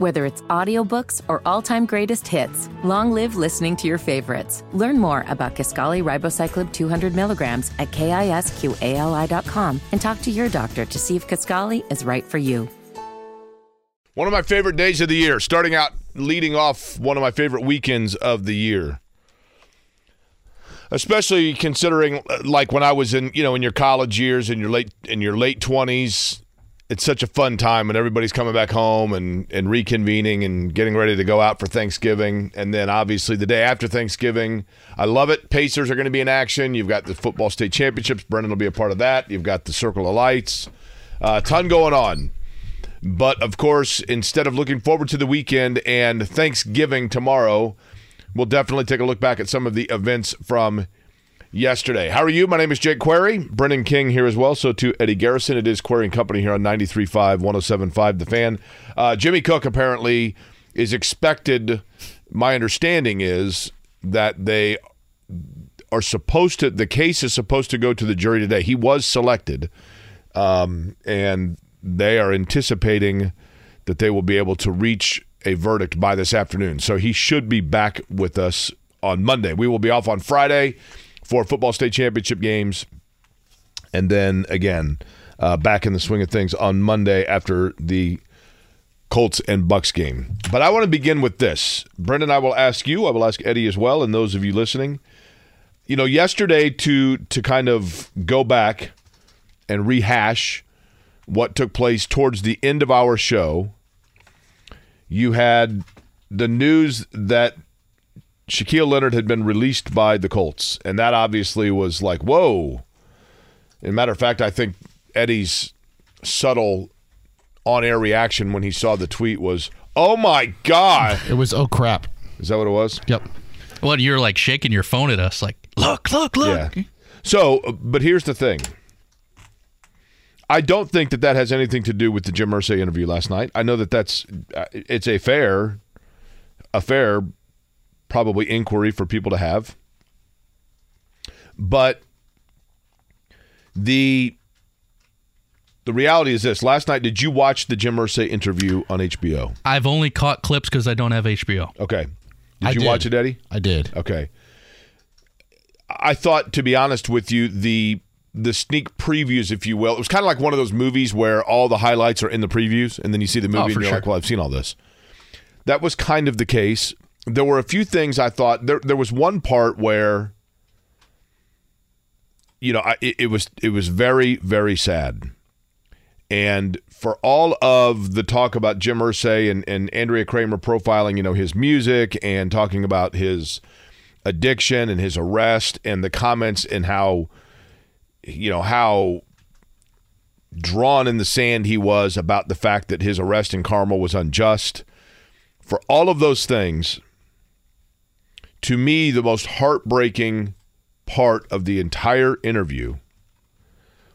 Whether it's audiobooks or all-time greatest hits, long live listening to your favorites. Learn more about Kisqali Ribociclib 200 milligrams at kisqali.com and talk to your doctor to see if Kisqali is right for you. One of my favorite days of the year, starting out leading off one of my favorite weekends of the year. Especially considering uh, like when I was in, you know, in your college years in your late in your late 20s, it's such a fun time and everybody's coming back home and, and reconvening and getting ready to go out for Thanksgiving. And then obviously the day after Thanksgiving, I love it. Pacers are going to be in action. You've got the football state championships. Brendan will be a part of that. You've got the Circle of Lights. A uh, ton going on. But of course, instead of looking forward to the weekend and Thanksgiving tomorrow, we'll definitely take a look back at some of the events from yesterday. How are you? My name is Jake Query. Brendan King here as well. So to Eddie Garrison, it is Query and Company here on 93.5, 107.5 The Fan. Uh, Jimmy Cook apparently is expected, my understanding is that they are supposed to, the case is supposed to go to the jury today. He was selected, um, and they are anticipating that they will be able to reach a verdict by this afternoon. So he should be back with us on Monday. We will be off on Friday for football state championship games, and then again uh, back in the swing of things on Monday after the Colts and Bucks game. But I want to begin with this. Brendan, I will ask you. I will ask Eddie as well, and those of you listening. You know, yesterday to to kind of go back and rehash what took place towards the end of our show. You had the news that Shaquille Leonard had been released by the Colts, and that obviously was like, whoa. As a matter of fact, I think Eddie's subtle on-air reaction when he saw the tweet was, "Oh my god!" It was, "Oh crap!" Is that what it was? Yep. Well, you're like shaking your phone at us, like, "Look, look, look!" Yeah. So, but here's the thing. I don't think that that has anything to do with the Jim Irsay interview last night. I know that that's uh, it's a fair, a fair probably inquiry for people to have. But the the reality is this: last night, did you watch the Jim Irsay interview on HBO? I've only caught clips because I don't have HBO. Okay. Did I you did. watch it, Eddie? I did. Okay. I thought, to be honest with you, the the sneak previews, if you will, it was kind of like one of those movies where all the highlights are in the previews, and then you see the oh, movie Oh, and you're sure. like, "Well, I've seen all this." That was kind of the case. There were a few things I thought. There, there was one part where, you know, I, it, it was it was very very sad, and for all of the talk about Jim Irsay and, and Andrea Kremer profiling, you know, his music and talking about his addiction and his arrest and the comments and how you know how drawn in the sand he was about the fact that his arrest in Carmel was unjust. For all of those things, to me, the most heartbreaking part of the entire interview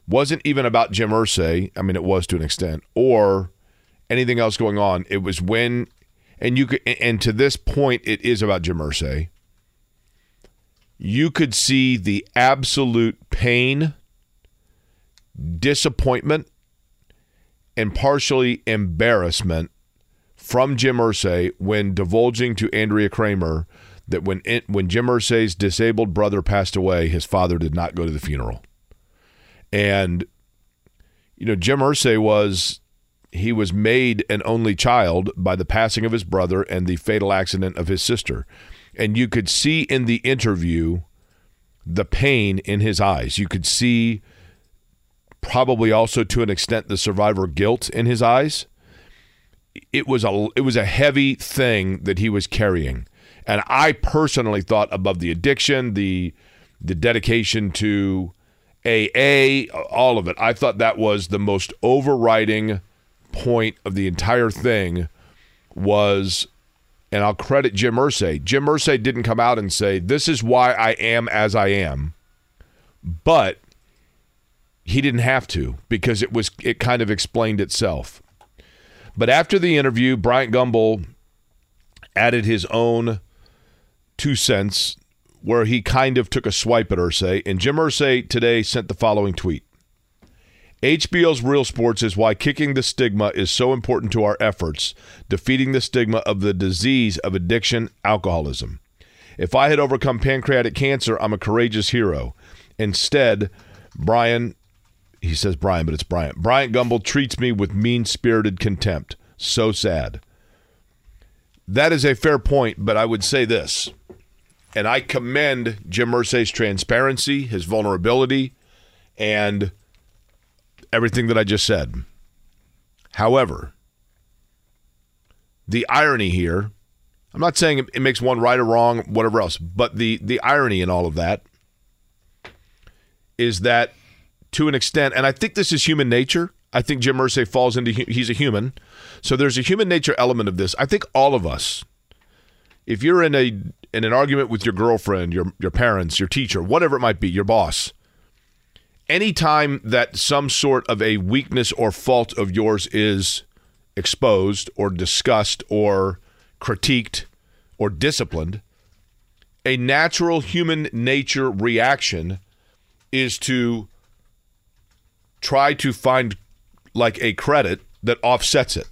wasn't even about Jim Irsay. I mean, it was to an extent, or anything else going on. It was when, and you could, and to this point, it is about Jim Irsay. You could see the absolute pain, disappointment, and partially embarrassment from Jim Irsay when divulging to Andrea Kremer that when it, when Jim Irsay's disabled brother passed away, his father did not go to the funeral. And you know, Jim Irsay was he was made an only child by the passing of his brother and the fatal accident of his sister. And you could see in the interview the pain in his eyes. You could see probably also to an extent the survivor guilt in his eyes. It was a it was a heavy thing that he was carrying. And I personally thought above the addiction, the the dedication to AA, all of it. I thought that was the most overriding point of the entire thing was and I'll credit Jim Irsay. Jim Irsay didn't come out and say, This is why I am as I am. But he didn't have to because it was it kind of explained itself. But after the interview, Bryant Gumbel added his own two cents where he kind of took a swipe at Irsay. And Jim Irsay today sent the following tweet. HBO's Real Sports is why kicking the stigma is so important to our efforts, defeating the stigma of the disease of addiction, alcoholism. If I had overcome pancreatic cancer, I'm a courageous hero. Instead, Brian, he says Brian, but it's Bryant. Bryant Gumbel treats me with mean spirited contempt. So sad. That is a fair point, but I would say this, and I commend Jim Irsay's transparency, his vulnerability, and everything that I just said. However, the irony here, I'm not saying it makes one right or wrong, whatever else, but the the irony in all of that is that to an extent, and I think this is human nature. I think Jim Irsay falls into he's a human, so there's a human nature element of this. I think all of us, if you're in a in an argument with your girlfriend, your your parents, your teacher, whatever it might be, your boss, anytime that some sort of a weakness or fault of yours is exposed or discussed or critiqued or disciplined, a natural human nature reaction is to try to find like a credit that offsets it.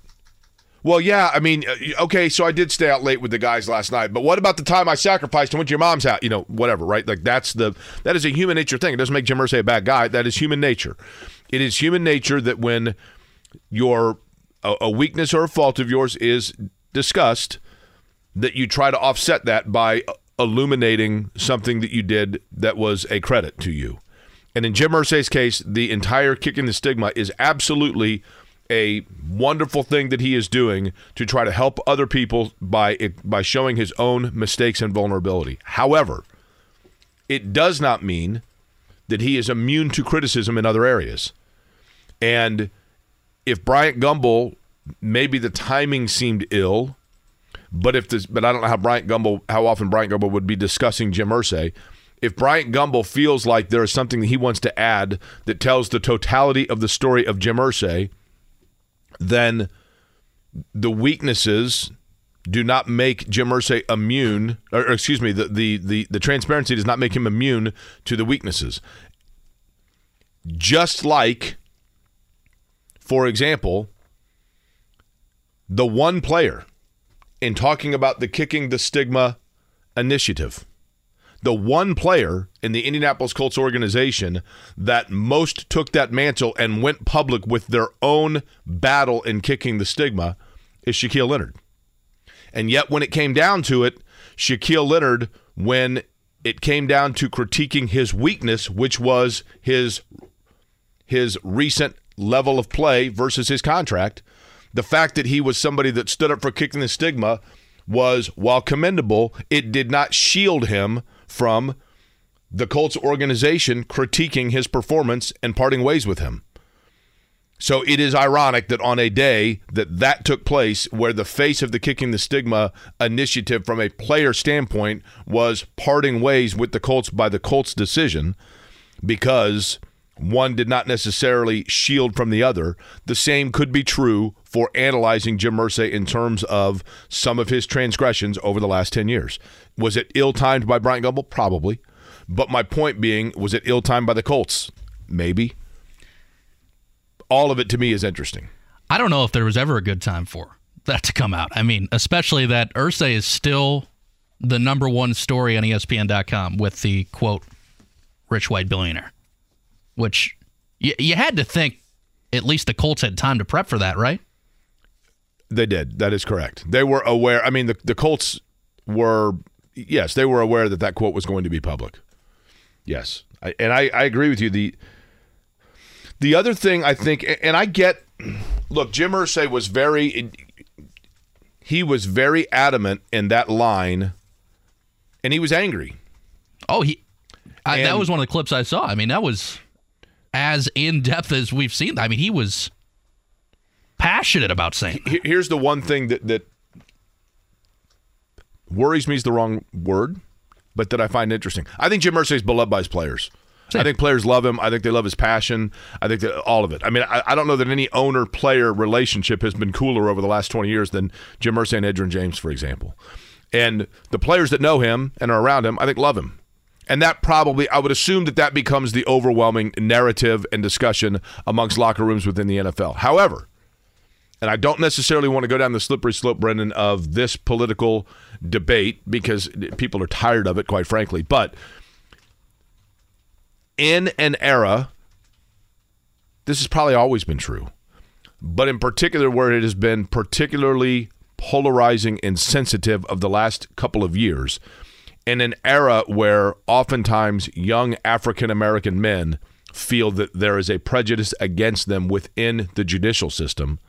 Well, yeah, I mean, uh, okay, so I did stay out late with the guys last night, but what about the time I sacrificed and went to your mom's house? You know, whatever, right? Like that's the that is a human nature thing. It doesn't make Jim Irsay a bad guy. That is human nature. It is human nature that when your a, a weakness or a fault of yours is discussed, that you try to offset that by illuminating something that you did that was a credit to you. And in Jim Irsay's case, the entire kicking the stigma is absolutely a wonderful thing that he is doing to try to help other people by by showing his own mistakes and vulnerability. However, it does not mean that he is immune to criticism in other areas. And if Bryant Gumbel, maybe the timing seemed ill, but if this, but I don't know how Bryant Gumbel, how often Bryant Gumbel would be discussing Jim Irsay. If Bryant Gumbel feels like there is something that he wants to add that tells the totality of the story of Jim Irsay, then the weaknesses do not make Jim Irsay immune, or, excuse me, the, the, the, the transparency does not make him immune to the weaknesses. Just like, for example, the one player in talking about the Kicking the Stigma initiative the one player in the Indianapolis Colts organization that most took that mantle and went public with their own battle in kicking the stigma is Shaquille Leonard. And yet, when it came down to it, Shaquille Leonard, when it came down to critiquing his weakness, which was his his recent level of play versus his contract, the fact that he was somebody that stood up for kicking the stigma was, while commendable, it did not shield him from the Colts organization critiquing his performance and parting ways with him. So it is ironic that on a day that that took place, where the face of the Kicking the Stigma initiative from a player standpoint was parting ways with the Colts by the Colts decision because one did not necessarily shield from the other. The same could be true for analyzing Jim Irsay in terms of some of his transgressions over the last 10 years. Was it ill timed by Bryant Gumbel? Probably. But my point being, was it ill timed by the Colts? Maybe. All of it to me is interesting. I don't know if there was ever a good time for that to come out. I mean, especially that Irsay is still the number one story on ESPN.com with the quote, rich white billionaire, which you, you had to think at least the Colts had time to prep for that, right? They did. That is correct. They were aware. I mean, the, the Colts were yes, they were aware that that quote was going to be public. Yes, I, and I, I agree with you. The the other thing I think, and I get, look, Jim Irsay was very, he was very adamant in that line, and he was angry. Oh, he. I, that was one of the clips I saw. I mean, that was as in depth as we've seen. I mean, he was passionate about saying. Here's the one thing that that worries me is the wrong word, but that I find interesting. I think Jim Irsay is beloved by his players. Same. I think players love him. I think they love his passion. I think that all of it. I mean, I, I don't know that any owner player relationship has been cooler over the last 20 years than Jim Irsay and Edgerrin James, for example. And the players that know him and are around him, I think love him. And that probably, I would assume that that becomes the overwhelming narrative and discussion amongst locker rooms within the NFL. However, and I don't necessarily want to go down the slippery slope, Brendan, of this political debate because people are tired of it, quite frankly. But in an era, this has probably always been true, but in particular, where it has been particularly polarizing and sensitive of the last couple of years, in an era where oftentimes young African American men feel that there is a prejudice against them within the judicial system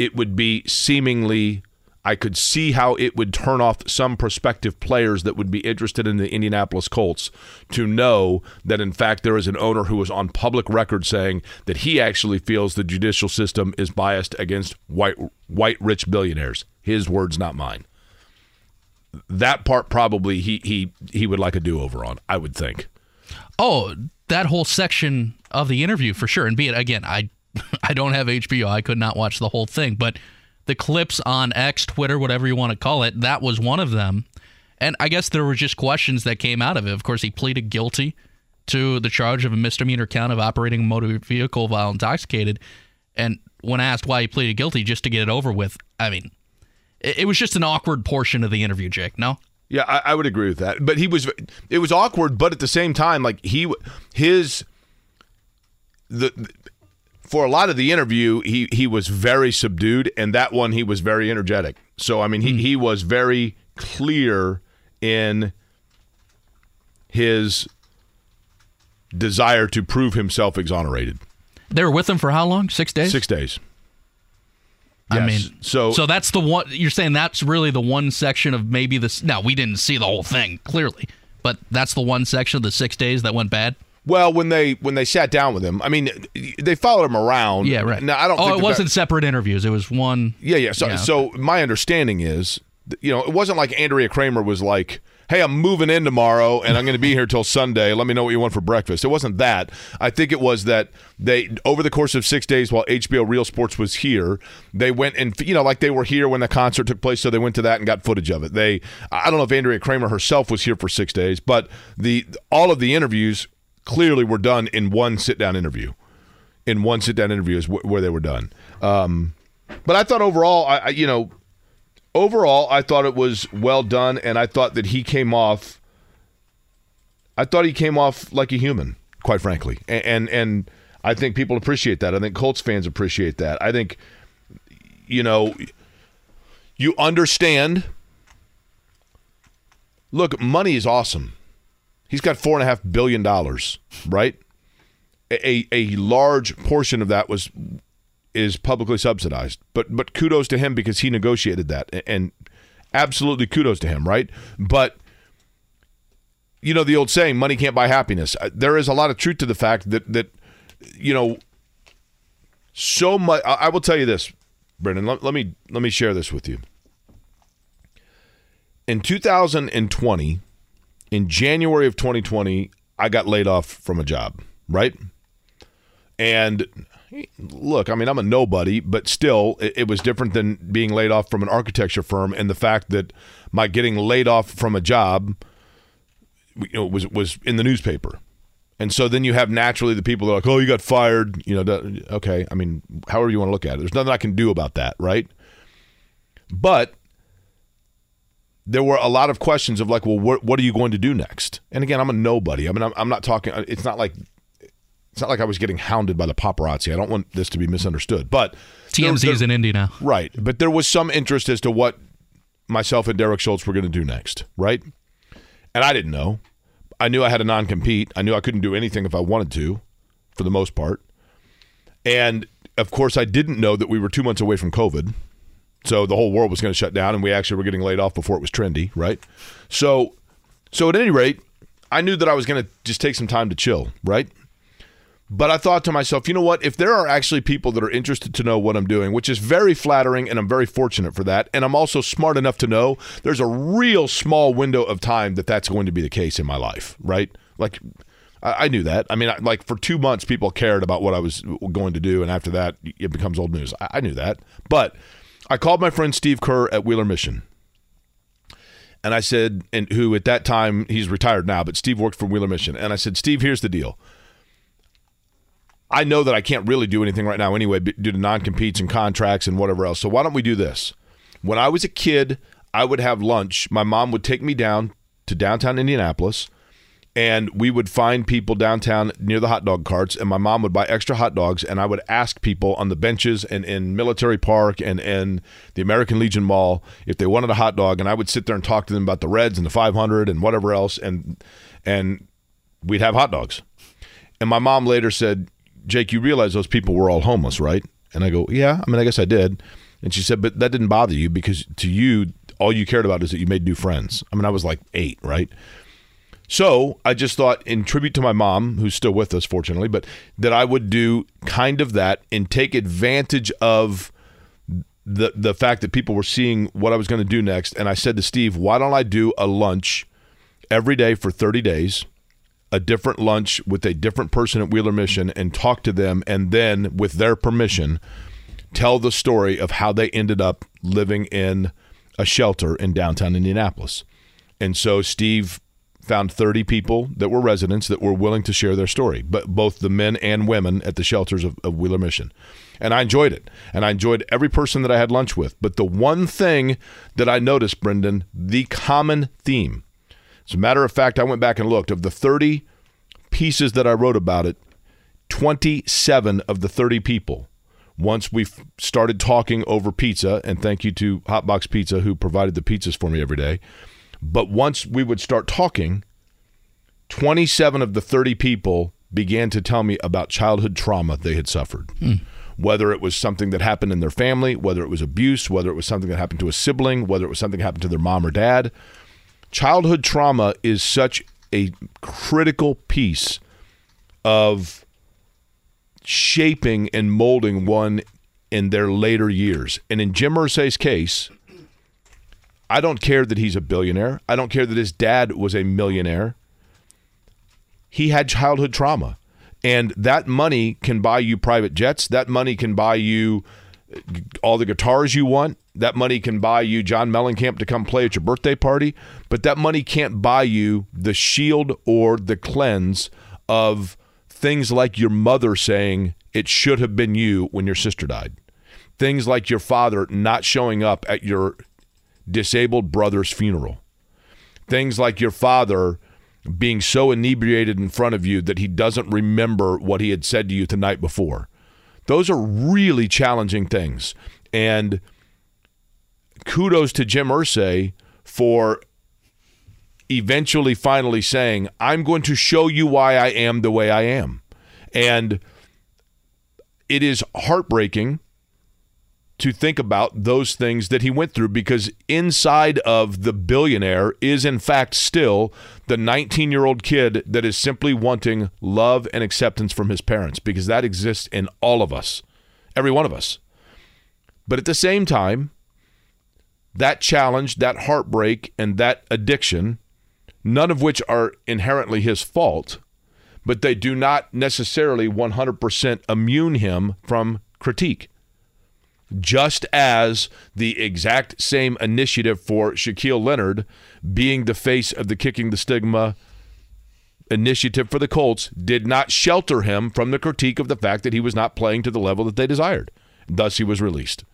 it would be seemingly I could see how it would turn off some prospective players that would be interested in the Indianapolis Colts to know that in fact there is an owner who is on public record saying that he actually feels the judicial system is biased against white white rich billionaires. His words not mine. That part probably he he he would like a do-over on, I would think. Oh, that whole section of the interview for sure. And be it again, I I don't have HBO. I could not watch the whole thing, but the clips on X, Twitter, whatever you want to call it, that was one of them. And I guess there were just questions that came out of it. Of course, he pleaded guilty to the charge of a misdemeanor count of operating a motor vehicle while intoxicated. And when asked why he pleaded guilty, just to get it over with, I mean, it, was just an awkward portion of the interview, Jake. No. Yeah, I, I would agree with that. But he was, it was awkward, but at the same time, like he, his, the for a lot of the interview, he he was very subdued, and that one he was very energetic. So I mean, he, mm. he was very clear in his desire to prove himself exonerated. They were with him for how long? Six days. Six days. I mean, so so that's the one you're saying. That's really the one section of maybe this. Now we didn't see the whole thing clearly, but that's the one section of the six days that went bad. Well, when they when they sat down with him, I mean, they followed him around. Yeah, right. Now I don't. Oh, it wasn't that, separate interviews. It was one. Yeah, yeah. So, yeah. so my understanding is, you know, it wasn't like Andrea Kremer was like, "Hey, I'm moving in tomorrow, and I'm going to be here till Sunday. Let me know what you want for breakfast." It wasn't that. I think it was that they, over the course of six days, while HBO Real Sports was here, they went and you know, like they were here when the concert took place, so they went to that and got footage of it. They, I don't know if Andrea Kremer herself was here for six days, but the all of the interviews clearly were done in one sit down interview. In one sit down interview is wh- where they were done. Um, but I thought overall, I, I, you know, overall, I thought it was well done, and I thought that he came off. I thought he came off like a human, quite frankly, and and, and I think people appreciate that. I think Colts fans appreciate that. I think, you know, you understand. Look, money is awesome. He's got four and a half billion dollars, right? A, a large portion of that was is publicly subsidized. But but kudos to him because he negotiated that, and absolutely kudos to him, right? But you know the old saying, "Money can't buy happiness." Uh, there is a lot of truth to the fact that that you know so much. I will tell you this, Brendan. Let, let me let me share this with you. In 2020 in January of 2020, I got laid off from a job, right? And look, I mean, I'm a nobody, but still, it, it, was different than being laid off from an architecture firm. And the fact that my getting laid off from a job, you know, was was in the newspaper. And so then you have naturally the people that are like, "Oh, you got fired." You know, okay. I mean, however you want to look at it, there's nothing I can do about that, right? But there were a lot of questions of like, well, what, what are you going to do next? And again, I'm a nobody. I mean, I'm, I'm not talking. It's not like it's not like I was getting hounded by the paparazzi. I don't want this to be misunderstood. But TMZ is in Indy now, right? But there was some interest as to what myself and Derek Schultz were going to do next, right? And I didn't know. I knew I had a non compete. I knew I couldn't do anything if I wanted to, for the most part. And of course, I didn't know that we were two months away from COVID. So the whole world was going to shut down, and we actually were getting laid off before it was trendy, right? So, so at any rate, I knew that I was going to just take some time to chill, right? But I thought to myself, you know what? If there are actually people that are interested to know what I'm doing, which is very flattering, and I'm very fortunate for that, and I'm also smart enough to know there's a real small window of time that that's going to be the case in my life, right? Like, I, knew that. I mean, like for two months, people cared about what I was going to do, and after that, it becomes old news. I knew that, but I called my friend Steve Kerr at Wheeler Mission. And I said, and who at that time he's retired now, but Steve worked for Wheeler Mission. And I said, Steve, here's the deal. I know that I can't really do anything right now anyway, due to non competes and contracts and whatever else. So why don't we do this? When I was a kid, I would have lunch. My mom would take me down to downtown Indianapolis and we would find people downtown near the hot dog carts and my mom would buy extra hot dogs and i would ask people on the benches and in military park and in the american legion mall if they wanted a hot dog and i would sit there and talk to them about the reds and the 500 and whatever else and and we'd have hot dogs and my mom later said jake you realize those people were all homeless right and i go yeah i mean i guess i did and she said but that didn't bother you because to you all you cared about is that you made new friends i mean i was like eight right so I just thought, in tribute to my mom, who's still with us, fortunately, but that I would do kind of that and take advantage of the the fact that people were seeing what I was going to do next. And I said to Steve, why don't I do a lunch every day for 30 days? A different lunch with a different person at Wheeler Mission and talk to them and then with their permission tell the story of how they ended up living in a shelter in downtown Indianapolis. And so Steve found 30 people that were residents that were willing to share their story, but both the men and women at the shelters of, of Wheeler Mission. And I enjoyed it. And I enjoyed every person that I had lunch with. But the one thing that I noticed, Brendan, the common theme, as a matter of fact, I went back and looked, of the 30 pieces that I wrote about it, 27 of the 30 people once we started talking over pizza, and thank you to Hotbox Pizza who provided the pizzas for me every day, but once we would start talking, 27 of the 30 people began to tell me about childhood trauma they had suffered. Mm. Whether it was something that happened in their family, whether it was abuse, whether it was something that happened to a sibling, whether it was something that happened to their mom or dad. Childhood trauma is such a critical piece of shaping and molding one in their later years. And in Jim Irsay's case, I don't care that he's a billionaire. I don't care that his dad was a millionaire. He had childhood trauma. And that money can buy you private jets. That money can buy you all the guitars you want. That money can buy you John Mellencamp to come play at your birthday party. But that money can't buy you the shield or the cleanse of things like your mother saying, it should have been you when your sister died. Things like your father not showing up at your disabled brother's funeral. Things like your father being so inebriated in front of you that he doesn't remember what he had said to you the night before. Those are really challenging things. And kudos to Jim Irsay for eventually finally saying, I'm going to show you why I am the way I am. And it is heartbreaking to think about those things that he went through because inside of the billionaire is, in fact, still the 19 year old kid that is simply wanting love and acceptance from his parents because that exists in all of us, every one of us. But at the same time, that challenge, that heartbreak, and that addiction, none of which are inherently his fault, but they do not necessarily 100% immune him from critique just as the exact same initiative for Shaquille Leonard being the face of the Kicking the Stigma initiative for the Colts did not shelter him from the critique of the fact that he was not playing to the level that they desired. Thus, he was released.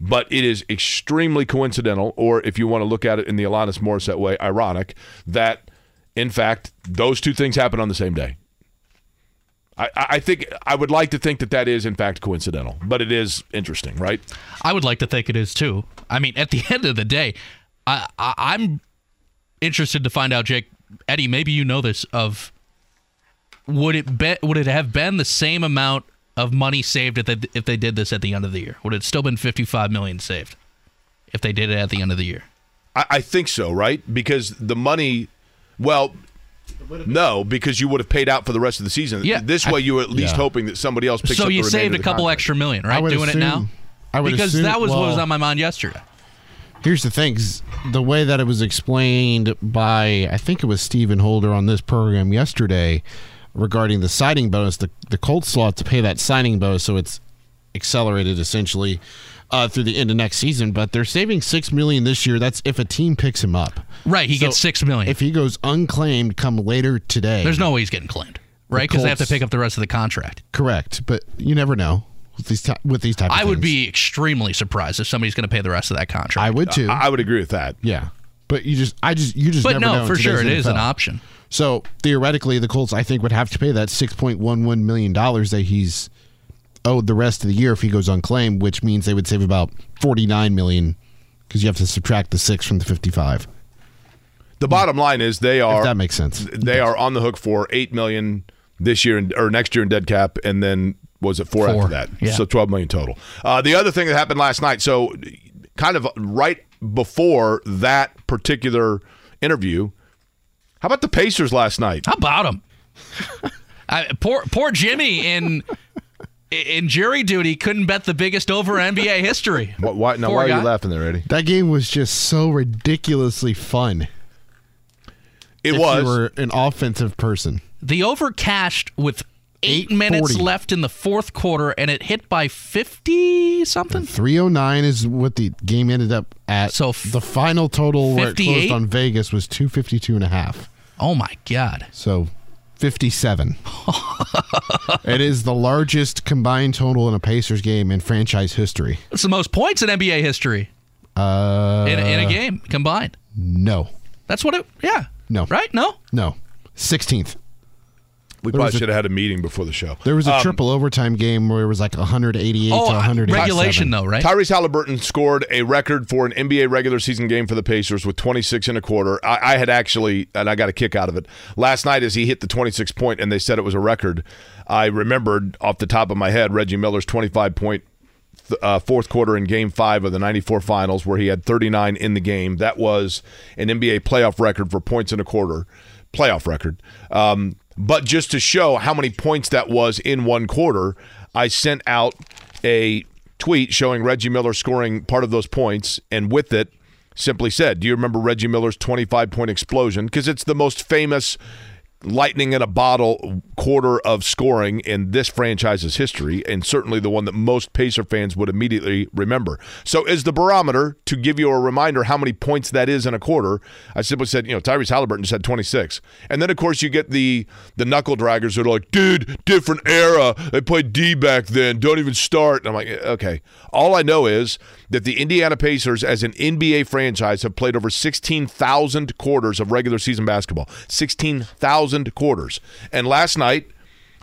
But it is extremely coincidental, or if you want to look at it in the Alanis Morissette way, ironic, that in fact those two things happen on the same day. I, I think I would like to think that that is in fact coincidental, but it is interesting, right? I would like to think it is too. I mean, at the end of the day, I, I am interested to find out, Jake, Eddie. Maybe you know this. Of would it be, would it have been the same amount of money saved if they if they did this at the end of the year? Would it still been fifty five million saved if they did it at the end of the year? I, I think so, right? Because the money, well, no, because you would have paid out for the rest of the season. Yeah. This way, you were at least yeah. hoping that somebody else picks so up. So you saved a couple contract. extra million, right? Doing assume, it now. I would because assume, that was well, what was on my mind yesterday. Here's the thing: the way that it was explained by, I think it was Stephen Holder on this program yesterday, regarding the signing bonus. The the Colts sought to pay that signing bonus, so it's accelerated essentially. uh, through the end of next season. But they're saving six million this year. That's if a team picks him up. Right, he So gets six million. If he goes unclaimed come later today, There's no way he's getting claimed, right? Because they have to pick up the rest of the contract. correct. But you never know with these ty- with these type. Of I would things. be extremely surprised if somebody's going to pay the rest of that contract. I would too. I would agree with that. yeah, but you just, I just, you just. but never no, know for sure, it today's is an option. So theoretically, the Colts, I think, would have to pay that six point one one million dollars that he's owed the rest of the year if he goes unclaimed, which means they would save about $49 million because you have to subtract the six from the fifty five. The bottom line is they are If that makes sense. they are on the hook for 8 million this year in, or next year in dead cap, and then was it four, Four, after that? yeah. So twelve million total. Uh, the other thing that happened last night, so kind of right before that particular interview, how about the Pacers last night? How about him? I, poor poor Jimmy in in jury duty couldn't bet the biggest over NBA history. What, why, now, Poor why are you laughing there, Eddie? That game was just so ridiculously fun. It if was. you were an offensive person. The over cashed with eight minutes left in the fourth quarter, and it hit by fifty something. Three oh nine is what the game ended up at. So f- the final total where it closed on Vegas was two fifty two and a half. Oh my god! So 57. it is the largest combined total in a Pacers game in franchise history. It's the most points in NBA history Uh, in, in a game combined. no, That's what it. Yeah. No. Right? No. no, 16th. We there probably was a- should have had a meeting before the show. There was a Um, triple overtime game where it was like 188 Oh, to 187. regulation though, right? Tyrese Halliburton scored a record for an NBA regular season game for the Pacers with 26 and a quarter. I, I had actually, and I got a kick out of it last night as he hit the 26 point, and they said it was a record. I remembered off the top of my head Reggie Miller's 25 point uh, fourth quarter in Game Five of the '94 Finals, where he had 39 in the game. That was an NBA playoff record for points in a quarter, playoff record. Um, but just to show how many points that was in one quarter, I sent out a tweet showing Reggie Miller scoring part of those points, and with it, simply said, "Do you remember Reggie Miller's 25 point explosion? Because it's the most famous." Lightning in a bottle quarter of scoring in this franchise's history, and certainly the one that most Pacer fans would immediately remember. So, as the barometer to give you a reminder how many points that is in a quarter, I simply said, you know, Tyrese Halliburton just had 26, and then of course you get the the knuckle draggers that are like, dude, different era. They played D back then. Don't even start. And I'm like, okay. All I know is that the Indiana Pacers, as an NBA franchise, have played over 16,000 quarters of regular season basketball. 16,000 quarters. And last night,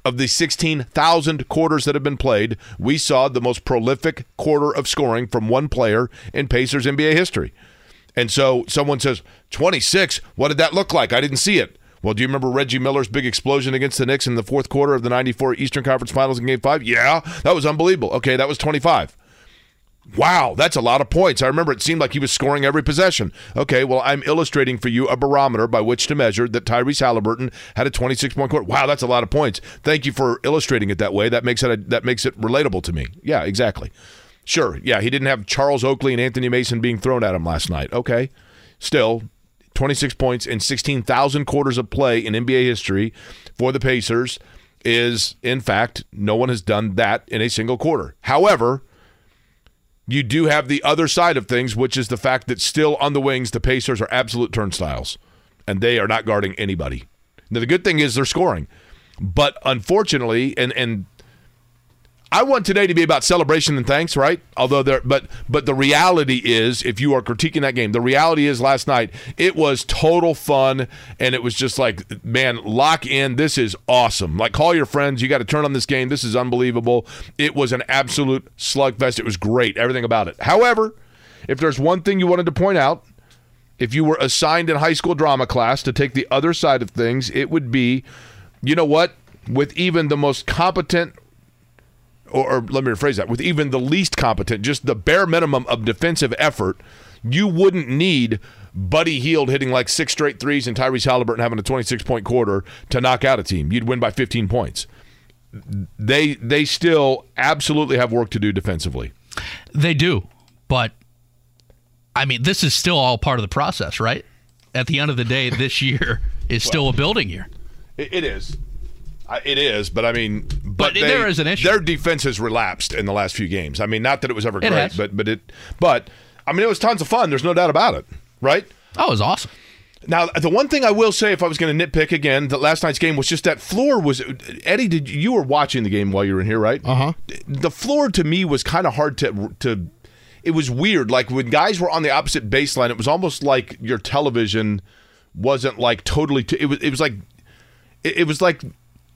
of the 16,000 quarters that have been played, we saw the most prolific quarter of scoring from one player in Pacers NBA history. And so someone says, 26, what did that look like? I didn't see it. Well, do you remember Reggie Miller's big explosion against the Knicks in the fourth quarter of the 94 Eastern Conference Finals in Game 5? Yeah, that was unbelievable. Okay, that was 25. Wow, that's a lot of points. I remember it seemed like he was scoring every possession. Okay, well, I'm illustrating for you a barometer by which to measure that Tyrese Halliburton had a 26 point quarter. Wow, that's a lot of points. Thank you for illustrating it that way. That makes it a, that makes it relatable to me. Yeah, exactly. Sure. Yeah, he didn't have Charles Oakley and Anthony Mason being thrown at him last night. Okay, still 26 points in 16,000 quarters of play in NBA history for the Pacers is, in fact, no one has done that in a single quarter. However, you do have the other side of things, which is the fact that still on the wings, the Pacers are absolute turnstiles, and they are not guarding anybody. Now, the good thing is they're scoring, but unfortunately, and and I want today to be about celebration and thanks, right? Although there, but but the reality is, if you are critiquing that game, the reality is last night it was total fun, and it was just like, man, lock in. This is awesome. Like, call your friends. You got to turn on this game. This is unbelievable. It was an absolute slugfest. It was great. Everything about it. However, if there's one thing you wanted to point out, if you were assigned in high school drama class to take the other side of things, it would be, you know what? With even the most competent or, or let me rephrase that, with even the least competent, just the bare minimum of defensive effort, you wouldn't need Buddy Hield hitting like six straight threes and Tyrese Halliburton having a 26 point quarter to knock out a team. You'd win by 15 points. They they still absolutely have work to do defensively. They do, but I mean, this is still all part of the process, right? At the end of the day, this year is still a building year. It is. It is, but I mean, but, But they- there is an issue. Their defense has relapsed in the last few games. I mean, not that it was ever It great, has. but but it, but I mean, it was tons of fun. There's no doubt about it, right? That was awesome. Now, the one thing I will say, if I was going to nitpick again, that last night's game was just that floor was. Eddie, did you were watching the game while you were in here, right? Uh huh. The floor to me was kind of hard to to. It was weird. Like when guys were on the opposite baseline, it was almost like your television wasn't like totally. T- it was. It was like. It, it was like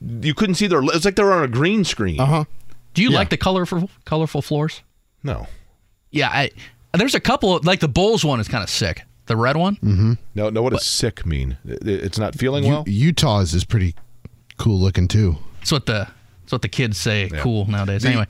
you couldn't see their. It's like they were on a green screen. Uh huh. Do you Yeah. like the colorful colorful floors? No, Yeah, I, there's a couple of, like the Bulls one is kind of sick. The red one. Mm-hmm. no, no. What does sick mean? It's not feeling well. Utah's is pretty cool looking too. That's what the that's what the kids say. Cool nowadays. The- anyway,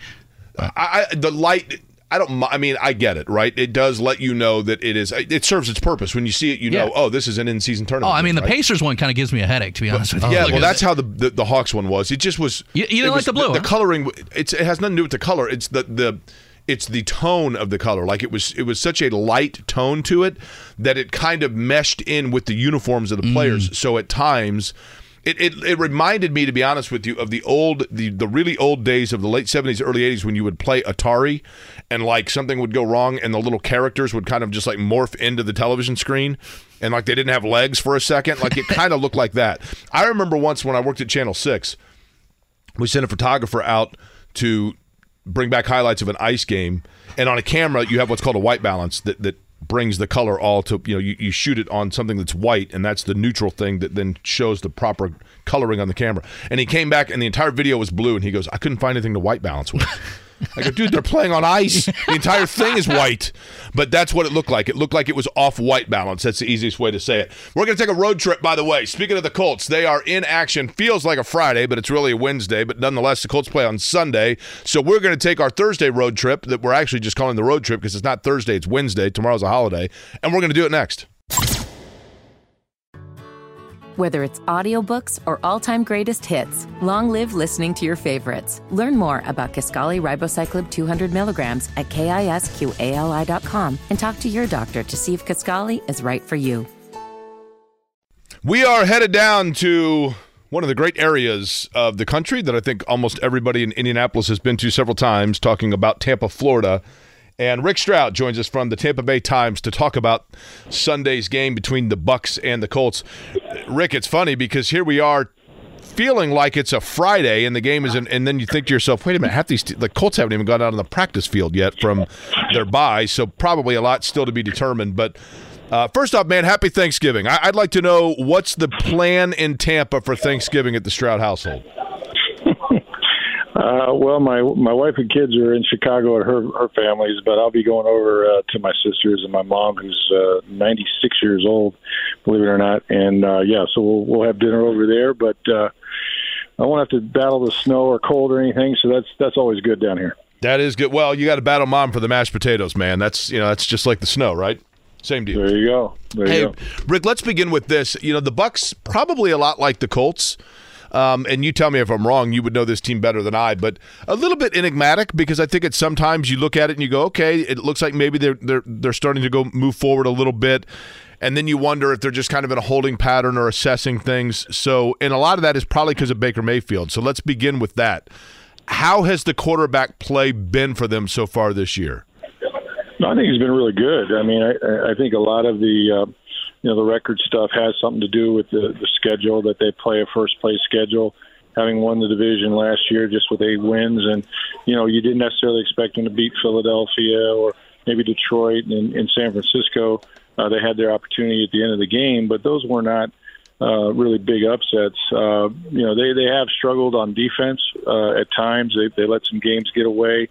I, I the light. I don't. I mean, I get it, right? It does let you know that it is. It serves its purpose. When you see it, you know, oh, this is an in-season tournament. oh. I mean the right? Pacers one kind of gives me a headache to be honest with you. Yeah, Look well, that's it. how the, the the Hawks one was. It just was. You- you didn't it like was- the blue, The, huh? coloring. It's it has nothing to do with the color. It's the the. It's the tone of the color. Like it was, it was such a light tone to it that it kind of meshed in with the uniforms of the players. Mm. So at times, it, it, it reminded me, to be honest with you, of the old, the the really old days of the late seventies, early eighties when you would play Atari, and like something would go wrong, and the little characters would kind of just like morph into the television screen, and like they didn't have legs for a second. Like it kind of looked like that. I remember once when I worked at Channel Six, we sent a photographer out to bring back highlights of an ice game and on a camera you have what's called a white balance that, that brings the color all to you know you, you shoot it on something that's white and that's the neutral thing that then shows the proper coloring on the camera. And he came back and the entire video was blue and he goes i couldn't find anything to white balance with I go, dude, they're playing on ice. The entire thing is white. But that's what it looked like. It looked like it was off white balance. That's the easiest way to say it. We're going to take a road trip, by the way. Speaking of the Colts, they are in action. Feels like a Friday, but it's really a Wednesday. But nonetheless, the Colts play on Sunday. So we're going to take our Thursday road trip that we're actually just calling the road trip because it's not Thursday, it's Wednesday. Tomorrow's a holiday. And we're going to do it next. Whether it's audiobooks or all-time greatest hits, long live listening to your favorites. Learn more about Kisqali Ribociclib 200 milligrams at kisqali.com and talk to your doctor to see if Kisqali is right for you. We are headed down to one of the great areas of the country that I think almost everybody in Indianapolis has been to several times, talking about Tampa, Florida. And Rick Stroud joins us from the Tampa Bay Times to talk about Sunday's game between the Bucks and the Colts. Rick, it's funny because here we are feeling like it's a Friday and the game is in, and then you think to yourself, wait a minute, half these the Colts haven't even gone out on the practice field yet from their bye, so probably a lot still to be determined. But uh, first off, man, happy Thanksgiving. I- I'd like to know what's the plan in Tampa for Thanksgiving at the Stroud household. Uh, well, my my wife and kids are in Chicago at her her family's, but I'll be going over uh, to my sisters and my mom, who's uh, 96 years old, believe it or not. And uh, yeah, so we'll we'll have dinner over there. But uh, I won't have to battle the snow or cold or anything, so that's that's always good down here. That is good. Well, you got to battle mom for the mashed potatoes, man. That's you know that's just like the snow, right? Same deal. There you go. There Hey, you go. Rick, let's begin with this. You know, the Bucks probably a lot like the Colts. Um, and you tell me if I'm wrong. You would know this team better than I, but a little bit enigmatic because I think it's sometimes you look at it and you go, okay, it looks like maybe they're they're they're starting to go move forward a little bit, and then you wonder if they're just kind of in a holding pattern or assessing things. So, and a lot of that is probably because of Baker Mayfield. So let's begin with that. How has the quarterback play been for them so far this year? No, I think he's been really good. I mean, I, I think a lot of the uh, know the record stuff has something to do with the, the schedule that they play a first place schedule. Having won the division last year just with eight wins, and you know you didn't necessarily expect them to beat Philadelphia or maybe Detroit and, and San Francisco. Uh, they had their opportunity at the end of the game, but those were not uh, really big upsets. Uh, you know they they have struggled on defense uh, at times. They they let some games get away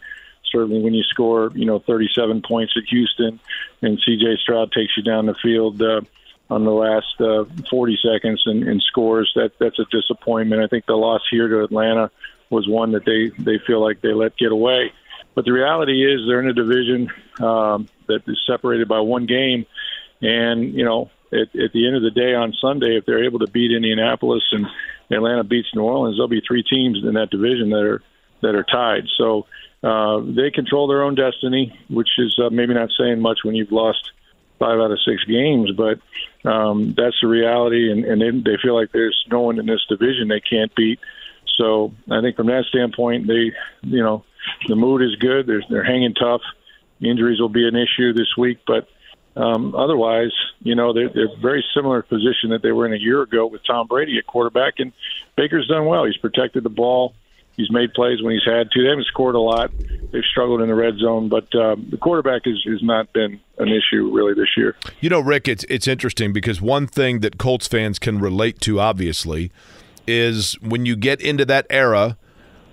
certainly when you score, you know, 37 points at Houston and CJ Stroud takes you down the field uh, on the last uh, 40 seconds and, and scores, that that's a disappointment. I think the loss here to Atlanta was one that they, they feel like they let get away. But the reality is they're in a division um, that is separated by one game. And, you know, at, at the end of the day on Sunday, if they're able to beat Indianapolis and Atlanta beats New Orleans, there'll be three teams in that division that are that are tied. So uh, they control their own destiny, which is uh, maybe not saying much when you've lost five out of six games, but um, that's the reality. And, and they, they feel like there's no one in this division they can't beat. So I think from that standpoint, they, you know, the mood is good. They're they're hanging tough. Injuries will be an issue this week, but um, otherwise, you know, they're, they're very similar position that they were in a year ago with Tom Brady at quarterback, and Baker's done well. He's protected the ball. He's made plays when he's had to. They haven't scored a lot. They've struggled in the red zone, but uh, the quarterback has, has not been an issue really this year. You know, Rick, it's it's interesting because one thing that Colts fans can relate to, obviously, is when you get into that era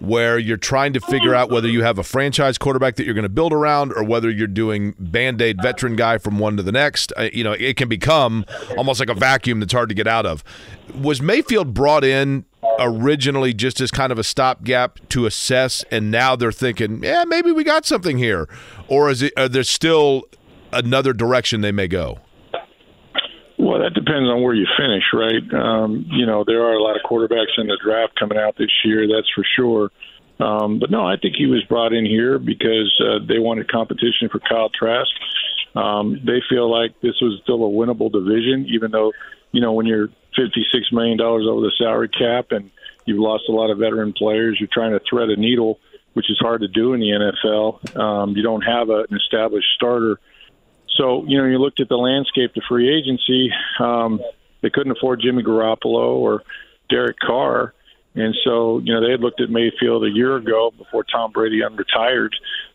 where you're trying to figure out whether you have a franchise quarterback that you're going to build around or whether you're doing band-aid veteran guy from one to the next uh, you know it can become almost like a vacuum that's hard to get out of was mayfield brought in originally just as kind of a stopgap to assess and now they're thinking yeah maybe we got something here or is it are there still another direction they may go well, that depends on where you finish, right? Um, you know, there are a lot of quarterbacks in the draft coming out this year, that's for sure. Um, but no, I think he was brought in here because uh, they wanted competition for Kyle Trask. Um, they feel like this was still a winnable division, even though, you know, when you're $56 million over the salary cap and you've lost a lot of veteran players, you're trying to thread a needle, which is hard to do in the NFL. Um, you don't have a, an established starter so, you know, you looked at the landscape, the free agency, um, they couldn't afford Jimmy Garoppolo or Derek Carr. And so, you know, they had looked at Mayfield a year ago before Tom Brady unretired,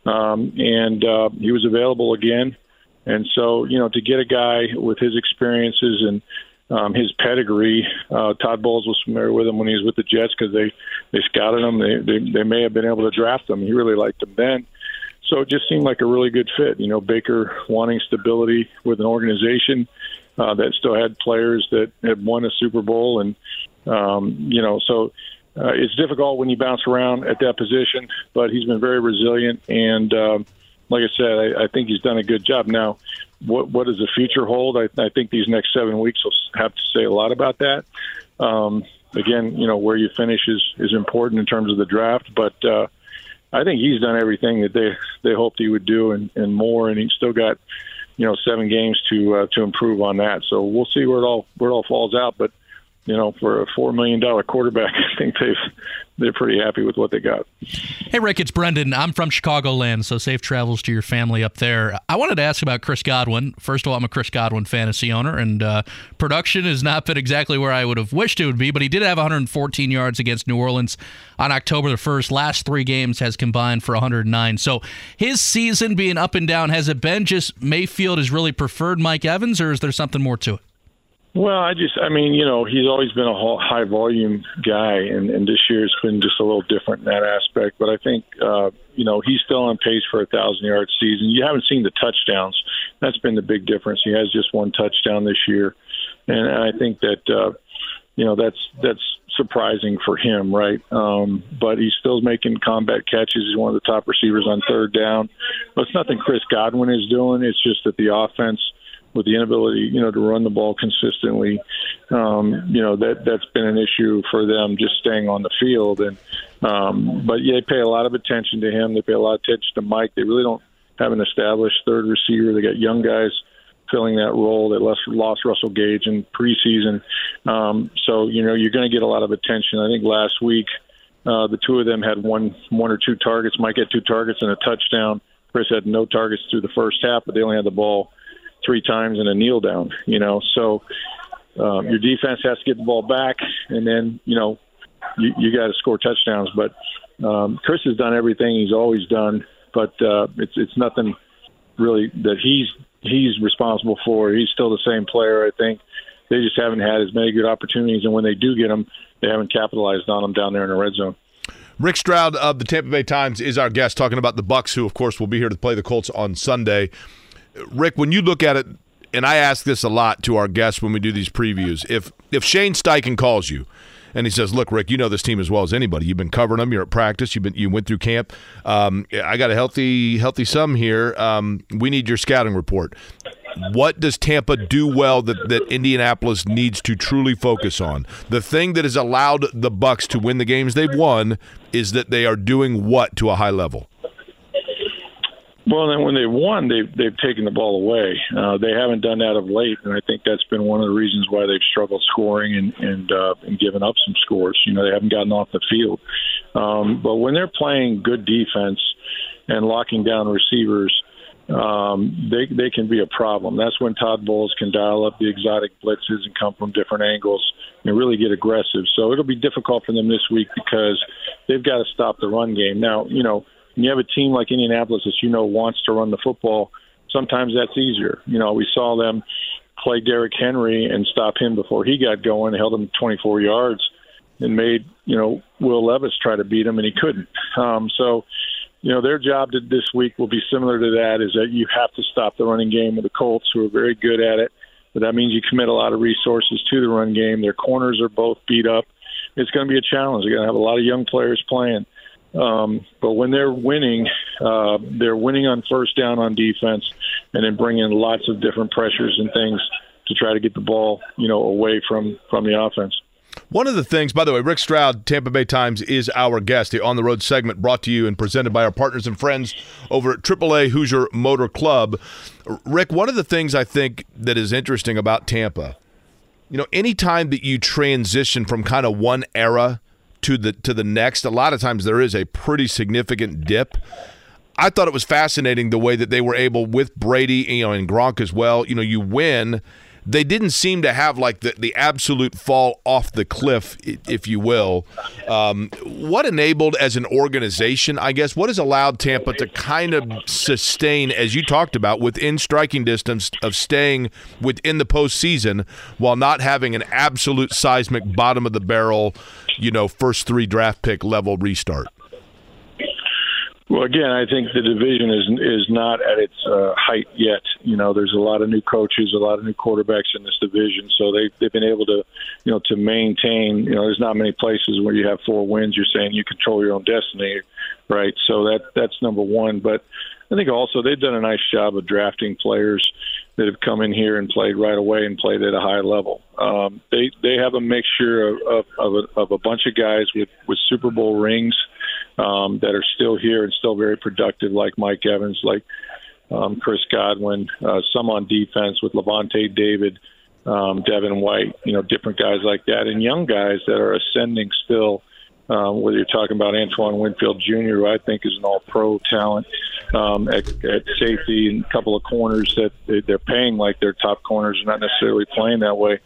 um, and uh, he was available again. And so, you know, to get a guy with his experiences and um, his pedigree, uh, Todd Bowles was familiar with him when he was with the Jets because they they scouted him. They, they they may have been able to draft him. He really liked him then. So it just seemed like a really good fit. You know, Baker wanting stability with an organization uh, that still had players that had won a Super Bowl, and um, you know, so uh, it's difficult when you bounce around at that position. But he's been very resilient, and uh, like I said, I, I think he's done a good job. Now, what what does the future hold? I, I think these next seven weeks will have to say a lot about that. Um, again, you know, where you finish is is important in terms of the draft, but uh, I think he's done everything that they they hoped he would do and, and more, and he's still got you know seven games to uh, to improve on that. So we'll see where it all where it all falls out. But you know, for a four million dollar quarterback, I think they've they're pretty happy with what they got. Hey, Rick, it's Brendan. I'm from Chicagoland, so safe travels to your family up there. I wanted to ask about Chris Godwin. First of all, I'm a Chris Godwin fantasy owner, and uh, production has not been exactly where I would have wished it would be, but he did have 114 yards against New Orleans on October the 1st. Last three games has combined for 109. So his season being up and down, has it been just Mayfield has really preferred Mike Evans, or is there something more to it? Well, I just, I mean, you know, he's always been a high volume guy, and, and this year it's been just a little different in that aspect. But I think, uh, you know, he's still on pace for a thousand yard season. You haven't seen the touchdowns. That's been the big difference. He has just one touchdown this year, and I think that, uh, you know, that's that's surprising for him, right? Um, but he's still making combat catches. He's one of the top receivers on third down. But it's nothing Chris Godwin is doing. It's just that the offense with the inability, you know, to run the ball consistently, um, you know, that that's been an issue for them just staying on the field. And um, but yeah, they pay a lot of attention to him. They pay a lot of attention to Mike. They really don't have an established third receiver. They got young guys filling that role. They lost, lost Russell Gage in preseason, um, so you know you're going to get a lot of attention. I think last week uh, the two of them had one one or two targets. Mike had two targets and a touchdown. Chris had no targets through the first half, but they only had the ball three times in a kneel down. You know, so um, your defense has to get the ball back, and then you know you, you got to score touchdowns. But um, Chris has done everything he's always done, but uh, it's it's nothing really that he's he's responsible for. He's still the same player, I think. They just haven't had as many good opportunities, and when they do get them, they haven't capitalized on them down there in the red zone. Rick Stroud of the Tampa Bay Times is our guest, talking about the Bucs, who of course will be here to play the Colts on Sunday. Rick, when you look at it, and I ask this a lot to our guests when we do these previews, if if Shane Steichen calls you and he says, "Look, Rick, you know this team as well as anybody. You've been covering them. You're at practice. You've been you went through camp. Um, I got a healthy healthy sum here. Um, we need your scouting report. What does Tampa do well that, that Indianapolis needs to truly focus on? The thing that has allowed the Bucs to win the games they've won is that they are doing what to a high level." Well, then when they've won, they've they've taken the ball away. Uh, they haven't done that of late, and I think that's been one of the reasons why they've struggled scoring and and uh, and given up some scores. You know, they haven't gotten off the field. Um, but when they're playing good defense and locking down receivers, um, they they can be a problem. That's when Todd Bowles can dial up the exotic blitzes and come from different angles and really get aggressive. So it'll be difficult for them this week because they've got to stop the run game. Now, you know when you have a team like Indianapolis that you know wants to run the football, sometimes that's easier. You know, we saw them play Derrick Henry and stop him before he got going, held him 24 yards, and made you know Will Levis try to beat him, and he couldn't. Um, so, you know, their job to, this week will be similar to that: is that you have to stop the running game with the Colts, who are very good at it. But that means you commit a lot of resources to the run game. Their corners are both beat up. It's going to be a challenge. They're going to have a lot of young players playing. Um, but when they're winning, uh, they're winning on first down on defense, and then bringing lots of different pressures and things to try to get the ball, you know, away from from the offense. One of the things, by the way, Rick Stroud, Tampa Bay Times, is our guest. The On the Road segment brought to you and presented by our partners and friends over at AAA Hoosier Motor Club. Rick, one of the things I think that is interesting about Tampa, you know, anytime that you transition from kind of one era to the to the next, a lot of times there is a pretty significant dip. I thought it was fascinating the way that they were able with Brady, you know, and Gronk as well. You know, you win they didn't seem to have like the, the absolute fall off the cliff, if you will. Um, what enabled as an organization, I guess, what has allowed Tampa to kind of sustain, as you talked about, within striking distance of staying within the postseason while not having an absolute seismic bottom of the barrel, you know, first three draft pick level restart? Well, again, I think the division is is not at its uh, height yet. You know, there's a lot of new coaches, a lot of new quarterbacks in this division, so they they've been able to, you know, to maintain. You know, there's not many places where you have four wins. You're saying you control your own destiny, right? So that that's number one. But I think also they've done a nice job of drafting players that have come in here and played right away and played at a high level. Um, they they have a mixture of of, of, a, of a bunch of guys with with Super Bowl rings um, that are still here and still very productive, like Mike Evans, like um, Chris Godwin, uh, some on defense with Lavonte David, um, Devin White, you know, different guys like that, and young guys that are ascending still. Um, whether you're talking about Antoine Winfield Jr., who I think is an all-pro talent um, at, at safety, and a couple of corners that they, they're paying like their top corners, are not necessarily playing that way.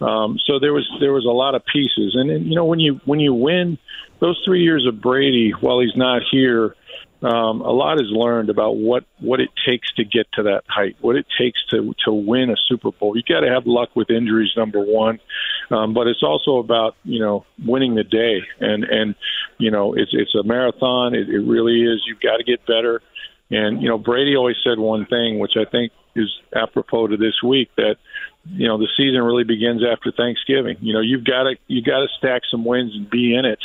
Um, so there was there was a lot of pieces, and, and you know when you when you win those three years of Brady, while he's not here, um, a lot is learned about what what it takes to get to that height, what it takes to to win a Super Bowl. You got to have luck with injuries, number one, um, but it's also about you know winning the day, and and you know it's it's a marathon. It, it really is. You've got to get better, and you know Brady always said one thing, which I think is apropos to this week that you know the season really begins after Thanksgiving. You know you've got to you got to stack some wins and be in it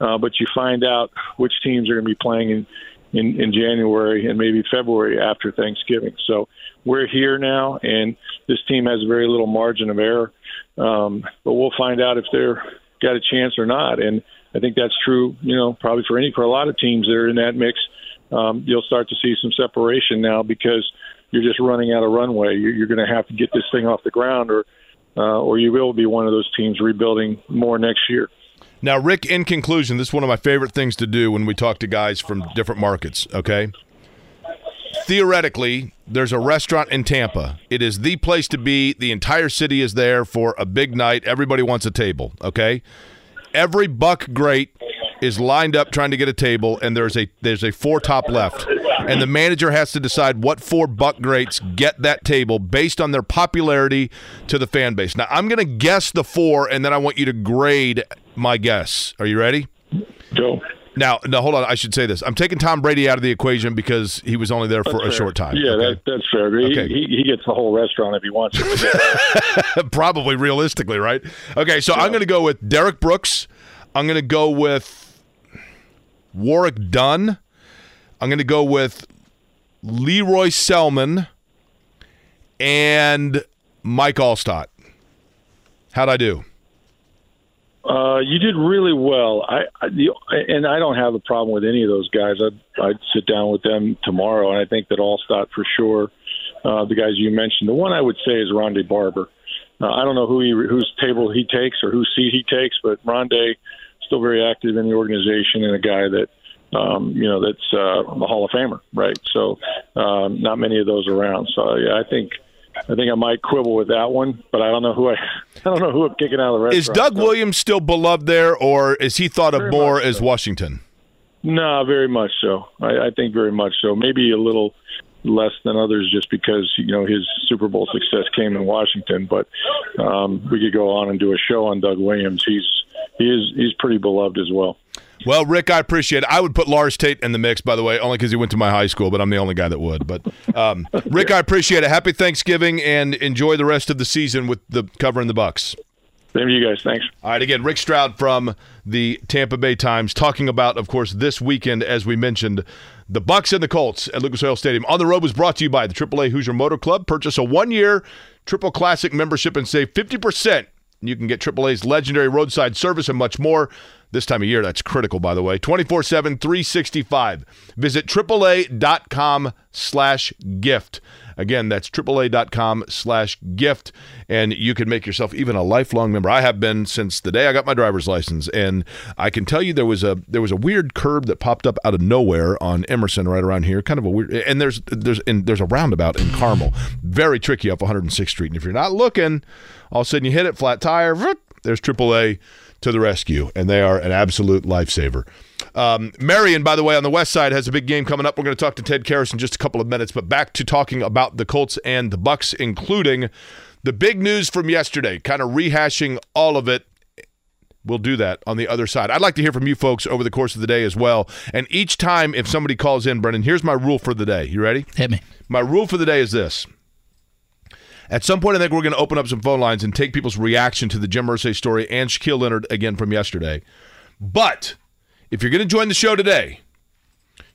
uh, but you find out which teams are going to be playing in, in in January and maybe February after Thanksgiving. So we're here now, and this team has very little margin of error. Um, but we'll find out if they're got a chance or not. And I think that's true. You know, probably for any for a lot of teams that are in that mix. Um, you'll start to see some separation now because you're just running out of runway. You're, you're going to have to get this thing off the ground, or uh, or you will be one of those teams rebuilding more next year. Now, Rick, in conclusion, this is one of my favorite things to do when we talk to guys from different markets, okay? Theoretically, there's a restaurant in Tampa. It is the place to be. The entire city is there for a big night. Everybody wants a table, okay? Every buck great is lined up trying to get a table and there's a there's a four top left and the manager has to decide what four buck greats get that table based on their popularity to the fan base. Now, I'm going to guess the four, and then I want you to grade my guess. Are you ready? Go. Now, no, hold on. I should say this. I'm taking Tom Brady out of the equation because he was only there for that's a fair. short time. Yeah, okay? that, that's fair. Okay. He, he, gets the whole restaurant if he wants it. Probably realistically, right? Okay, so yeah. I'm going to go with Derrick Brooks. I'm going to go with Warrick Dunn. I'm going to go with Lee Roy Selmon and Mike Alstott. How'd I do? Uh, you did really well. I, I the, and I don't have a problem with any of those guys. I'd, I'd sit down with them tomorrow, and I think that Alstott for sure. Uh, the guys you mentioned. The one I would say is Rondé Barber. Uh, I don't know who he whose table he takes or whose seat he takes, but Rondé still very active in the organization and a guy that um, you know that's uh, a Hall of Famer, right? So um, not many of those around. So yeah, I think I think I might quibble with that one, but I don't know who I I don't know who I'm kicking out of the restaurant. Is Doug. Williams still beloved there, or is he thought of Very more as so. Washington? No, very much so. I, I think very much so. Maybe a little less than others just because you know his Super Bowl success came in Washington. But um, we could go on and do a show on Doug Williams. He's he is he's pretty beloved as well. Well, Rick, I appreciate it. I would put Lars Tate in the mix, by the way, only because he went to my high school, but I'm the only guy that would. But um, Rick, I appreciate it. Happy Thanksgiving and enjoy the rest of the season with the covering the Bucs. Same to you guys. Thanks. All right, again, Rick Stroud from the Tampa Bay Times talking about, of course, this weekend, as we mentioned, the Bucs and the Colts at Lucas Oil Stadium. On the Road was brought to you by the AAA Hoosier Motor Club. Purchase a one-year Triple Classic membership and save 50%. You can get AAA's legendary roadside service and much more. This time of year, that's critical, by the way. 24-7, 365. Visit AAA.com slash gift. Again, that's AAA.com slash gift, and you can make yourself even a lifelong member. I have been since the day I got my driver's license, and I can tell you there was a there was a weird curb that popped up out of nowhere on Emerson right around here, kind of a weird. And there's there's and there's a roundabout in Carmel, very tricky up 106th Street. And if you're not looking, all of a sudden you hit it, flat tire, there's AAA to the rescue, and they are an absolute lifesaver. Um, Marian, by the way, on the west side has a big game coming up. We're going to talk to Ted Karras in just a couple of minutes, but back to talking about the Colts and the Bucs, including the big news from yesterday, kind of rehashing all of it. We'll do that on the other side. I'd like to hear from you folks over the course of the day as well. And each time, if somebody calls in, Brendan, here's my rule for the day. You ready? Hit me. My rule for the day is this. At some point, I think we're going to open up some phone lines and take people's reaction to the Jim Irsay story and Shaquille Leonard again from yesterday. But if you're going to join the show today,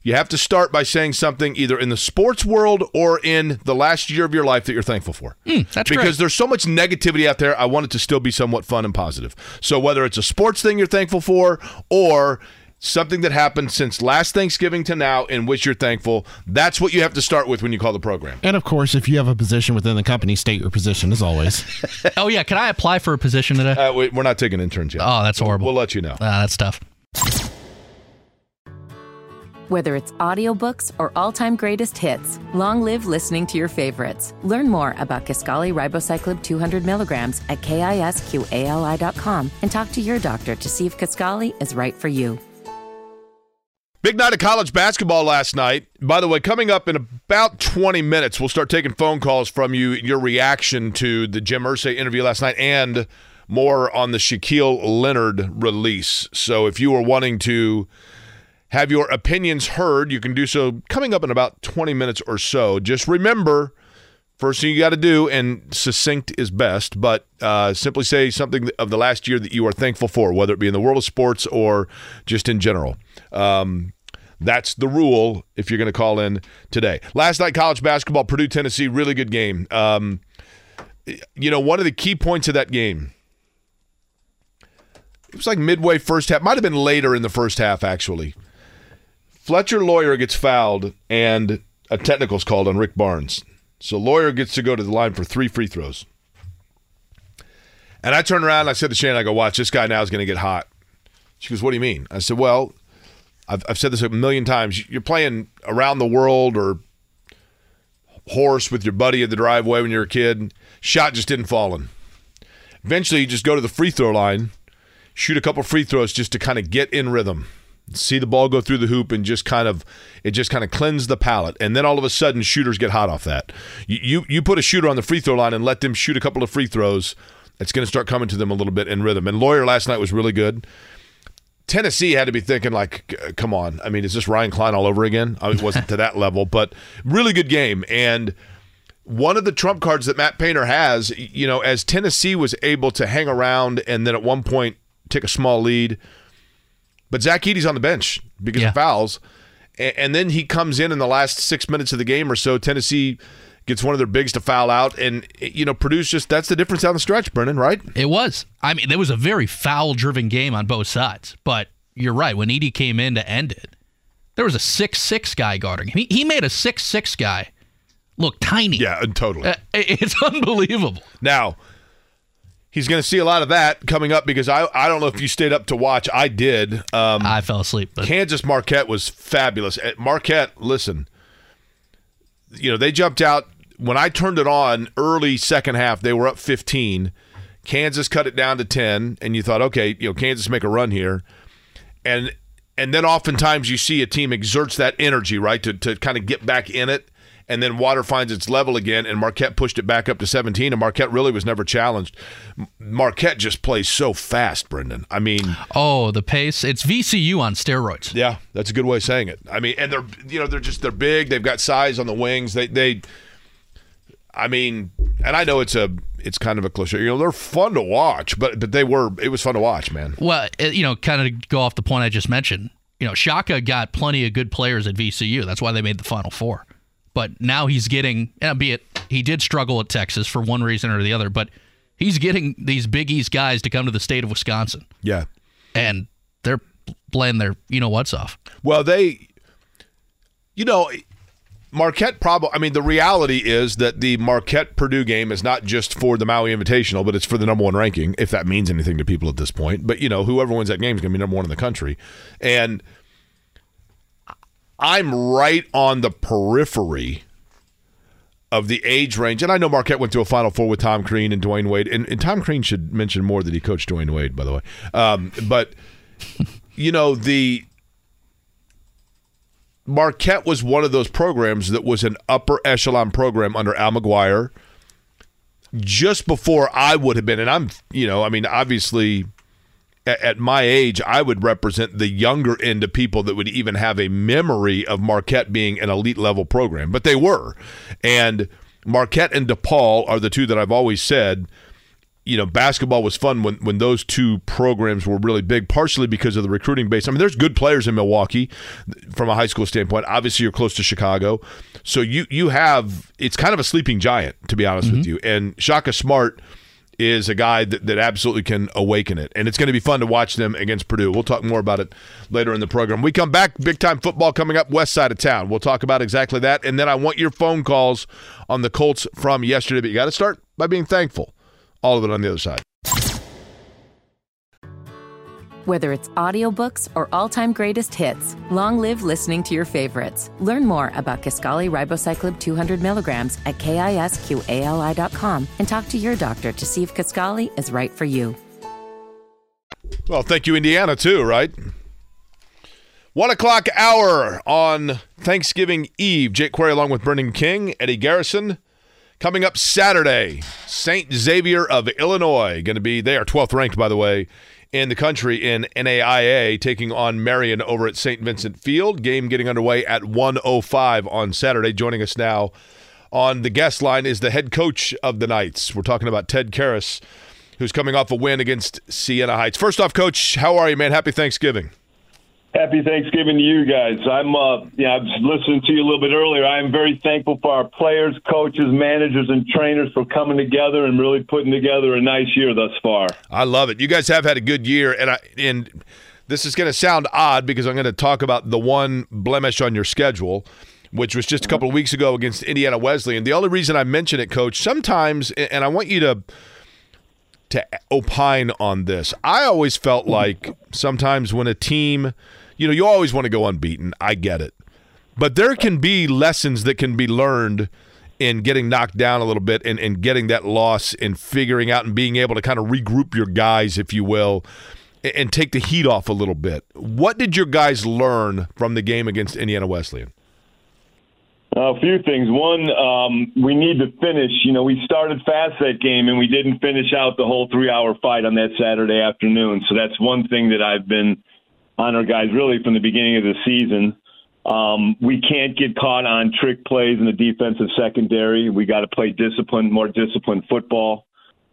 you have to start by saying something either in the sports world or in the last year of your life that you're thankful for. Hmm, that's because great. there's so much negativity out there. I want it to still be somewhat fun and positive. So whether it's a sports thing you're thankful for or something that happened since last Thanksgiving to now in which you're thankful, that's what you have to start with when you call the program. And of course, if you have a position within the company, state your position as always. Oh yeah, can I apply for a position today? Uh, we- we're not taking interns yet. Oh, that's horrible. We'll let you know. Ah, that's tough. Whether it's audiobooks or all-time greatest hits, long live listening to your favorites. Learn more about Kisqali Ribociclib 200 milligrams at kisqali.com and talk to your doctor to see if Kisqali is right for you. Big night of college basketball last night. By the way, coming up in about 20 minutes, we'll start taking phone calls from you, your reaction to the Jim Irsay interview last night, and more on the Shaquille Leonard release. So if you are wanting to have your opinions heard, you can do so coming up in about 20 minutes or so. Just remember, first thing you got to do, and succinct is best, but uh, simply say something of the last year that you are thankful for, whether it be in the world of sports or just in general. Um, that's the rule if you're going to call in today. Last night, college basketball, Purdue, Tennessee, really good game. Um, you know, one of the key points of that game, it was like midway first half, might have been later in the first half, actually. Fletcher Loyer gets fouled, and a technical's called on Rick Barnes. So Loyer gets to go to the line for three free throws. And I turned around and I said to Shannon, I go, watch, this guy now is going to get hot. She goes, what do you mean? I said, well, I've, I've said this a million times. You're playing around the world or horse with your buddy at the driveway when you're a kid. Shot just didn't fall in. Eventually, you just go to the free throw line, shoot a couple free throws just to kind of get in rhythm. See the ball go through the hoop and just kind of it just kind of cleanse the palate, and then all of a sudden shooters get hot off that. You you, you put a shooter on the free throw line and let them shoot a couple of free throws. It's going to start coming to them a little bit in rhythm. And Loyer last night was really good. Tennessee had to be thinking like, come on. I mean, is this Ryan Cline all over again? I it wasn't to that level, but really good game. And one of the trump cards that Matt Painter has, you know, as Tennessee was able to hang around and then at one point take a small lead, but Zach Edey's on the bench because Yeah. of fouls, and then he comes in in the last six minutes of the game or so. Tennessee gets one of their bigs to foul out, and you know Purdue's just that's the difference down the stretch, Brennan. Right? It was. I mean, there was a very foul-driven game on both sides, but you're right. When Edey came in to end it, there was a six-six guy guarding him. He, he made a six-six guy look tiny. Yeah, totally. Uh, it's unbelievable. Now he's going to see a lot of that coming up because I I don't know if you stayed up to watch. I did. Um, I fell asleep. But. Kansas Marquette was fabulous. Marquette, listen, you know they jumped out when I turned it on early second half. They were up 15. Kansas cut it down to 10, and you thought, okay, you know Kansas make a run here, and and then oftentimes you see a team exerts that energy right to to kind of get back in it and then water finds its level again, and Marquette pushed it back up to 17, and Marquette really was never challenged. Marquette just plays so fast, Brendan. I mean, oh, the pace. It's VCU on steroids. Yeah, that's a good way of saying it. I mean, and they're you know they're just they're big. They've got size on the wings. They they. I mean, and I know it's a it's kind of a cliche. You know, they're fun to watch, but but they were it was fun to watch, man. Well, eh, you know, kind of go off the point I just mentioned. You know, Shaka got plenty of good players at VCU. That's why they made the Final Four but now he's getting, eh, albeit he did struggle at Texas for one reason or the other, but he's getting these Big East guys to come to the state of Wisconsin. Yeah. And they're playing their, you know what's off. Well, they, you know, Marquette probably, I mean, the reality is that the Marquette Purdue game is not just for the Maui Invitational, but it's for the number one ranking, if that means anything to people at this point. But, you know, whoever wins that game is going to be number one in the country. And, I'm right on the periphery of the age range. And I know Marquette went to a Final Four with Tom Crean and Dwyane Wade. And, and Tom Crean should mention more that he coached Dwyane Wade, by the way. Um, but, you know, the Marquette was one of those programs that was an upper echelon program under Al McGuire just before I would have been. And I'm, you know, I mean, obviously – at my age, I would represent the younger end of people that would even have a memory of Marquette being an elite level program, but they were. And Marquette and DePaul are the two that I've always said, you know, basketball was fun when, when those two programs were really big, partially because of the recruiting base. I mean, there's good players in Milwaukee from a high school standpoint. Obviously, you're close to Chicago. So you you have it's kind of a sleeping giant, to be honest mm-hmm. with you. And Shaka Smart – is a guy that, that absolutely can awaken it. And it's going to be fun to watch them against Purdue. We'll talk more about it later in the program. We come back, big time football coming up west side of town. We'll talk about exactly that. And then I want your phone calls on the Colts from yesterday. But you got to start by being thankful. All of it on the other side. Whether it's audiobooks or all-time greatest hits, long live listening to your favorites. Learn more about Kisqali Ribociclib 200 milligrams at kisqali.com and talk to your doctor to see if Kisqali is right for you. Well, thank you, Indiana, too, right? One o'clock hour on Thanksgiving Eve. Jake Query along with Brendan King, Eddie Garrison. Coming up Saturday, St. Xavier of Illinois. Going to be, they are 12th ranked, by the way, in the country in NAIA, taking on Marian over at St. Vincent Field. Game getting underway at 105 on Saturday. Joining us now on the guest line is the head coach of the Knights. We're talking about Ted Karras, who's coming off a win against Siena Heights. First off, coach, how are you, man? Happy Thanksgiving. Happy Thanksgiving to you guys. I'm, uh, yeah, I was listening to you a little bit earlier. I am very thankful for our players, coaches, managers, and trainers for coming together and really putting together a nice year thus far. I love it. You guys have had a good year, and I and this is going to sound odd because I'm going to talk about the one blemish on your schedule, which was just a couple of weeks ago against Indiana Wesleyan. The only reason I mention it, Coach, sometimes, and I want you to to opine on this. I always felt like sometimes when a team you know, you always want to go unbeaten. I get it. But there can be lessons that can be learned in getting knocked down a little bit and, and getting that loss and figuring out and being able to kind of regroup your guys, if you will, and, and take the heat off a little bit. What did your guys learn from the game against Indiana Wesleyan? A few things. One, um, we need to finish. You know, we started fast that game and we didn't finish out the whole three hour fight on that Saturday afternoon. So that's one thing that I've been on our guys really from the beginning of the season. Um, we can't get caught on trick plays in the defensive secondary. We got to play disciplined, more disciplined football.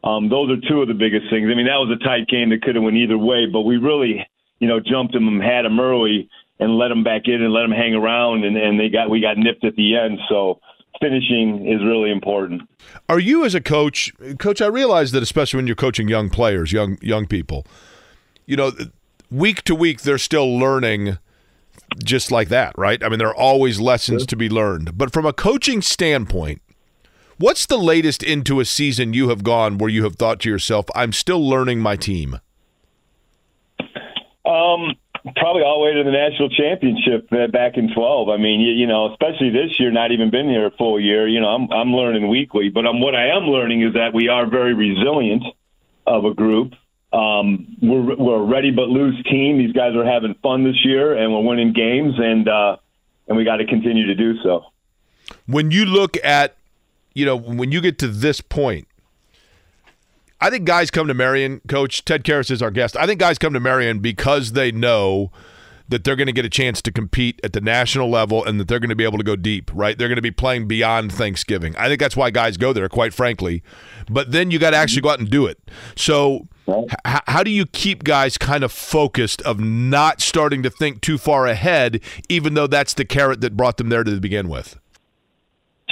Um, those are two of the biggest things. I mean, that was a tight game that could have went either way, but we really, you know, jumped them and had them early and let them back in and let them hang around, and, and they got we got nipped at the end. So finishing is really important. Are you as a coach, coach? I realize that especially when you're coaching young players, young young people, you know, week to week they're still learning just like that, right? I mean, there are always lessons to be learned. But from a coaching standpoint, what's the latest into a season you have gone where you have thought to yourself, I'm still learning my team? Um, probably all the way to the national championship back in 12. I mean, you, you know, especially this year, not even been here a full year. You know, I'm I'm learning weekly, but I'm, what I am learning is that we are very resilient of a group. Um, we're we're a ready but loose team. These guys are having fun this year, and we're winning games, and uh, and we got to continue to do so. When you look at, you know, when you get to this point, I think guys come to Marian, Coach Ted Karras is our guest. I think guys come to Marian because they know that they're going to get a chance to compete at the national level and that they're going to be able to go deep, right? They're going to be playing beyond Thanksgiving. I think that's why guys go there, quite frankly. But then you got to actually go out and do it. So, h- how do you keep guys kind of focused of not starting to think too far ahead, even though that's the carrot that brought them there to begin with?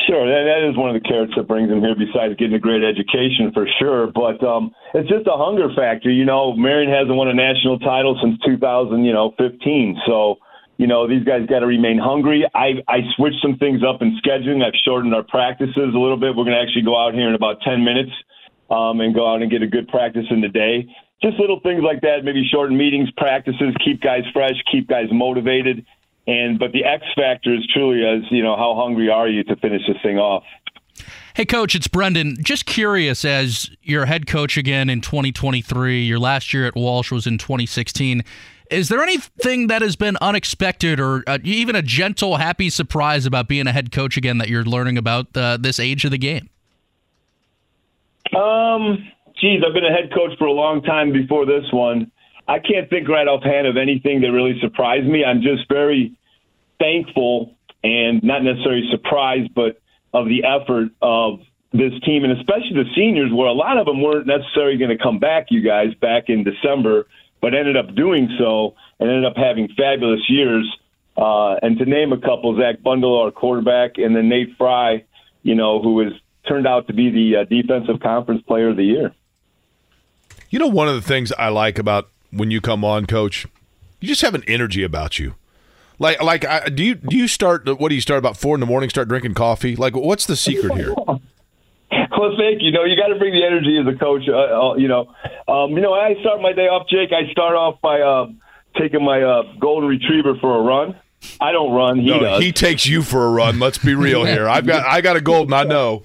Sure, that, that is one of the carrots that brings them here. Besides getting a great education, for sure, but um, it's just a hunger factor. You know, Marian hasn't won a national title since 2000, you know, 15. So, you know, these guys got to remain hungry. I I switched some things up in scheduling. I've shortened our practices a little bit. We're going to actually go out here in about 10 minutes um, and go out and get a good practice in the day. Just little things like that. Maybe shorten meetings, practices, keep guys fresh, keep guys motivated and but the X factor is truly as you know, how hungry are you to finish this thing off? Hey, coach, it's Brendan. Just curious, as your head coach again in 2023, your last year at Walsh was in 2016. Is there anything that has been unexpected or uh, even a gentle, happy surprise about being a head coach again that you're learning about uh, this age of the game? Um, geez, I've been a head coach for a long time before this one. I can't think right offhand of anything that really surprised me. I'm just very thankful and not necessarily surprised, but of the effort of this team and especially the seniors, where a lot of them weren't necessarily going to come back, you guys, back in December, but ended up doing so and ended up having fabulous years. Uh, and to name a couple, Zach Bundle, our quarterback, and then Nate Fry, you know, who has turned out to be the uh, defensive conference player of the year. You know, one of the things I like about when you come on, Coach? You just have an energy about you. Like, like, I, do you do you start? What do you start about four in the morning? Start drinking coffee? Like, what's the secret here? Well, thank you. you know, you got to bring the energy as a coach. Uh, uh, you know, um, you know, I start my day off, Jake. I start off by uh, taking my uh, golden retriever for a run. I don't run. He no, does. He takes you for a run. Let's be real here. I've got I got a golden. I know.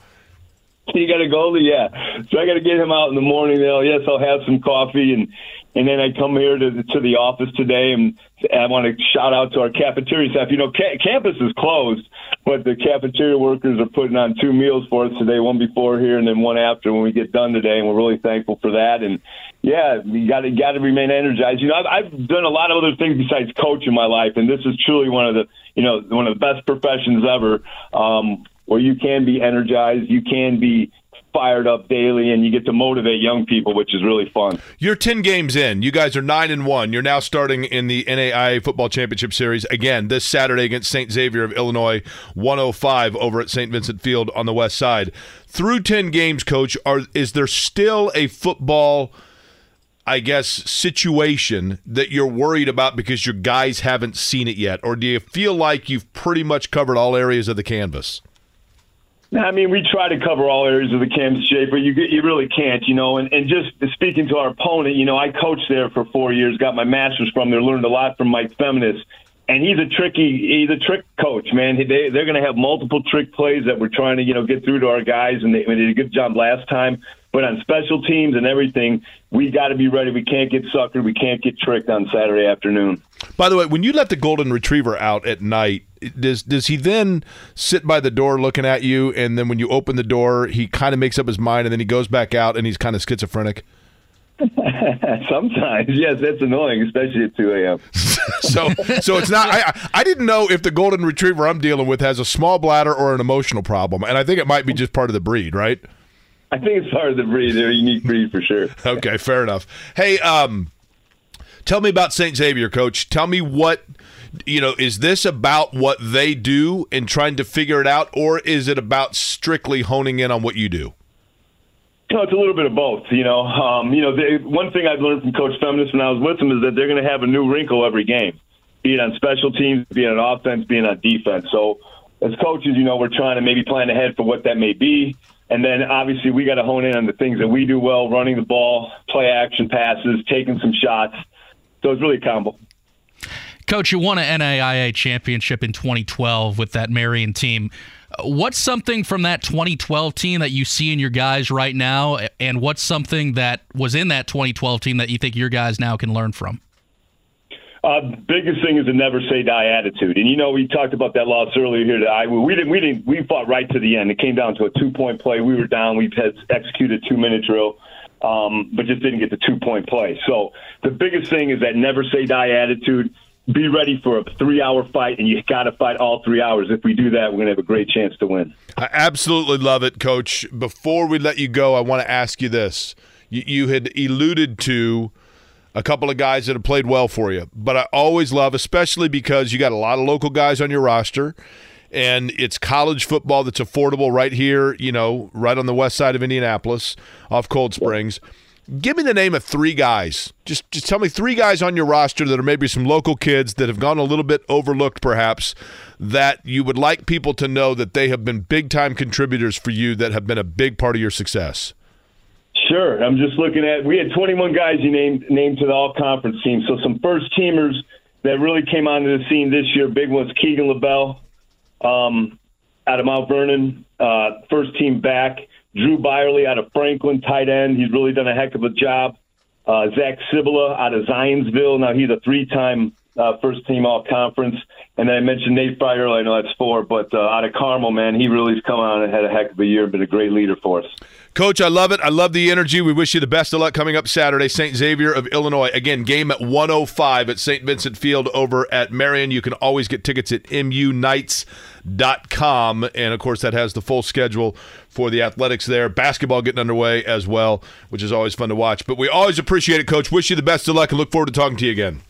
You got a golden, yeah. So I got to get him out in the morning. You know, yes, I'll have some coffee and and then I come here to to the office today, and I want to shout out to our cafeteria staff. You know, ca- campus is closed, but the cafeteria workers are putting on two meals for us today, one before here and then one after when we get done today, and we're really thankful for that. And yeah, you got to got to remain energized. You know, I've, I've done a lot of other things besides coach in my life, and this is truly one of the you know one of the best professions ever, um, where you can be energized, you can be fired up daily and you get to motivate young people, which is really fun. You're 10 games in. You guys are 9 and 1. You're now starting in the NAIA Football Championship Series again this Saturday against St. Xavier of Illinois, 105 over at St. Vincent Field on the west side. Through 10 games, coach, are is there still a football I guess situation that you're worried about because your guys haven't seen it yet or do you feel like you've pretty much covered all areas of the canvas? I mean, we try to cover all areas of the canvas, Jay, but you you really can't, you know. And, and just speaking to our opponent, you know, I coached there for four years, got my master's from there, learned a lot from Mike Feminis, and he's a tricky, he's a trick coach, man. They they're going to have multiple trick plays that we're trying to, you know, get through to our guys, and they, they did a good job last time. But on special teams and everything, we got to be ready. We can't get suckered. We can't get tricked on Saturday afternoon. By the way, when you let the golden retriever out at night, does does he then sit by the door looking at you, and then when you open the door, he kind of makes up his mind, and then he goes back out, and he's kind of schizophrenic? Sometimes, yes, that's annoying, especially at two a.m. so, so it's not. I I didn't know if the golden retriever I'm dealing with has a small bladder or an emotional problem, and I think it might be just part of the breed, right? I think it's part of the breed. They're a unique breed for sure. okay, fair enough. Hey, um, Tell me about St. Xavier, coach. Tell me what you know, is this about what they do and trying to figure it out, or is it about strictly honing in on what you do? It's a little bit of both. You know, um, you know, they, one thing I've learned from Coach Feminis when I was with him is that they're going to have a new wrinkle every game, be it on special teams, be it on offense, be it on defense. So, as coaches, you know, we're trying to maybe plan ahead for what that may be. And then obviously we got to hone in on the things that we do well, running the ball, play action passes, taking some shots. So it's really a combo. Coach, you won an NAIA championship in 2012 with that Marian team. What's something from that 2012 team that you see in your guys right now, and what's something that was in that 2012 team that you think your guys now can learn from? Uh, biggest thing is the never say die attitude, and you know we talked about that loss earlier here. To Iowa, we didn't, we didn't, we fought right to the end. It came down to a two point play. We were down. We had executed two minute drill, um, but just didn't get the two point play. So the biggest thing is that never say die attitude be ready for a three hour fight, and you got to fight all three hours. If we do that, we're going to have a great chance to win. I absolutely love it, Coach. Before we let you go, I want to ask you this. You, you had alluded to a couple of guys that have played well for you, but I always love, especially because you got a lot of local guys on your roster. And it's college football that's affordable right here, you know, right on the west side of Indianapolis, off Cold Springs. Give me the name of three guys. Just just tell me three guys on your roster that are maybe some local kids that have gone a little bit overlooked perhaps that you would like people to know that they have been big time contributors for you that have been a big part of your success. Sure. I'm just looking at we had 21 guys you named named to the all conference team. So some first teamers that really came onto the scene this year. Big ones Keegan LaBelle um, out of Mount Vernon, uh, first team back. Drew Byerly out of Franklin, tight end. He's really done a heck of a job. Uh, Zach Sibila out of Zionsville. Now he's a three-time uh, first team all conference. And then I mentioned Nate Fry. I know that's four, but uh, out of Carmel, man, he really's come on and had a heck of a year. Been a great leader for us. Coach, I love it. I love the energy. We wish you the best of luck coming up Saturday. St. Xavier of Illinois. Again, game at 105 at St. Vincent Field over at Marian. You can always get tickets at munites.com. And, of course, that has the full schedule for the athletics there. Basketball getting underway as well, which is always fun to watch. But we always appreciate it, Coach. Wish you the best of luck and look forward to talking to you again.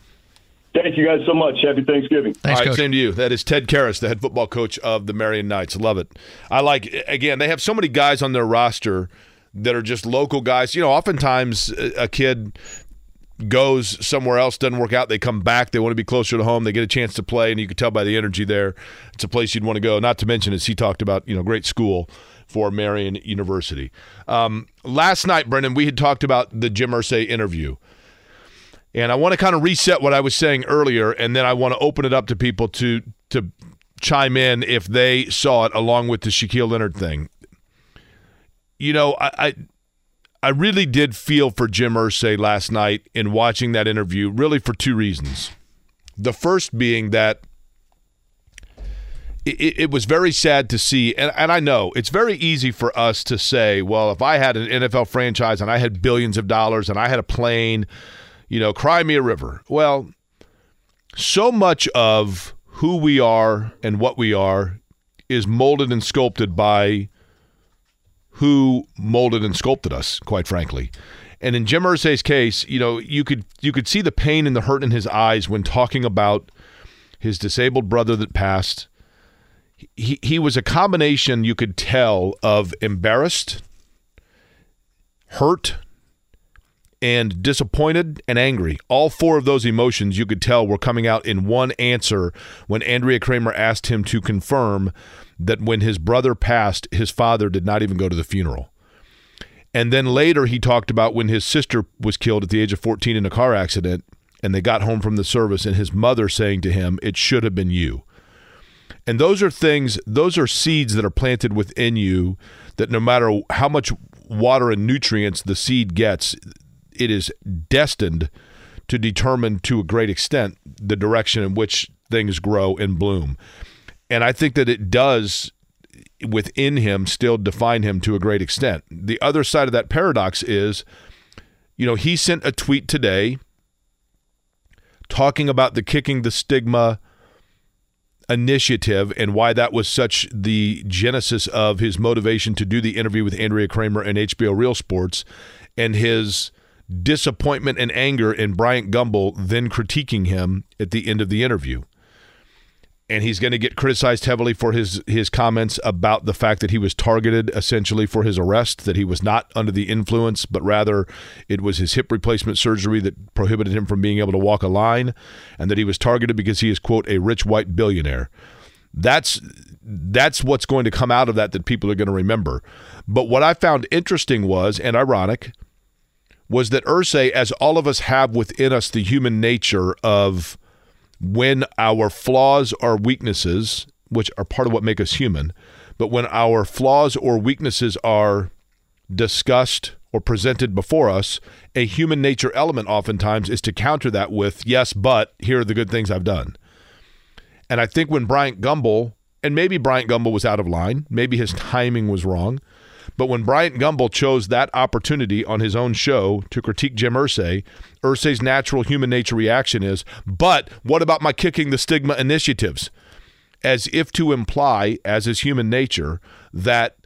Thank you guys so much. Happy Thanksgiving. Thanks, All right, Coach. same to you. That is Ted Karras, the head football coach of the Marian Knights. Love it. I like again. They have so many guys on their roster that are just local guys. You know, oftentimes a kid goes somewhere else, doesn't work out, they come back, they want to be closer to home, they get a chance to play, and you can tell by the energy there, it's a place you'd want to go. Not to mention, as he talked about, you know, great school for Marian University. Um, last night, Brendan, we had talked about the Jim Irsay interview. And I want to kind of reset what I was saying earlier, and then I want to open it up to people to to chime in if they saw it along with the Shaquille Leonard thing. You know, I, I I really did feel for Jim Irsay last night in watching that interview, really for two reasons. The first being that it, it, was very sad to see, and, and I know it's very easy for us to say, well, if I had an NFL franchise and I had billions of dollars and I had a plane you know, cry me a river. Well, so much of who we are and what we are is molded and sculpted by who molded and sculpted us, quite frankly. And in Jim Irsay's case, you know, you could you could see the pain and the hurt in his eyes when talking about his disabled brother that passed. He he was a combination you could tell of embarrassed, hurt, and disappointed and angry. All four of those emotions you could tell were coming out in one answer when Andrea Kremer asked him to confirm that when his brother passed, his father did not even go to the funeral. And then later he talked about when his sister was killed at the age of 14 in a car accident and they got home from the service and his mother saying to him, It should have been you. And those are things, those are seeds that are planted within you that no matter how much water and nutrients the seed gets, it is destined to determine to a great extent the direction in which things grow and bloom. And I think that it does within him still define him to a great extent. The other side of that paradox is, you know, he sent a tweet today talking about the kicking the stigma initiative and why that was such the genesis of his motivation to do the interview with Andrea Kremer and HBO Real Sports and his disappointment and anger in Bryant Gumbel then critiquing him at the end of the interview. And he's going to get criticized heavily for his his comments about the fact that he was targeted essentially for his arrest, that he was not under the influence, but rather it was his hip replacement surgery that prohibited him from being able to walk a line, and that he was targeted because he is quote a rich white billionaire. That's that's what's going to come out of that that people are going to remember. But what I found interesting was and ironic was that Irsay, as all of us have within us the human nature of when our flaws or weaknesses, which are part of what make us human, but when our flaws or weaknesses are discussed or presented before us, a human nature element oftentimes is to counter that with, yes, but here are the good things I've done. And I think when Bryant Gumbel, and maybe Bryant Gumbel was out of line, maybe his timing was wrong, but when Bryant Gumbel chose that opportunity on his own show to critique Jim Irsay, Irsay's natural human nature reaction is, but what about my kicking the stigma initiatives? As if to imply, as is human nature, that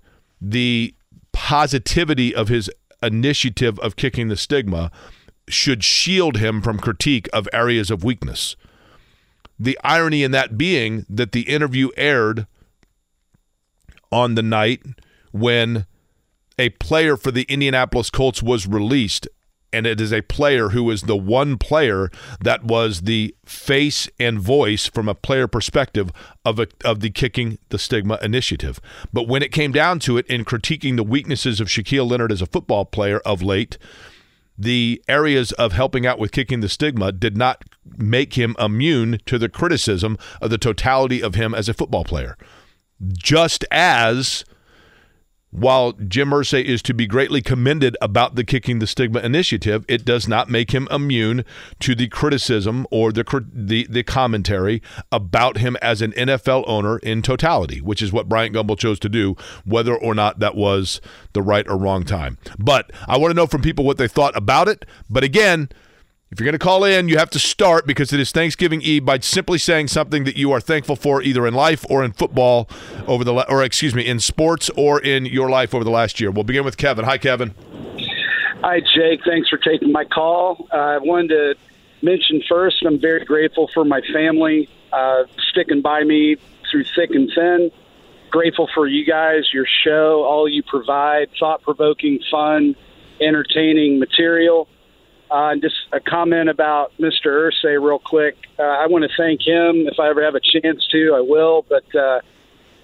the positivity of his initiative of kicking the stigma should shield him from critique of areas of weakness. The irony in that being that the interview aired on the night when a player for the Indianapolis Colts was released, and it is a player who is the one player that was the face and voice from a player perspective of a, of the kicking the stigma initiative. But when it came down to it, in critiquing the weaknesses of Shaquille Leonard as a football player of late, the areas of helping out with kicking the stigma did not make him immune to the criticism of the totality of him as a football player. Just as while Jim Irsay is to be greatly commended about the Kicking the Stigma initiative, it does not make him immune to the criticism or the, the, the commentary about him as an NFL owner in totality, which is what Bryant Gumbel chose to do, whether or not that was the right or wrong time. But I want to know from people what they thought about it. But again, if you're going to call in, you have to start because it is Thanksgiving Eve by simply saying something that you are thankful for either in life or in football over the or excuse me, in sports or in your life over the last year. We'll begin with Kevin. Hi Kevin. Hi Jake, thanks for taking my call. Uh, I wanted to mention first I'm very grateful for my family uh, sticking by me through thick and thin. Grateful for you guys, your show, all you provide, thought-provoking, fun, entertaining material uh, and just a comment about Mr. Irsay, real quick. Uh, I want to thank him. If I ever have a chance to, I will. But uh,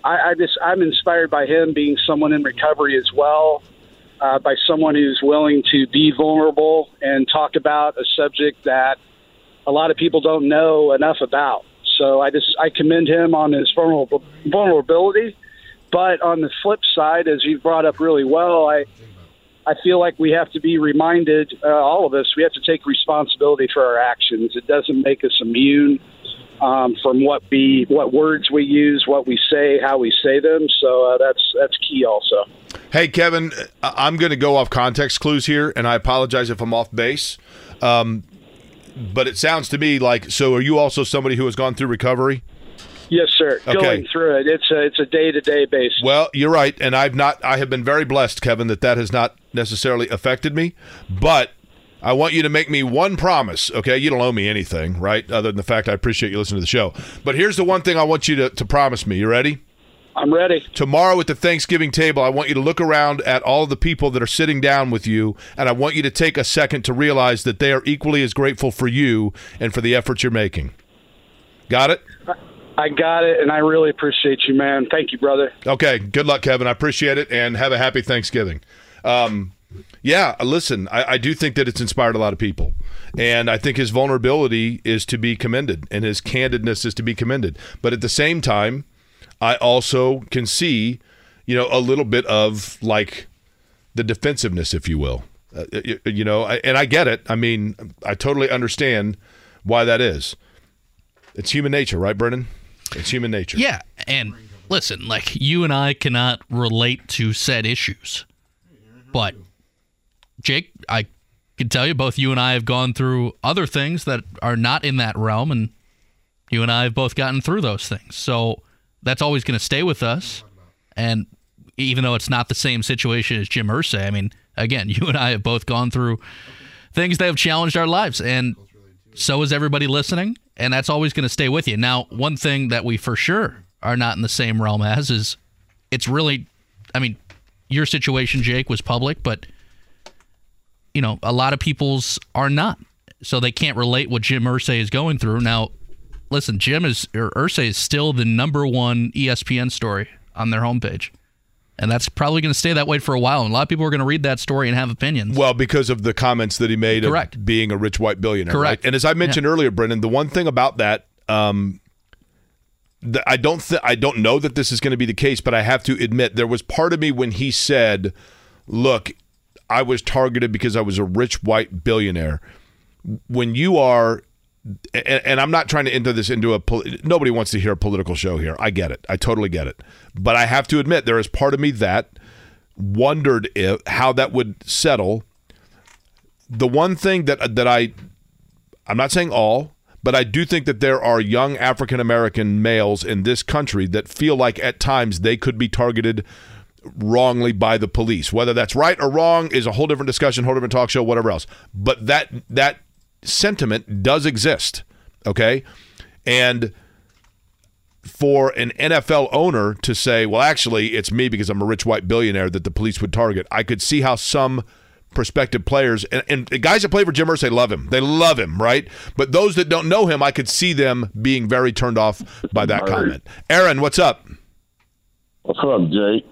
I, I just I'm inspired by him being someone in recovery as well, uh, by someone who's willing to be vulnerable and talk about a subject that a lot of people don't know enough about. So I just I commend him on his vulnerable, vulnerability. But on the flip side, as you brought up really well, I I feel like we have to be reminded, uh, all of us, we have to take responsibility for our actions. It doesn't make us immune um, from what we, what words we use, what we say, how we say them. So uh, that's that's key, also. Hey, Kevin, I'm going to go off context clues here, and I apologize if I'm off base. Um, but it sounds to me like so. Are you also somebody who has gone through recovery? Yes, sir. Okay. Going through it, it's a it's a day to day basis. Well, you're right, and I've not. I have been very blessed, Kevin, that that has not necessarily affected me. But I want you to make me one promise. Okay, you don't owe me anything, right? Other than the fact I appreciate you listening to the show. But here's the one thing I want you to, to promise me. You ready? I'm ready. Tomorrow at the Thanksgiving table, I want you to look around at all the people that are sitting down with you, and I want you to take a second to realize that they are equally as grateful for you and for the efforts you're making. Got it? I got it, and I really appreciate you, man. Thank you, brother. Okay. Good luck, Kevin. I appreciate it, and have a happy Thanksgiving. Um, yeah, listen, I, I, do think that it's inspired a lot of people. And I think his vulnerability is to be commended and his candidness is to be commended. But at the same time, I also can see, you know, a little bit of like the defensiveness, if you will. Uh, you, you know, and I get it. I mean, I totally understand why that is. It's human nature, right, Brendan? It's human nature. Yeah, and listen, like you and I cannot relate to said issues, but Jake, I can tell you both you and I have gone through other things that are not in that realm, and you and I have both gotten through those things. So that's always going to stay with us. And even though it's not the same situation as Jim Irsay, I mean, again, you and I have both gone through things that have challenged our lives, and so is everybody listening, and that's always going to stay with you. Now, one thing that we for sure are not in the same realm as is it's really, I mean, your situation, Jake, was public, but you know, a lot of people's are not, so they can't relate what Jim Irsay is going through. Now, listen, Jim is or Irsay is still the number one ESPN story on their homepage. And that's probably going to stay that way for a while. And a lot of people are going to read that story and have opinions. Well, because of the comments that he made Correct. of being a rich white billionaire. Correct. right? And as I mentioned earlier, Brendan, the one thing about that, um, I don't th- I don't know that this is going to be the case, but I have to admit there was part of me when he said, "Look, I was targeted because I was a rich white billionaire." When you are and, and I'm not trying to enter this into a pol- nobody wants to hear a political show here. I get it. I totally get it. But I have to admit there is part of me that wondered if how that would settle. The one thing that that I I'm not saying all, but I do think that there are young African American males in this country that feel like at times they could be targeted wrongly by the police. Whether that's right or wrong is a whole different discussion, whole different talk show, whatever else. But that that sentiment does exist, okay? And for an NFL owner to say, well, actually, it's me because I'm a rich white billionaire that the police would target, I could see how some prospective players and, and the guys that play for Jim Irsay love him. They love him, right? But those that don't know him, I could see them being very turned off by that comment. Aaron, what's up? What's up, Jake?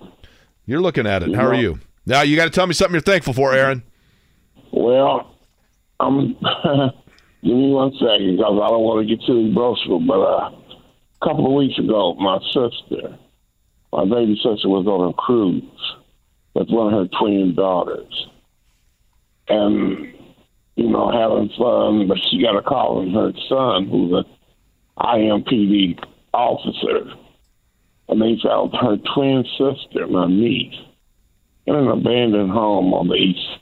You're looking at it. How are you? Now you got to tell me something you're thankful for, Aaron. Well, I'm. give me one second because I don't want to get too boastful. But uh, a couple of weeks ago, my sister, my baby sister, was on a cruise with one of her twin daughters, and you know having fun. But she got a call from her son, who's an IMPD officer, and they found her twin sister, my niece, in an abandoned home on the east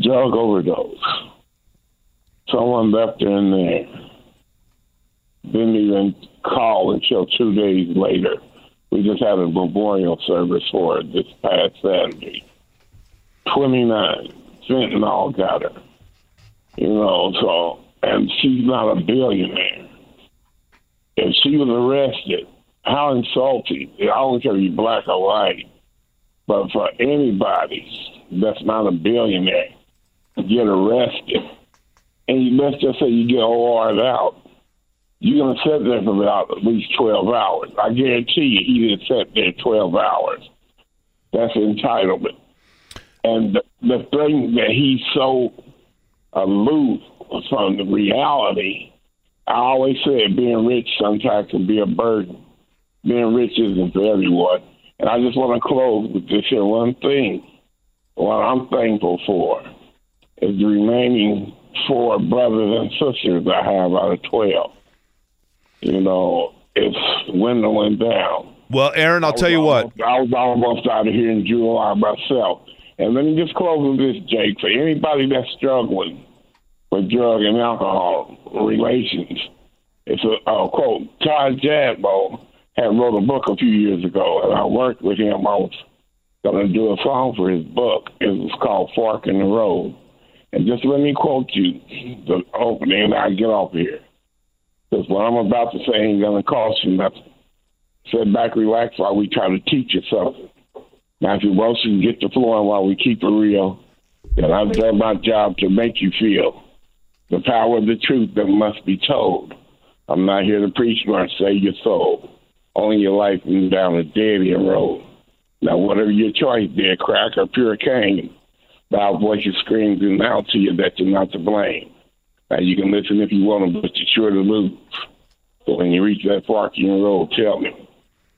drug overdose. Someone left her in there. Didn't even call until two days later. We just had a memorial service for her this past Saturday. 29. Fentanyl got her. You know, so, and she's not a billionaire. If she was arrested, how insulting. I don't care if you're black or white, but for anybody that's not a billionaire, get arrested, and you, let's just say you get OR'd out, you're going to sit there for about at least 12 hours. I guarantee you he didn't sit there 12 hours. That's entitlement. And the, the thing that he's so aloof from the reality, I always said being rich sometimes can be a burden. Being rich isn't for everyone. And I just want to close with this here one thing. What I'm thankful for is the remaining four brothers and sisters I have out of 12. You know, it's dwindling down. Well, Aaron, I'll tell you what. I was almost out of here in July myself. And let me just close with this, Jake. For anybody that's struggling with drug and alcohol relations, it's a, a quote. Todd Jadbo had wrote a book a few years ago, and I worked with him. I was going to do a song for his book. It was called Fork in the Road. And just let me quote you the opening, and I get off here. Because what I'm about to say ain't going to cost you nothing. Sit back, relax while we try to teach you something. Matthew Wilson, get the flowing while we keep it real. And I've done my job to make you feel the power of the truth that must be told. I'm not here to preach nor save your soul. Only your life and down a dead end road. Now, whatever your choice, dear crack or pure cane, loud voices screaming out to you that you're not to blame. Now, you can listen if you want to, but you're sure to lose. So when you reach that fork in the road, tell me,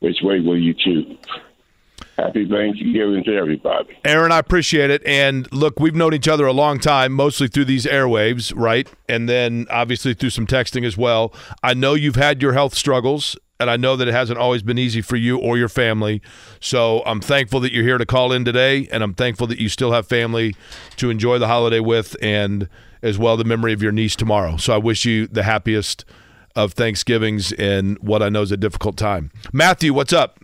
which way will you choose? Happy Thanksgiving to everybody. Aaron, I appreciate it. And look, we've known each other a long time, mostly through these airwaves, right? And then obviously through some texting as well. I know you've had your health struggles, and I know that it hasn't always been easy for you or your family. So I'm thankful that you're here to call in today, and I'm thankful that you still have family to enjoy the holiday with, and as well the memory of your niece tomorrow. So I wish you the happiest of Thanksgivings in what I know is a difficult time. Matthew, what's up?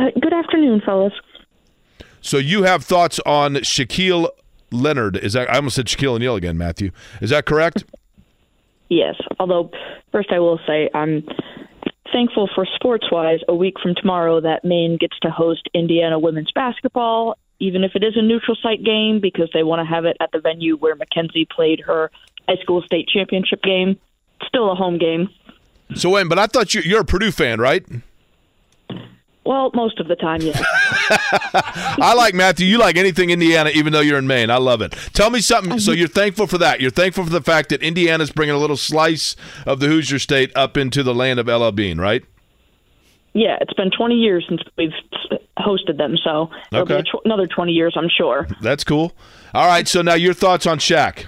Uh, good afternoon, fellas. So you have thoughts on Shaquille Leonard? Is that I almost said Shaquille O'Neal again, Matthew? Is that correct? Yes. Although, first I will say I'm thankful for sports wise a week from tomorrow that Maine gets to host Indiana women's basketball, even if it is a neutral site game, because they want to have it at the venue where Mackenzie played her high school state championship game. Still a home game. So, Wayne, but I thought you, you're a Purdue fan, right? Well, most of the time, yes. I like Matthew. You like anything Indiana, even though you're in Maine. I love it. Tell me something. So you're thankful for that. You're thankful for the fact that Indiana's bringing a little slice of the Hoosier State up into the land of LL Bean, right? Yeah, it's been 20 years since we've hosted them, so it'll Okay. be tw- another 20 years, I'm sure. That's cool. All right. So now your thoughts on Shaq?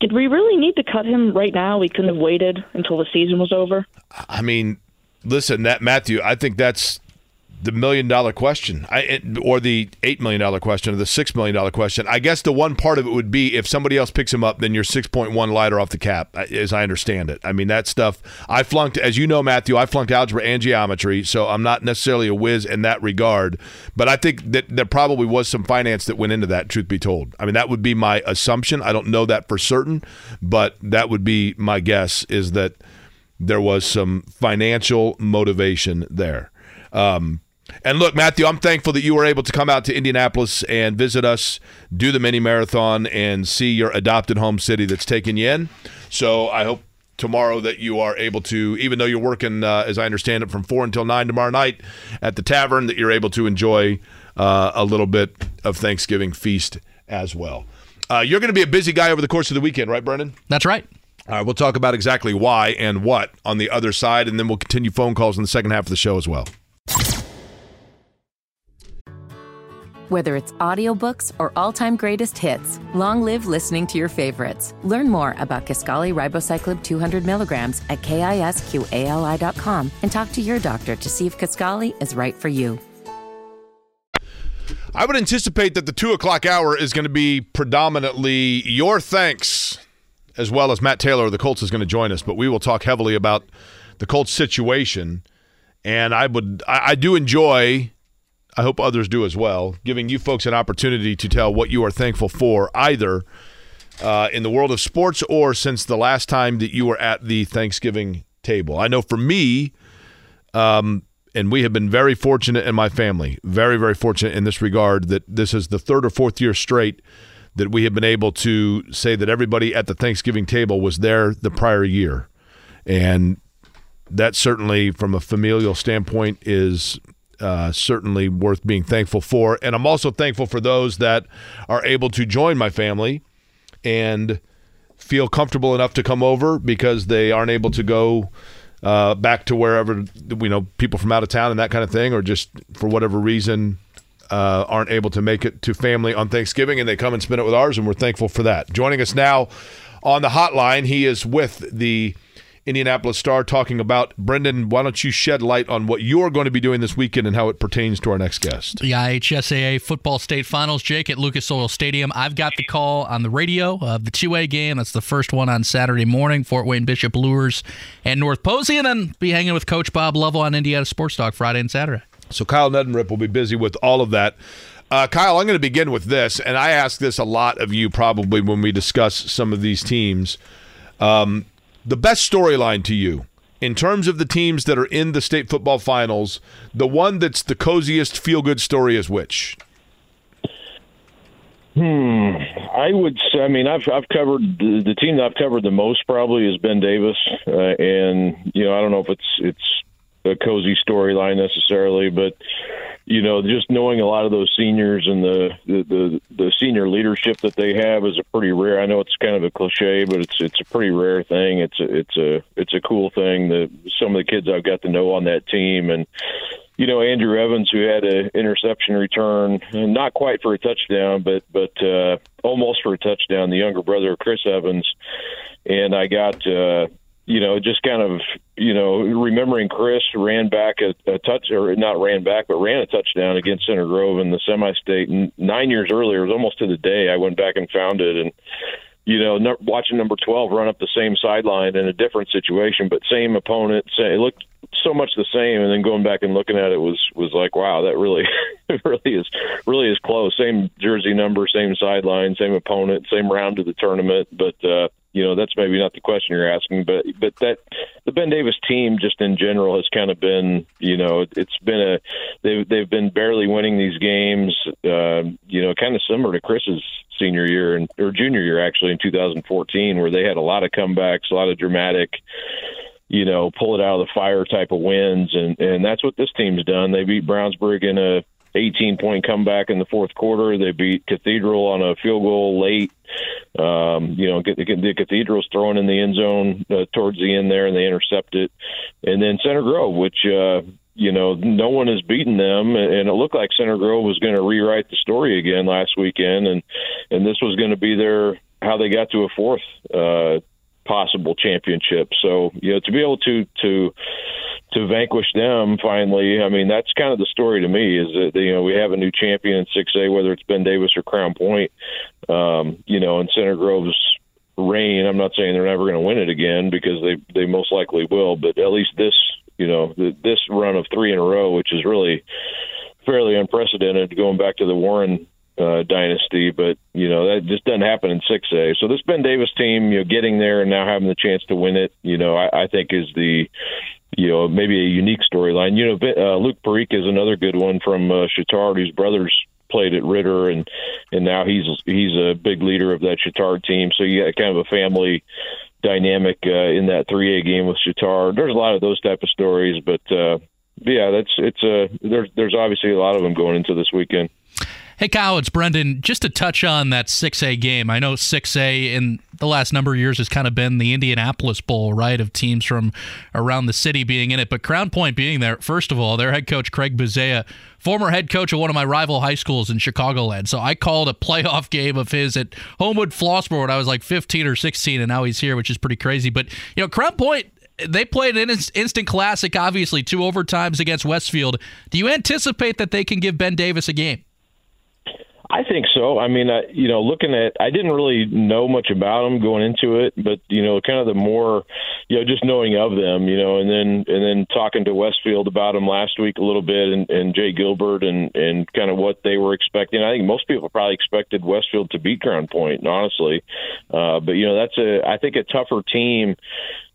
Did we really need to cut him right now? We couldn't have waited until the season was over. I mean, listen, that Matthew. I think that's the million dollar question, I, or the eight million dollar question, or the six million dollar question. I guess the one part of it would be if somebody else picks him up, then you're six point one lighter off the cap, uh, as I understand it. I mean, that stuff. I flunked, as you know, Matthew. I flunked algebra and geometry, so I'm not necessarily a whiz in that regard. But I think that there probably was some finance that went into that. Truth be told, I mean, that would be my assumption. I don't know that for certain, but that would be my guess. Is that there was some financial motivation there. Um, and look, Matthew, I'm thankful that you were able to come out to Indianapolis and visit us, do the mini marathon, and see your adopted home city that's taken you in. So I hope tomorrow that you are able to, even though you're working, uh, as I understand it, from four until nine tomorrow night at the tavern, that you're able to enjoy uh, a little bit of Thanksgiving feast as well. Uh, you're going to be a busy guy over the course of the weekend, right, Brendan? That's right. All right, we'll talk about exactly why and what on the other side, and then we'll continue phone calls in the second half of the show as well. Whether it's audiobooks or all-time greatest hits, long live listening to your favorites. Learn more about Kisqali Ribociclib 200 milligrams at kisqali.com and talk to your doctor to see if Kisqali is right for you. I would anticipate that the two o'clock hour is going to be predominantly your thanks, as well as Matt Taylor of the Colts is going to join us. But we will talk heavily about the Colts situation, and I would I, I do enjoy. I hope others do as well, giving you folks an opportunity to tell what you are thankful for, either uh, in the world of sports or since the last time that you were at the Thanksgiving table. I know for me, um, and we have been very fortunate in my family, very, very fortunate in this regard that this is the third or fourth year straight that we have been able to say that everybody at the Thanksgiving table was there the prior year. And that certainly, from a familial standpoint, is uh, certainly worth being thankful for. And I'm also thankful for those that are able to join my family and feel comfortable enough to come over because they aren't able to go uh, back to wherever you know people from out of town and that kind of thing, or just for whatever reason uh, aren't able to make it to family on Thanksgiving, and they come and spend it with ours, and we're thankful for that. Joining us now on the hotline, he is with the Indianapolis Star talking about Brendan. Why don't you shed light on what you're going to be doing this weekend and how it pertains to our next guest? The IHSAA football state finals, Jake, at Lucas Oil Stadium. I've got the call on the radio of the 2A game. That's the first one on Saturday morning. Fort Wayne Bishop Luers and North Posey, and then be hanging with Coach Bob Lovell on Indiana Sports Talk Friday and Saturday. So Kyle Neddenriep will be busy with all of that. Uh, Kyle, I'm going to begin with this, and I ask this a lot of you probably when we discuss some of these teams. Um, the best storyline to you in terms of the teams that are in the state football finals, the one that's the coziest feel good story is which? Hmm. I would. Say, I mean, I've I've covered the, the team that I've covered the most probably is Ben Davis, uh, and you know I don't know if it's it's a cozy storyline necessarily, but you know just knowing a lot of those seniors and the the the, the senior leadership that they have is a pretty rare. I know it's kind of a cliche, but it's it's a pretty rare thing. It's a it's a it's a cool thing that some of the kids I've got to know on that team and you know Andrew Evans, who had an interception return, not quite for a touchdown, but but uh, almost for a touchdown. The younger brother of Chris Evans, and I got uh, you know just kind of you know remembering Chris ran back a, a touch or not ran back, but ran a touchdown against Center Grove in the semi-state nine years earlier. It was almost to the day. I went back and found it and you know, no, watching number 12 run up the same sideline in a different situation, but same opponent. Same, it looked so much the same. And then going back and looking at it was, was like, wow, that really, really is really is close. Same jersey number, same sideline, same opponent, same round of the tournament. But uh, you know that's maybe not the question you're asking, but but that the Ben Davis team just in general has kind of been you know it's been a they've they've been barely winning these games. Uh, you know, kind of similar to Chris's senior year and or junior year actually in 2014, where they had a lot of comebacks, a lot of dramatic you know, pull it out of the fire type of wins, and and that's what this team's done. They beat Brownsburg in a 18 point comeback in the fourth quarter. They beat Cathedral on a field goal late. Um, you know, get the Cathedral's thrown in the end zone uh, towards the end there, and they intercept it. And then Center Grove, which uh, you know, no one has beaten them, and it looked like Center Grove was going to rewrite the story again last weekend, and and this was going to be their how they got to a fourth uh, possible championship. So you know to be able to to to vanquish them finally, I mean that's kind of the story to me is that you know we have a new champion in 6A, whether it's Ben Davis or Crown Point, um, you know, in Center Grove's reign. I'm not saying they're never going to win it again because they they most likely will, but at least this you know this run of three in a row, which is really fairly unprecedented going back to the Warren uh, dynasty, but you know that just doesn't happen in 6A. So this Ben Davis team, you know, getting there and now having the chance to win it, you know, I, I think is the you know maybe a unique storyline. You know, uh, Luke Parikh is another good one from uh, Chatard, whose brothers played at Ritter, and and now he's he's a big leader of that Chatard team. So you got kind of a family dynamic uh, in that 3A game with Chatard. There's a lot of those type of stories, but uh, yeah, that's it's a uh, there's there's obviously a lot of them going into this weekend. Hey, Kyle, it's Brendan. Just to touch on that 6A game, I know 6A in the last number of years has kind of been the Indianapolis Bowl, right, of teams from around the city being in it. But Crown Point being there, first of all, their head coach, Craig Buzea, former head coach of one of my rival high schools in Chicagoland. So I called a playoff game of his at Homewood Flossmoor when I was like 15 or 16, and now he's here, which is pretty crazy. But, you know, Crown Point they played an instant classic, obviously, two overtimes against Westfield. Do you anticipate that they can give Ben Davis a game? I think so. I mean, I, you know, looking at, I didn't really know much about them going into it, but you know, kind of the more, you know, just knowing of them, you know, and then and then talking to Westfield about them last week a little bit, and, and Jay Gilbert, and and kind of what they were expecting. I think most people probably expected Westfield to beat Crown Point, honestly, uh, but you know, that's a, I think a tougher team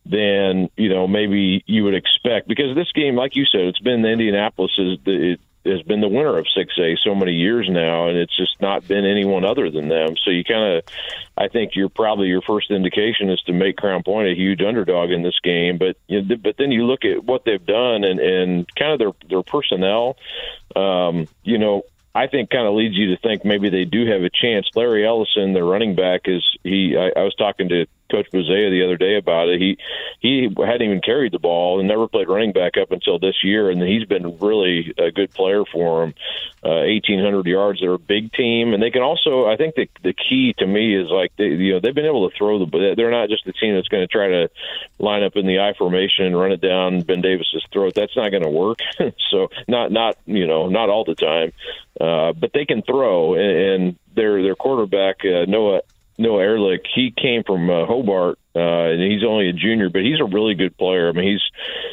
than you know maybe you would expect because this game, like you said, it's been the Indianapolis is the, it, has been the winner of 6A so many years now, and it's just not been anyone other than them. So you kind of, I think you're probably your first indication is to make Crown Point a huge underdog in this game. But you know, but then you look at what they've done and and kind of their their personnel. Um, you know, I think kind of leads you to think maybe they do have a chance. Larry Ellison, their running back, is he? I, I was talking to Coach Buzea the other day about it. He he hadn't even carried the ball and never played running back up until this year, and he's been really a good player for him. Uh, 1,800 yards. They're a big team, and they can also. I think the the key to me is like they, you know they've been able to throw the. but They're not just a team that's going to try to line up in the I formation and run it down Ben Davis's throat. That's not going to work. so not not you know not all the time, uh, but they can throw, and, and their their quarterback uh, Noah Noah Ehrlich, he came from uh, Hobart, uh, and he's only a junior, but he's a really good player. I mean, he's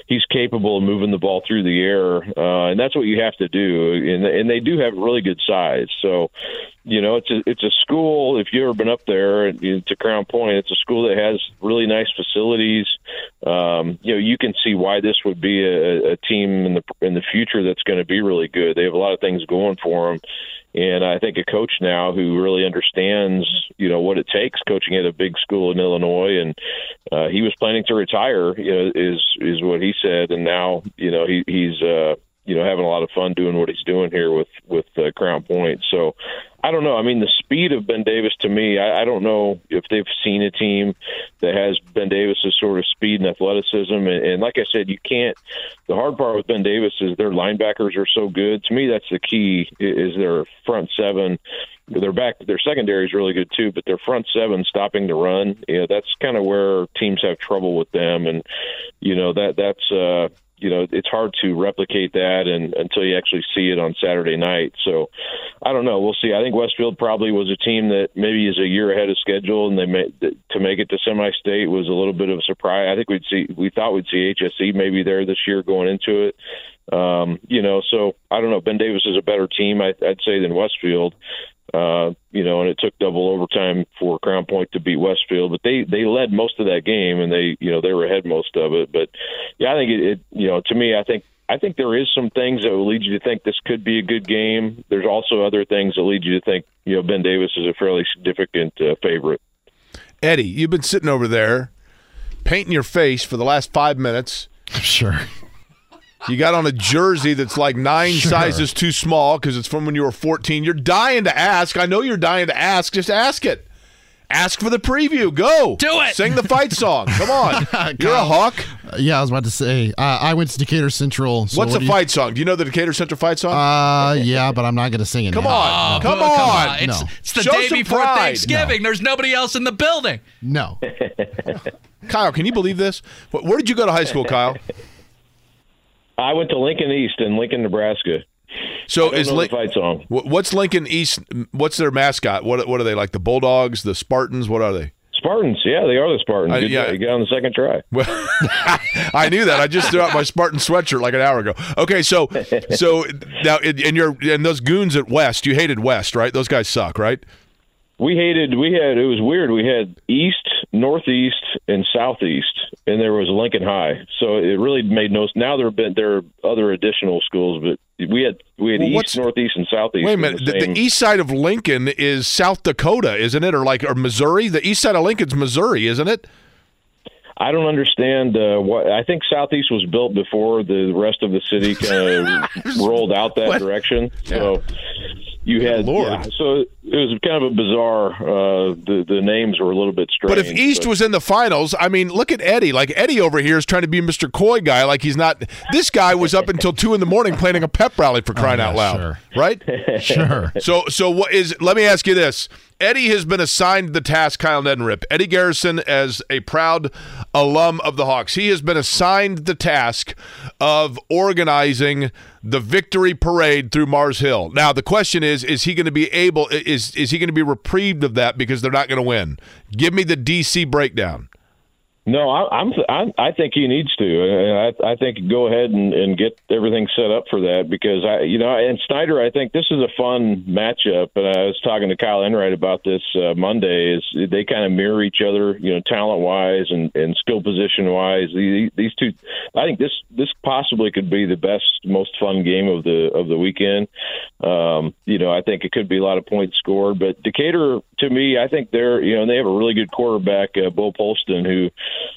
he's capable of moving the ball through the air, uh, and that's what you have to do. And and they do have really good size. So, you know, it's a it's a school. If you've ever been up there to Crown Point, it's a school that has really nice facilities. Um, you know, you can see why this would be a, a team in the in the future that's going to be really good. They have a lot of things going for them and I think a coach now who really understands, you know, what it takes coaching at a big school in Illinois, and uh, he was planning to retire, you know, is is what he said, and now, you know, he, he's uh, you know having a lot of fun doing what he's doing here with with uh, Crown Point. So I don't know. I mean, the speed of Ben Davis to me, I, I don't know if they've seen a team that has Ben Davis's sort of speed and athleticism. And, and like I said, you can't. The hard part with Ben Davis is their linebackers are so good. To me, that's the key. Is their front seven. Their back, their secondary is really good too, but their front seven stopping the run, know, that's kind of where teams have trouble with them, and you know that that's uh, you know, it's hard to replicate that and until you actually see it on Saturday night. So I don't know. We'll see. I think Westfield probably was a team that maybe is a year ahead of schedule, and they made to make it to semi-state was a little bit of a surprise. I think we'd see. We thought we'd see HSE maybe there this year going into it. Um, you know, so I don't know. Ben Davis is a better team, I, I'd say, than Westfield. Uh, you know, and it took double overtime for Crown Point to beat Westfield, but they they led most of that game, and they you know they were ahead most of it. But yeah, I think it, it you know to me, I think I think there is some things that will lead you to think this could be a good game. There's also other things that lead you to think you know Ben Davis is a fairly significant uh, favorite. Eddie, you've been sitting over there painting your face for the last five minutes. Sure. You got on a jersey that's like nine Sure. sizes too small because it's from when you were 14. You're dying to ask. I know you're dying to ask. Just ask it. Ask for the preview. Go. Do it. Sing the fight song. Come on. You're a hawk. Uh, yeah, I was about to say. Uh, I went to Decatur Central. So What's what the do you- fight song? Do you know the Decatur Central fight song? Uh, yeah, but I'm not going to sing it. Come now. on. come Oh, on. It's, No. it's the Show day some before pride. Thanksgiving. There's nobody else in the building. No. Kyle, can you believe this? Where did you go to high school, Kyle? I went to Lincoln East in Lincoln, Nebraska. So is know Lin- the fight song. what's Lincoln East? What's their mascot? What what are they like? The Bulldogs, the Spartans? What are they? Spartans, yeah, they are the Spartans. I- Good yeah. job. You got on the second try. Well, I knew that. I just threw out my Spartan sweatshirt like an hour ago. Okay, so so now and you're and those goons at West, you hated West, right? Those guys suck, right? We hated. We had. It was weird. We had east, northeast, and southeast, and there was Lincoln High. So it really made no. Now there have been there are other additional schools, but we had we had Well, east, northeast, and southeast. Wait a minute. The, The, the east side of Lincoln is South Dakota, isn't it? Or like or Missouri? The east side of Lincoln's Missouri, isn't it? I don't understand uh, what. I think southeast was built before the rest of the city kind of rolled out that What? direction. So you had. Lord. yeah, so it was kind of a bizarre. Uh, the the names were a little bit strange. But if East was in the finals, I mean, look at Eddie. Like Eddie over here is trying to be Mr. Coy guy. Like he's not. This guy was up until two in the morning planning a pep rally for crying yeah, out loud, sure. right? Sure. So, so what is? Let me ask you this: Eddie has been assigned the task. Kyle Neddenriep, Eddie Garrison, as a proud alum of the Hawks, he has been assigned the task of organizing the victory parade through Mars Hill. Now, the question is: Is he going to be able? Is is he going to be reprieved of that because they're not going to win? Give me the DC breakdown. No, I, I'm, I'm. I think he needs to. Uh, I, I think go ahead and, and get everything set up for that because I, you know, and Snyder. I think this is a fun matchup. And I was talking to Kyle Enright about this uh, Monday. Is they kind of mirror each other, you know, talent wise and, and skill position wise. These, these two, I think this this possibly could be the best, most fun game of the of the weekend. Um, you know, I think it could be a lot of points scored. But Decatur, to me, I think they're, you know, they have a really good quarterback, uh, Bo Polston, who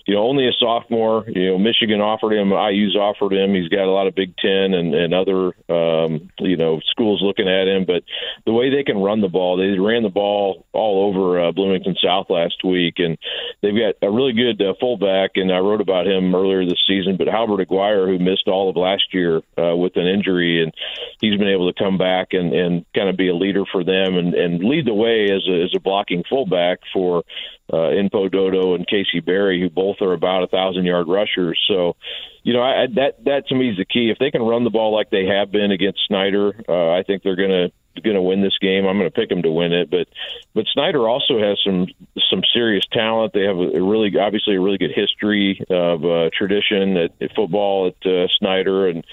you know, only a sophomore. You know, Michigan offered him, IU's offered him. He's got a lot of Big Ten and, and other, um, you know, schools looking at him. But the way they can run the ball, they ran the ball all over uh, Bloomington South last week, and they've got a really good uh, fullback. And I wrote about him earlier this season. But Halbert Aguirre, who missed all of last year uh, with an injury, and he's been able to come back and, and kind of be a leader for them and, and lead the way as a, as a blocking fullback for uh, Info Dodo and Casey Berry, who both are about a thousand yard rushers. So, you know, I, that that to me is the key. If they can run the ball like they have been against Snyder, uh, I think they're going to going to win this game. I'm going to pick them to win it. But but Snyder also has some some serious talent. They have a, really obviously a really good history of uh, tradition at, at football at uh, Snyder, and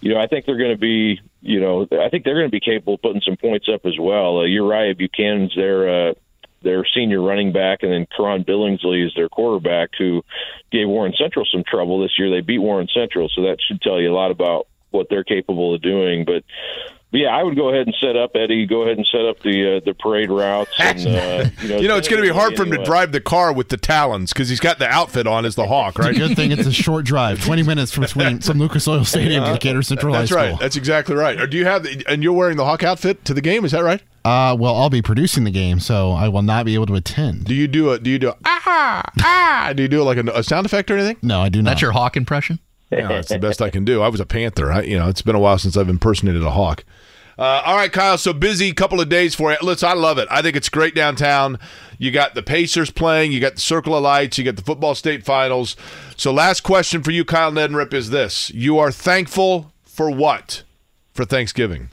you know I think they're going to be you know I think they're going to be capable of putting some points up as well. Uh, Uriah Buchanan's their uh, their senior running back, and then Karan Billingsley is their quarterback, who gave Warren Central some trouble this year. They beat Warren Central, so that should tell you a lot about what they're capable of doing. But but yeah, I would go ahead and set up Eddie. Go ahead and set up the uh, the parade routes. And, uh, you know, You know, it's going to be hard for him to drive the car with the talons because he's got the outfit on as the hawk, right? Good thing it's a short drive, 20 minutes from swing, from Lucas Oil Stadium to Decatur Central That's High right. School. That's exactly right. Or do you have? The, and you're wearing the hawk outfit to the game? Is that right? Uh, well, I'll be producing the game, so I will not be able to attend. Do you do a? Do you do a, ah ah? Do you do like a, a sound effect or anything? No, I do not. That's your hawk impression? Yeah, that's the best I can do. I was a panther. I, you know, it's been a while since I've impersonated a hawk. Uh, all right, Kyle. So busy couple of days for you. Listen, I love it. I think it's great downtown. You got the Pacers playing. You got the Circle of Lights. You got the football state finals. So, last question for you, Kyle Neddenriep, is this: You are thankful for what for Thanksgiving?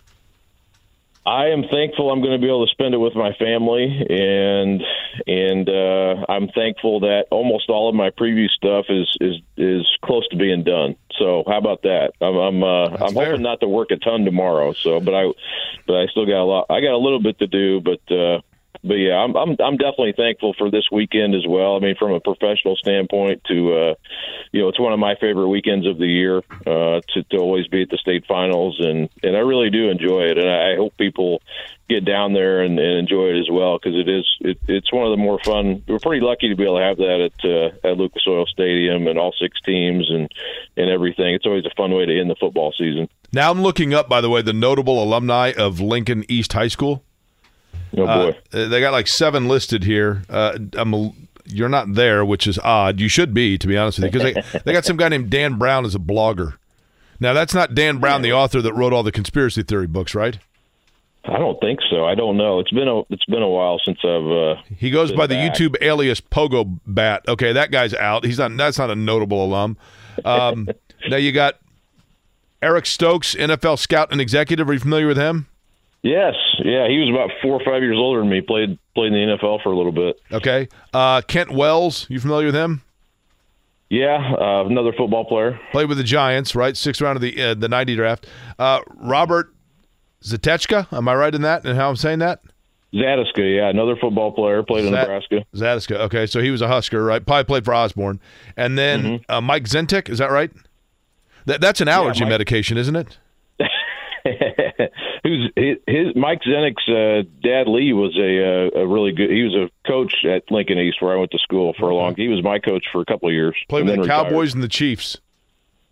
I am thankful I'm going to be able to spend it with my family, and and uh, I'm thankful that almost all of my previous stuff is is is close to being done. So how about that? I'm I'm, uh, I'm fair. hoping not to work a ton tomorrow. So, but I but I still got a lot. I got a little bit to do, but. uh but yeah, I'm I'm I'm definitely thankful for this weekend as well. I mean, from a professional standpoint, to uh, you know, it's one of my favorite weekends of the year. Uh, to to always be at the state finals, and and I really do enjoy it, and I hope people get down there and, and enjoy it as well because it is it, it's one of the more fun. We're pretty lucky to be able to have that at uh, at Lucas Oil Stadium and all six teams and and everything. It's always a fun way to end the football season. Now I'm looking up, by the way, the notable alumni of Lincoln East High School. Oh boy. Uh, they got like seven listed here. Uh, I'm a, you're not there, which is odd. You should be, to be honest with you, because they, they got some guy named Dan Brown as a blogger. Now that's not Dan Brown, the author that wrote all the conspiracy theory books, right? I don't think so. I don't know. It's been a it's been a while since I've. Uh, He goes by the back. YouTube alias Pogo Bat. Okay, that guy's out. He's not. That's not a notable alum. Um, now you got Eric Stokes, NFL scout and executive. Are you familiar with him? Yes, yeah, he was about four or five years older than me. played played in the NFL for a little bit. Okay. Uh, Kent Wells. You familiar with him? Yeah, uh, another football player. Played with the Giants, right? Sixth round of the uh, the '90 draft. Uh, Robert Zatechka. Am I right in that? And how I'm saying that? Zadiska, yeah, another football player. Played in Zat- Nebraska. Zadiska. Okay, so he was a Husker, right? Probably played for Osborne. And then Mm-hmm. uh, Mike Zentik. Is that right? That, that's an allergy Mike- medication, isn't it? Who's his, his Mike Zenek's uh, dad? Lee was a uh, a really good. He was a coach at Lincoln East, where I went to school for a long. He was my coach for a couple of years. Played with the retired. Cowboys and the Chiefs.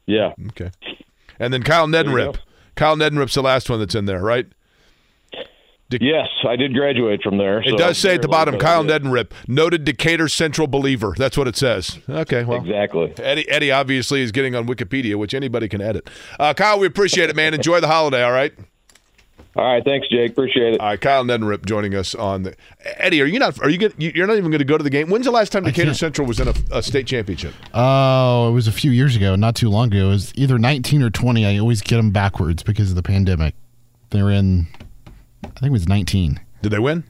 Yeah, Okay. And then Kyle you Neddenriep. Kyle Neddenriep's the last one that's in there, right? Yes, I did graduate from there. It so does say at the bottom, Kyle bit. Neddenriep, noted Decatur Central believer. That's what it says. Okay, well. Exactly. Eddie, Eddie obviously is getting on Wikipedia, which anybody can edit. Uh, Kyle, we appreciate it, man. Enjoy the holiday, all right? All right, thanks, Jake. Appreciate it. All right, Kyle Neddenriep joining us on the. Eddie, are you not? Are you? Get, you- you're not even going to go to the game. When's the last time Decatur can't. Central was in a, a state championship? Oh, it was a few years ago, not too long ago. It was either 19 or 20. I always get them backwards because of the pandemic. They were in, I think it was 19. Did they win?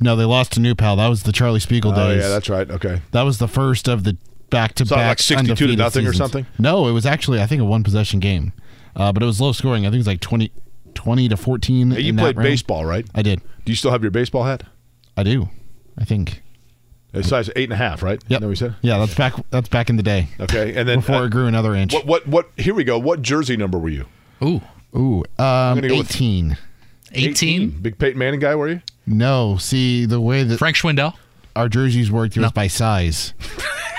No, they lost to New Pal. That was the Charlie Spiegel Oh days. yeah, that's right. Okay. that was the first of the back to back. like 62 to nothing or something? No, it was actually I think a one possession game, uh, but it was low scoring. I think it was like 20, 20 to 14. Hey, you played baseball, right? I did. Do you still have your baseball hat? I do. I think. It's size eight and a half, right? Know what said? Yeah, that's back. That's back in the day. Okay, and then Before uh, it grew another inch. what? What? What? Here we go. What jersey number were you? Ooh, Ooh, um, go with- 18. 18. Big Peyton Manning guy, were you? No, see the way that Frank Schwindel. our jerseys worked it was No. by size.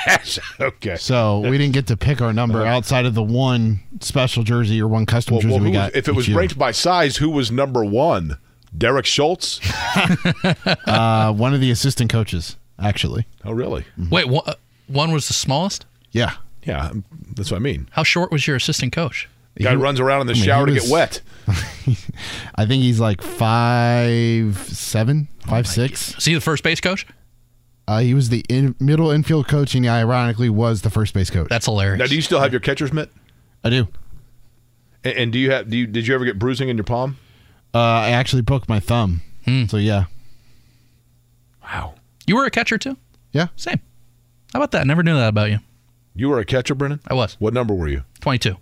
okay. So we didn't get to pick our number outside of the one special jersey or one custom Well, jersey well, we who got. was, if it each was year. ranked by size, who was number one? Derek Schultz? uh, one of the assistant coaches, actually. Oh, really? Wait, one, uh, one was the smallest? Yeah. Yeah, that's what I mean. How short was your assistant coach? Guy runs around in the I mean, shower he to was- get wet. I think he's like five seven, five six. Is he the first base coach? Uh, he was the in, middle infield coach, and he ironically was the first base coach. That's hilarious. Now, do you still have your catcher's mitt? I do. And, and do you have? Do you? Did you ever get bruising in your palm? Uh, I actually broke my thumb. Hmm. So yeah, Wow. you were a catcher too? yeah. Same. How about that? Never knew that about you. You were a catcher, Brendan. I was. What number were you? 22.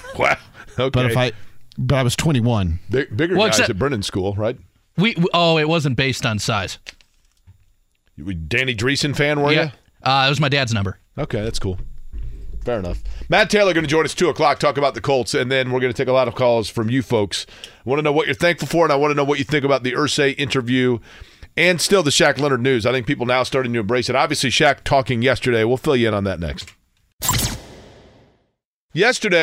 Wow. Okay. But if I, but I was twenty one. Big, bigger Well, guys except- at Brennan School, right? We, we Oh, it wasn't based on size. You were Danny Dreesen fan, were yeah. Uh, it was my dad's number. Okay, that's cool. Fair enough. Matt Taylor going to join us two o'clock, talk about the Colts, and then we're going to take a lot of calls from you folks. I want to know what you're thankful for, and I want to know what you think about the Irsay interview and still the Shaq Leonard news. I think people now starting to embrace it. Obviously, Shaq talking yesterday. We'll fill you in on that next. Yesterday.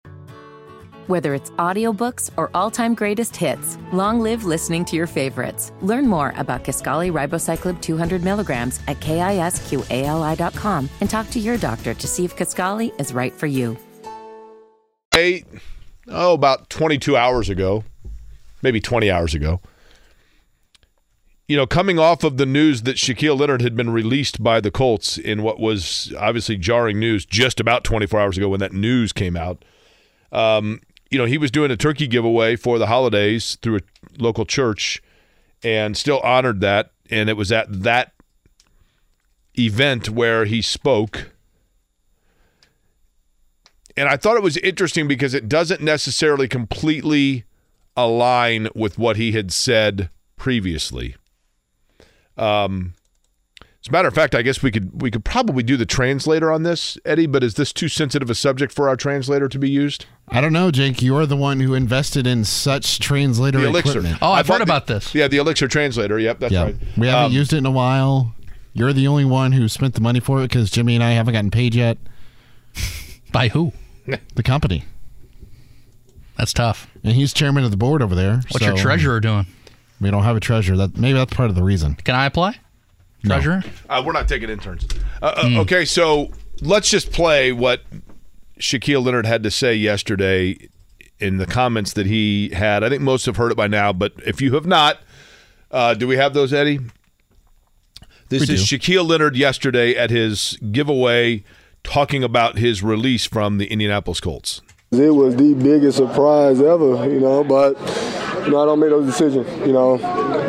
Whether it's audiobooks or all-time greatest hits, long live listening to your favorites. Learn more about Kisqali Ribociclib 200 milligrams at kisqali.com and talk to your doctor to see if Kisqali is right for you. Eight, oh, about 22 hours ago, maybe 20 hours ago. You know, coming off of the news that Shaquille Leonard had been released by the Colts in what was obviously jarring news just about 24 hours ago when that news came out. Um, you know, he was doing a turkey giveaway for the holidays through a local church and still honored that. And it was at that event where he spoke. And I thought it was interesting because it doesn't necessarily completely align with what he had said previously. Um, as a matter of fact, I guess we could we could probably do the translator on this, Eddie. But is this too sensitive a subject for our translator to be used? I don't know, Jake. You're the one who invested in such translator The Elixir. equipment. Oh, I've I heard bought the- about this. Yeah, the Elixir translator. Yep, that's yeah, right. we haven't Um, used it in a while. You're the only one who spent the money for it because Jimmy and I haven't gotten paid yet. By who? The company, That's tough. and he's chairman of the board over there. What's your treasurer doing? We don't have a treasurer. That maybe that's part of the reason. Can I apply? Treasurer? Uh, we're not taking interns. Uh, uh, Okay, so let's just play what Shaquille Leonard had to say yesterday in the comments that he had. I think most have heard it by now, but if you have not, uh, do we have those, Eddie? This We is do. Shaquille Leonard yesterday at his giveaway talking about his release from the Indianapolis Colts. It was the biggest surprise ever, you know, but know, I don't make those decisions. You know,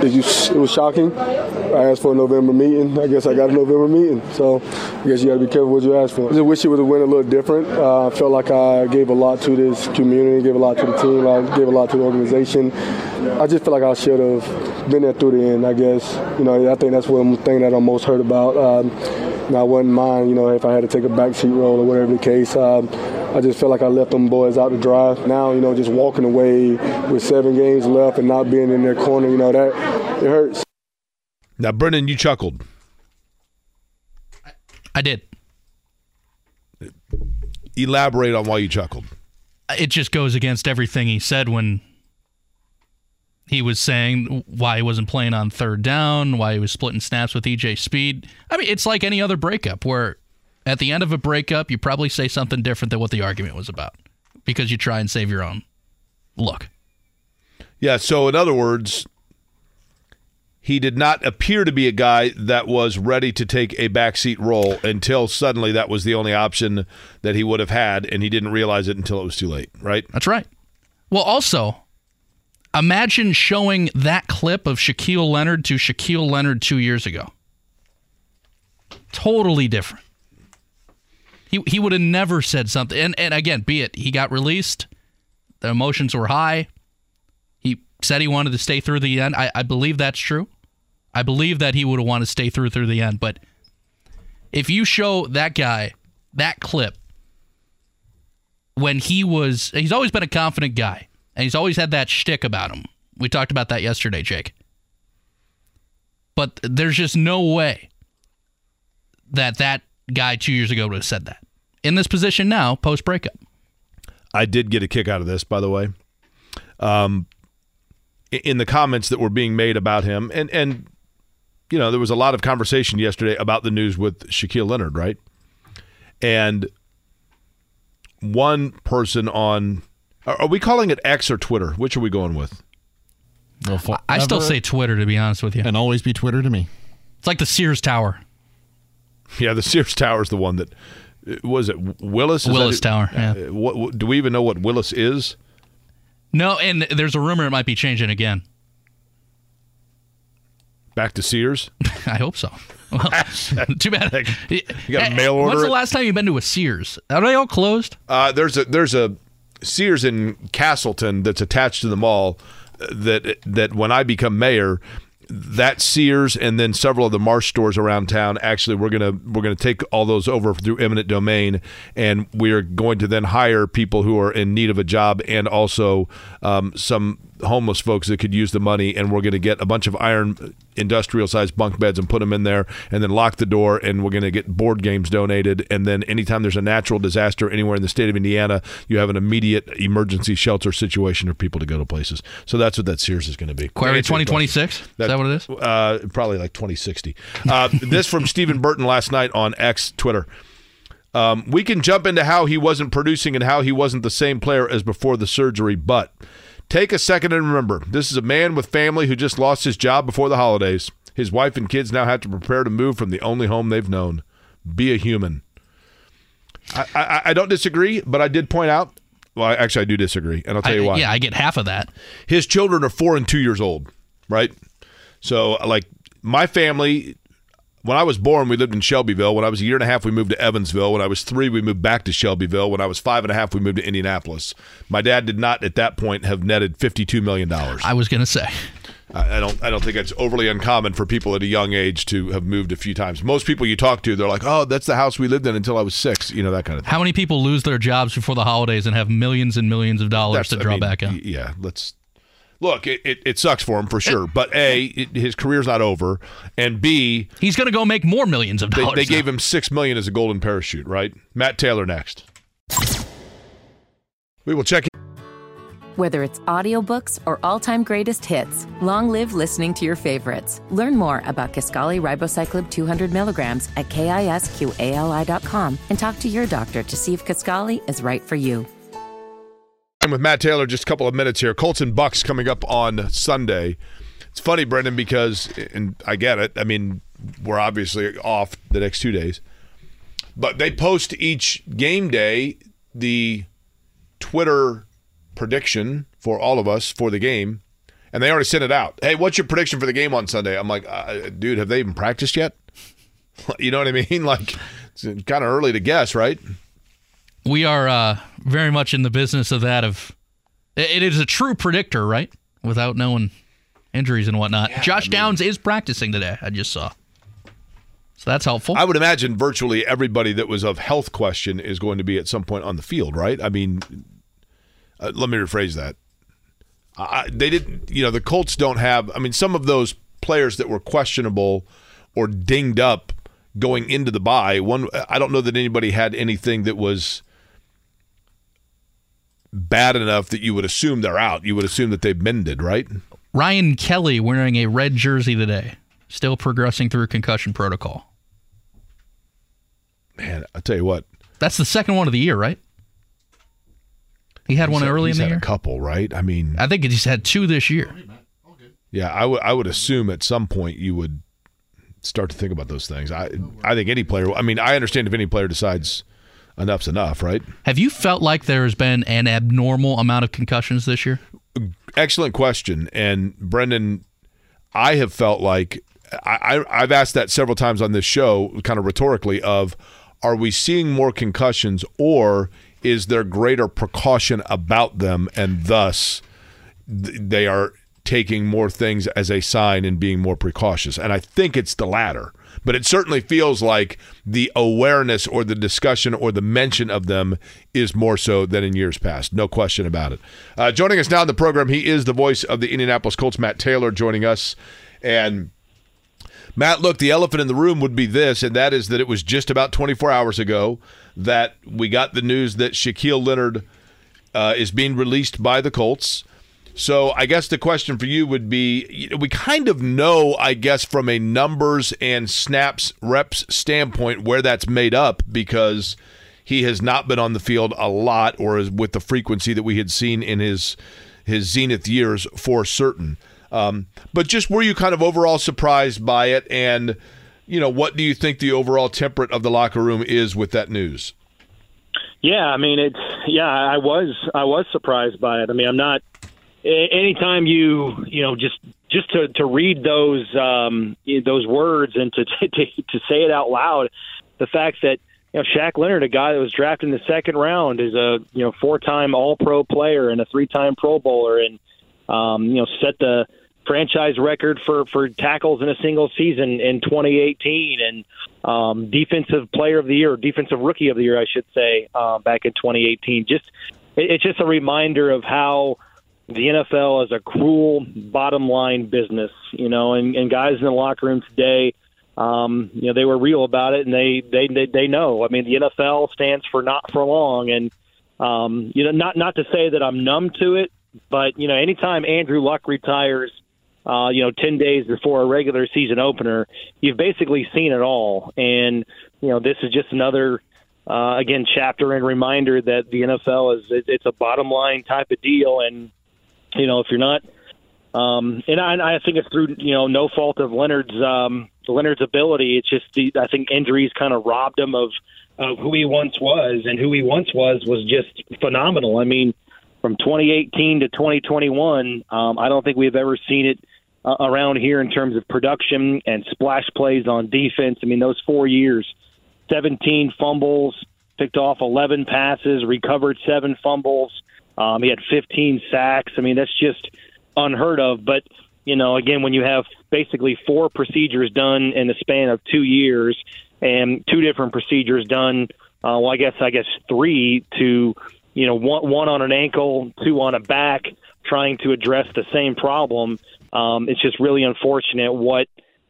it, was shocking. I asked for a November meeting. I guess I got a November meeting. So I guess you got to be careful what you ask for. I just wish it would have went a little different. Uh, I felt like I gave a lot to this community, gave a lot to the team, I gave a lot to the organization. I just feel like I should have been there through the end. I guess you know, I think that's one thing that I'm most hurt about. Um, I wouldn't mind, you know, if I had to take a backseat role or whatever the case. Um, I just felt like I left them boys out to dry. Now, you know, just walking away with seven games left and not being in their corner, you know, that it hurts. Now, Brendan, you chuckled. I did. Elaborate on why you chuckled. It just goes against everything he said when he was saying why he wasn't playing on third down, why he was splitting snaps with EJ Speed. I mean, it's like any other breakup where at the end of a breakup, you probably say something different than what the argument was about because you try and save your own look. Yeah, so in other words, he did not appear to be a guy that was ready to take a backseat role until suddenly that was the only option that he would have had, and he didn't realize it until it was too late, right? That's right. Well, also, imagine showing that clip of Shaquille Leonard to Shaquille Leonard two years ago. Totally different. He, he would have never said something. And, and again, be it he got released, the emotions were high. He said he wanted to stay through the end. I, I believe that's true. I believe that he would have wanted to stay through through the end. But if you show that guy that clip when he was he's always been a confident guy and he's always had that shtick about him. We talked about that yesterday, Jake. But there's just no way that that guy two years ago would have said that. In this position now, post breakup. I did get a kick out of this, by the way. Um, in the comments that were being made about him, and and you know there was a lot of conversation yesterday about the news with Shaquille Leonard, right? And one person on, are are we calling it X or Twitter? Which are we going with? I still say Twitter to be honest with you. and always be Twitter to me. It's like the Sears Tower. Yeah, the Sears Tower is the one that was it Willis. Is Willis? Tower, yeah. Uh, what, what- do we even know what Willis is? No, and there's a rumor it might be changing again. Back to Sears. I hope so. Well, too bad. You got a mail order. When's the last time you've been to a Sears? Are they all closed? Uh, there's a there's a Sears in Castleton that's attached to the mall. uh, That that when I become mayor, that Sears and then several of the Marsh stores around town. Actually, we're gonna we're gonna take all those over through eminent domain, and we are going to then hire people who are in need of a job and also um, some homeless folks that could use the money. And we're going to get a bunch of iron industrial sized bunk beds and put them in there, and then lock the door. And we're going to get board games donated. And then anytime there's a natural disaster anywhere in the state of Indiana, you have an immediate emergency shelter situation for people to go to places. So that's what that Sears is going to be. Query To answer your 2026? Is that what it is? uh, probably like 2060. Uh, this from Stephen Burton last night on X Twitter. Um, we can jump into how he wasn't producing and how he wasn't the same player as before the surgery, but Take a second and remember this is a man with family who just lost his job before the holidays. His wife and kids now have to prepare to move from the only home they've known. Be a human. I, I, I don't disagree, but I did point out. Well, actually, I do disagree, and I'll tell I- you why. Yeah, I get half of that. His children are four and two years old, right? So, like, my family, when I was born, we lived in Shelbyville. When I was a year and a half, we moved to Evansville. When I was three, we moved back to Shelbyville. When I was five and a half, we moved to Indianapolis. My dad did not, at that point, have netted fifty-two million dollars. I was going to say. I I don't. I don't think it's overly uncommon for people at a young age to have moved a few times. Most people you talk to, they're like, "Oh, that's the house we lived in until I was six. You know that kind of thing. How many people lose their jobs before the holidays and have millions and millions of dollars That's- to I draw mean, back on? Yeah, let's look. It, it, it sucks for him for sure. But a, it, his career's not over, and b, He's going to go make more millions of dollars. they gave him six million as a golden parachute. Right? Matt Taylor next. We will check. Whether it's audiobooks or all-time greatest hits, long live listening to your favorites. Learn more about Kisqali Ribociclib 200 milligrams at kisqali.com and talk to your doctor to see if Kisqali is right for you. I'm with Matt Taylor. Just a couple of minutes here. Colts and Bucs coming up on Sunday. It's funny, Brendan, because and I get it. I mean, we're obviously off the next two days, but they post each game day the Twitter prediction for all of us for the game, and they already sent it out. Hey, what's your prediction for the game on Sunday? I'm like, uh, dude, have they even practiced yet? you know what I mean? Like, it's kind of early to guess, right? We are uh, very much in the business of that. Of it is a true predictor, right? Without knowing injuries and whatnot. Josh Downs is practicing today. I just saw, so that's helpful. I would imagine virtually everybody that was of health question is going to be at some point on the field, right? I mean, uh, let me rephrase that. I, they didn't, you know, the Colts don't have. I mean, some of those players that were questionable or dinged up going into the bye. One, I don't know that anybody had anything that was bad enough that you would assume they're out. You would assume that they've mended, right? Ryan Kelly wearing a red jersey today, still progressing through concussion protocol. Man, I'll tell you what, That's the second one of the year, right? He had one he's had- early in he's the had year. a couple, right? I mean, I think he's had two this year. Yeah, I would I would assume at some point you would start to think about those things. I I think any player. I mean, I understand if any player decides enough's enough, right? Have you felt like there has been an abnormal amount of concussions this year? Excellent question, and Brendan, I have felt like I, I I've asked that several times on this show, kind of rhetorically, of are we seeing more concussions or is there greater precaution about them and thus th- they are taking more things as a sign and being more precautious. And I think it's the latter. But it certainly feels like the awareness or the discussion or the mention of them is more so than in years past. No question about it. Uh, joining us now in the program, he is the voice of the Indianapolis Colts, Matt Taylor, joining us. And Matt, look, the elephant in the room would be this, and that is that it was just about 24 hours ago that we got the news that Shaquille Leonard uh, is being released by the Colts. So I guess the question for you would be we kind of know, I guess, from a numbers and snaps reps standpoint where that's made up because he has not been on the field a lot or with the frequency that we had seen in his his zenith years for certain. Um, but just were you kind of overall surprised by it and you know what do you think the overall temperate of the locker room is with that news? Yeah, I mean it's yeah, I was I was surprised by it. I mean, I'm not anytime you, you know, just just to to read those um those words and to to to say it out loud, the fact that you know Shaq Leonard, a guy that was drafted in the second round, is a you know four-time All-Pro player and a three-time Pro Bowler, and um, you know set the franchise record for for tackles in a single season in 2018, and um, defensive player of the year, defensive rookie of the year, I should say, uh, back in 2018. Just it, it's just a reminder of how the NFL is a cruel bottom line business, you know, and, and guys in the locker room today, um, you know, they were real about it and they, they, they, they know, I mean, the NFL stands for not for long. And, um, you know, not, not to say that I'm numb to it, but, you know, anytime Andrew Luck retires, uh, you know, 10 days before a regular season opener, you've basically seen it all. And, you know, this is just another, uh, again, chapter and reminder that the NFL is, it, it's a bottom line type of deal. And, you know, if you're not, um, and I, I think it's through you know no fault of Leonard's um, Leonard's ability. It's just the, I think injuries kind of robbed him of of who he once was, and who he once was was just phenomenal. I mean, from 2018 to 2021, um, I don't think we've ever seen it uh, around here in terms of production and splash plays on defense. I mean, those four years, 17 fumbles, picked off 11 passes, recovered seven fumbles. Um, he had 15 sacks. I mean, that's just unheard of. But you know, again, when you have basically four procedures done in the span of two years, and two different procedures done, uh, well, I guess I guess three to you know one one on an ankle, two on a back, trying to address the same problem. Um, it's just really unfortunate what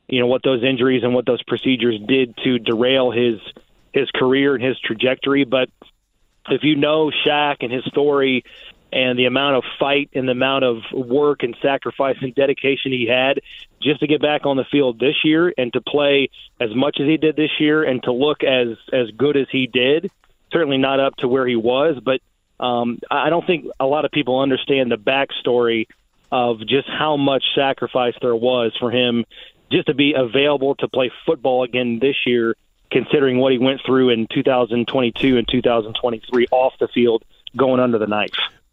you know what those injuries and what those procedures did to derail his his career and his trajectory. But if you know Shaq and his story and the amount of fight and the amount of work and sacrifice and dedication he had just to get back on the field this year and to play as much as he did this year and to look as as good as he did certainly not up to where he was but um, I don't think a lot of people understand the backstory of just how much sacrifice there was for him just to be available to play football again this year considering what he went through in 2022 and 2023 off the field going under the knife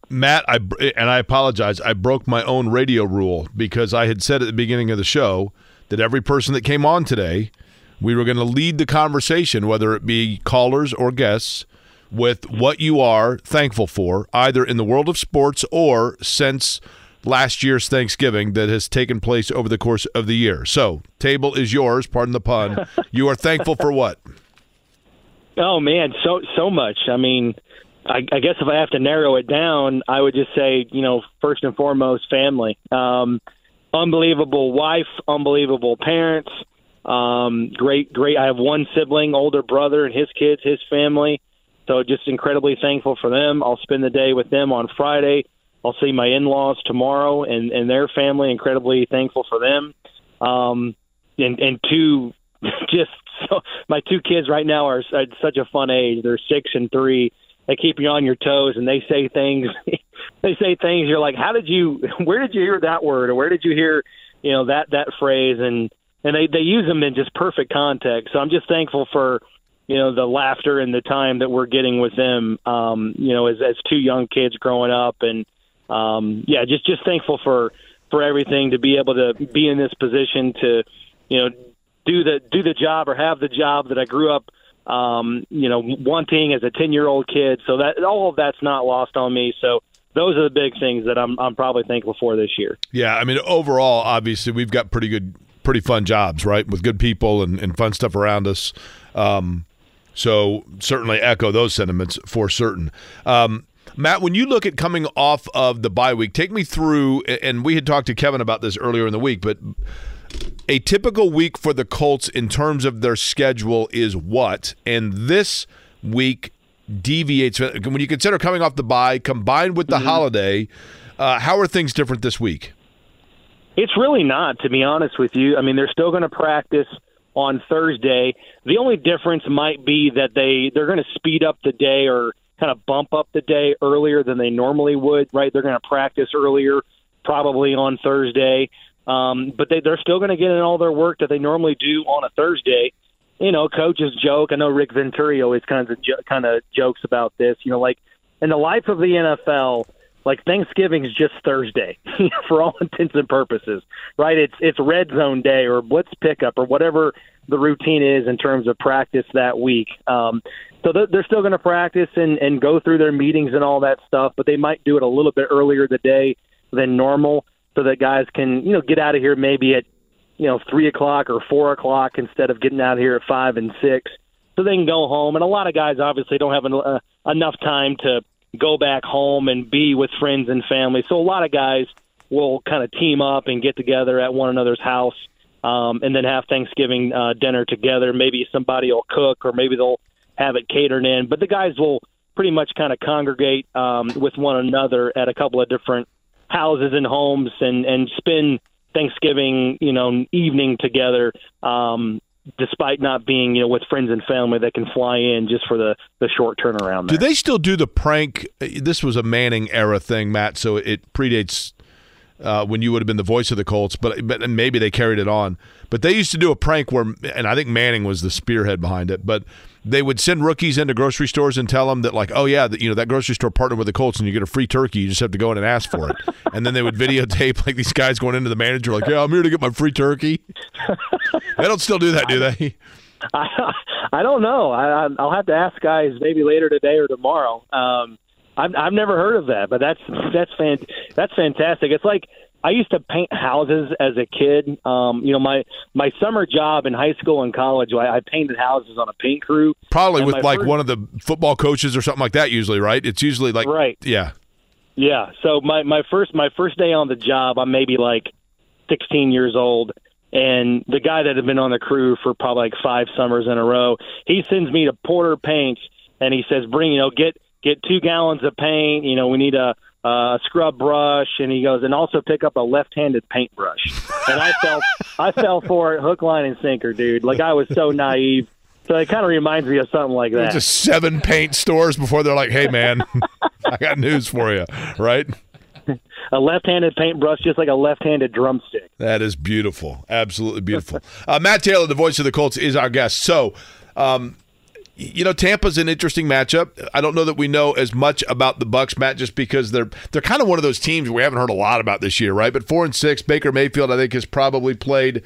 Matt, I and I apologize. I broke my own radio rule because I had said at the beginning of the show that every person that came on today, we were going to lead the conversation, whether it be callers or guests, with what you are thankful for, either in the world of sports or since last year's Thanksgiving that has taken place over the course of the year. So, table is yours. Pardon the pun. you are thankful for what? Oh man, so so much. I mean, I, I guess if I have to narrow it down, I would just say, you know, first and foremost, family. Um, unbelievable wife, unbelievable parents. Um, great, great. I have one sibling, older brother, and his kids, his family. So just incredibly thankful for them. I'll spend the day with them on Friday. I'll see my in-laws tomorrow and, and their family. Incredibly thankful for them. Um, and, and two, just so my two kids right now are at such a fun age. They're six and three they keep you on your toes and they say things they say things you're like how did you where did you hear that word or where did you hear you know that that phrase and and they they use them in just perfect context so i'm just thankful for you know the laughter and the time that we're getting with them um you know as as two young kids growing up and um yeah just just thankful for for everything to be able to be in this position to you know do the do the job or have the job that I grew up um, you know, wanting as a 10 year old kid. So that all of that's not lost on me. So those are the big things that I'm, I'm probably thankful for this year. Yeah. I mean, overall, obviously, we've got pretty good, pretty fun jobs, right? With good people and, and fun stuff around us. Um, so certainly echo those sentiments for certain. Um, Matt, when you look at coming off of the bye week, take me through, and we had talked to Kevin about this earlier in the week, but a typical week for the Colts in terms of their schedule is what? And this week deviates when you consider coming off the bye combined with the mm-hmm. holiday. Uh, how are things different this week? It's really not, to be honest with you. I mean, they're still going to practice on Thursday. The only difference might be that they they're going to speed up the day or kind of bump up the day earlier than they normally would. Right? They're going to practice earlier, probably on Thursday. Um, but they, they're still going to get in all their work that they normally do on a Thursday. You know, coaches joke. I know Rick Venturi always kind of jo- kind of jokes about this. You know, like in the life of the NFL, like Thanksgiving is just Thursday for all intents and purposes, right? It's it's red zone day or blitz pickup or whatever the routine is in terms of practice that week. Um, so they're still going to practice and, and go through their meetings and all that stuff, but they might do it a little bit earlier the day than normal so that guys can you know get out of here maybe at you know three o'clock or four o'clock instead of getting out of here at five and six, so they can go home. And a lot of guys obviously don't have an, uh, enough time to go back home and be with friends and family. So a lot of guys will kind of team up and get together at one another's house. Um, and then have Thanksgiving uh, dinner together. Maybe somebody will cook, or maybe they'll have it catered in. But the guys will pretty much kind of congregate um, with one another at a couple of different houses and homes and and spend Thanksgiving, you know, evening together. Um, despite not being, you know, with friends and family that can fly in just for the the short turnaround. There. Do they still do the prank? This was a Manning era thing, Matt, so it predates uh, when you would have been the voice of the Colts, but but maybe they carried it on. But they used to do a prank where, and I think Manning was the spearhead behind it. But they would send rookies into grocery stores and tell them that, like, oh yeah, the, you know that grocery store partnered with the Colts, and you get a free turkey. You just have to go in and ask for it. and then they would videotape like these guys going into the manager, like, yeah, I'm here to get my free turkey. they don't still do that, do they? I, I don't know. I, I'll have to ask guys maybe later today or tomorrow. Um, I've I've never heard of that, but that's that's fan that's fantastic. It's like I used to paint houses as a kid. Um, you know, my my summer job in high school and college, I, I painted houses on a paint crew. Probably with like first- one of the football coaches or something like that. Usually, right? It's usually like Right. Yeah. Yeah. So my my first my first day on the job, I'm maybe like 16 years old, and the guy that had been on the crew for probably like five summers in a row, he sends me to Porter Paints, and he says, "Bring you know get get two gallons of paint. You know we need a." a scrub brush, and he goes, and also pick up a left-handed paintbrush. And I fell, I fell for it, hook, line, and sinker, dude. Like I was so naive. So it kind of reminds me of something like that. Just seven paint stores before they're like, "Hey, man, I got news for you." Right? a left-handed paintbrush, just like a left-handed drumstick. That is beautiful. Absolutely beautiful. Uh, Matt Taylor, the voice of the Colts, is our guest. So, um, you know, Tampa's an interesting matchup. I don't know that we know as much about the Bucs, Matt, just because they're they're kind of one of those teams we haven't heard a lot about this year, right? But four and six, Baker Mayfield, I think, has probably played.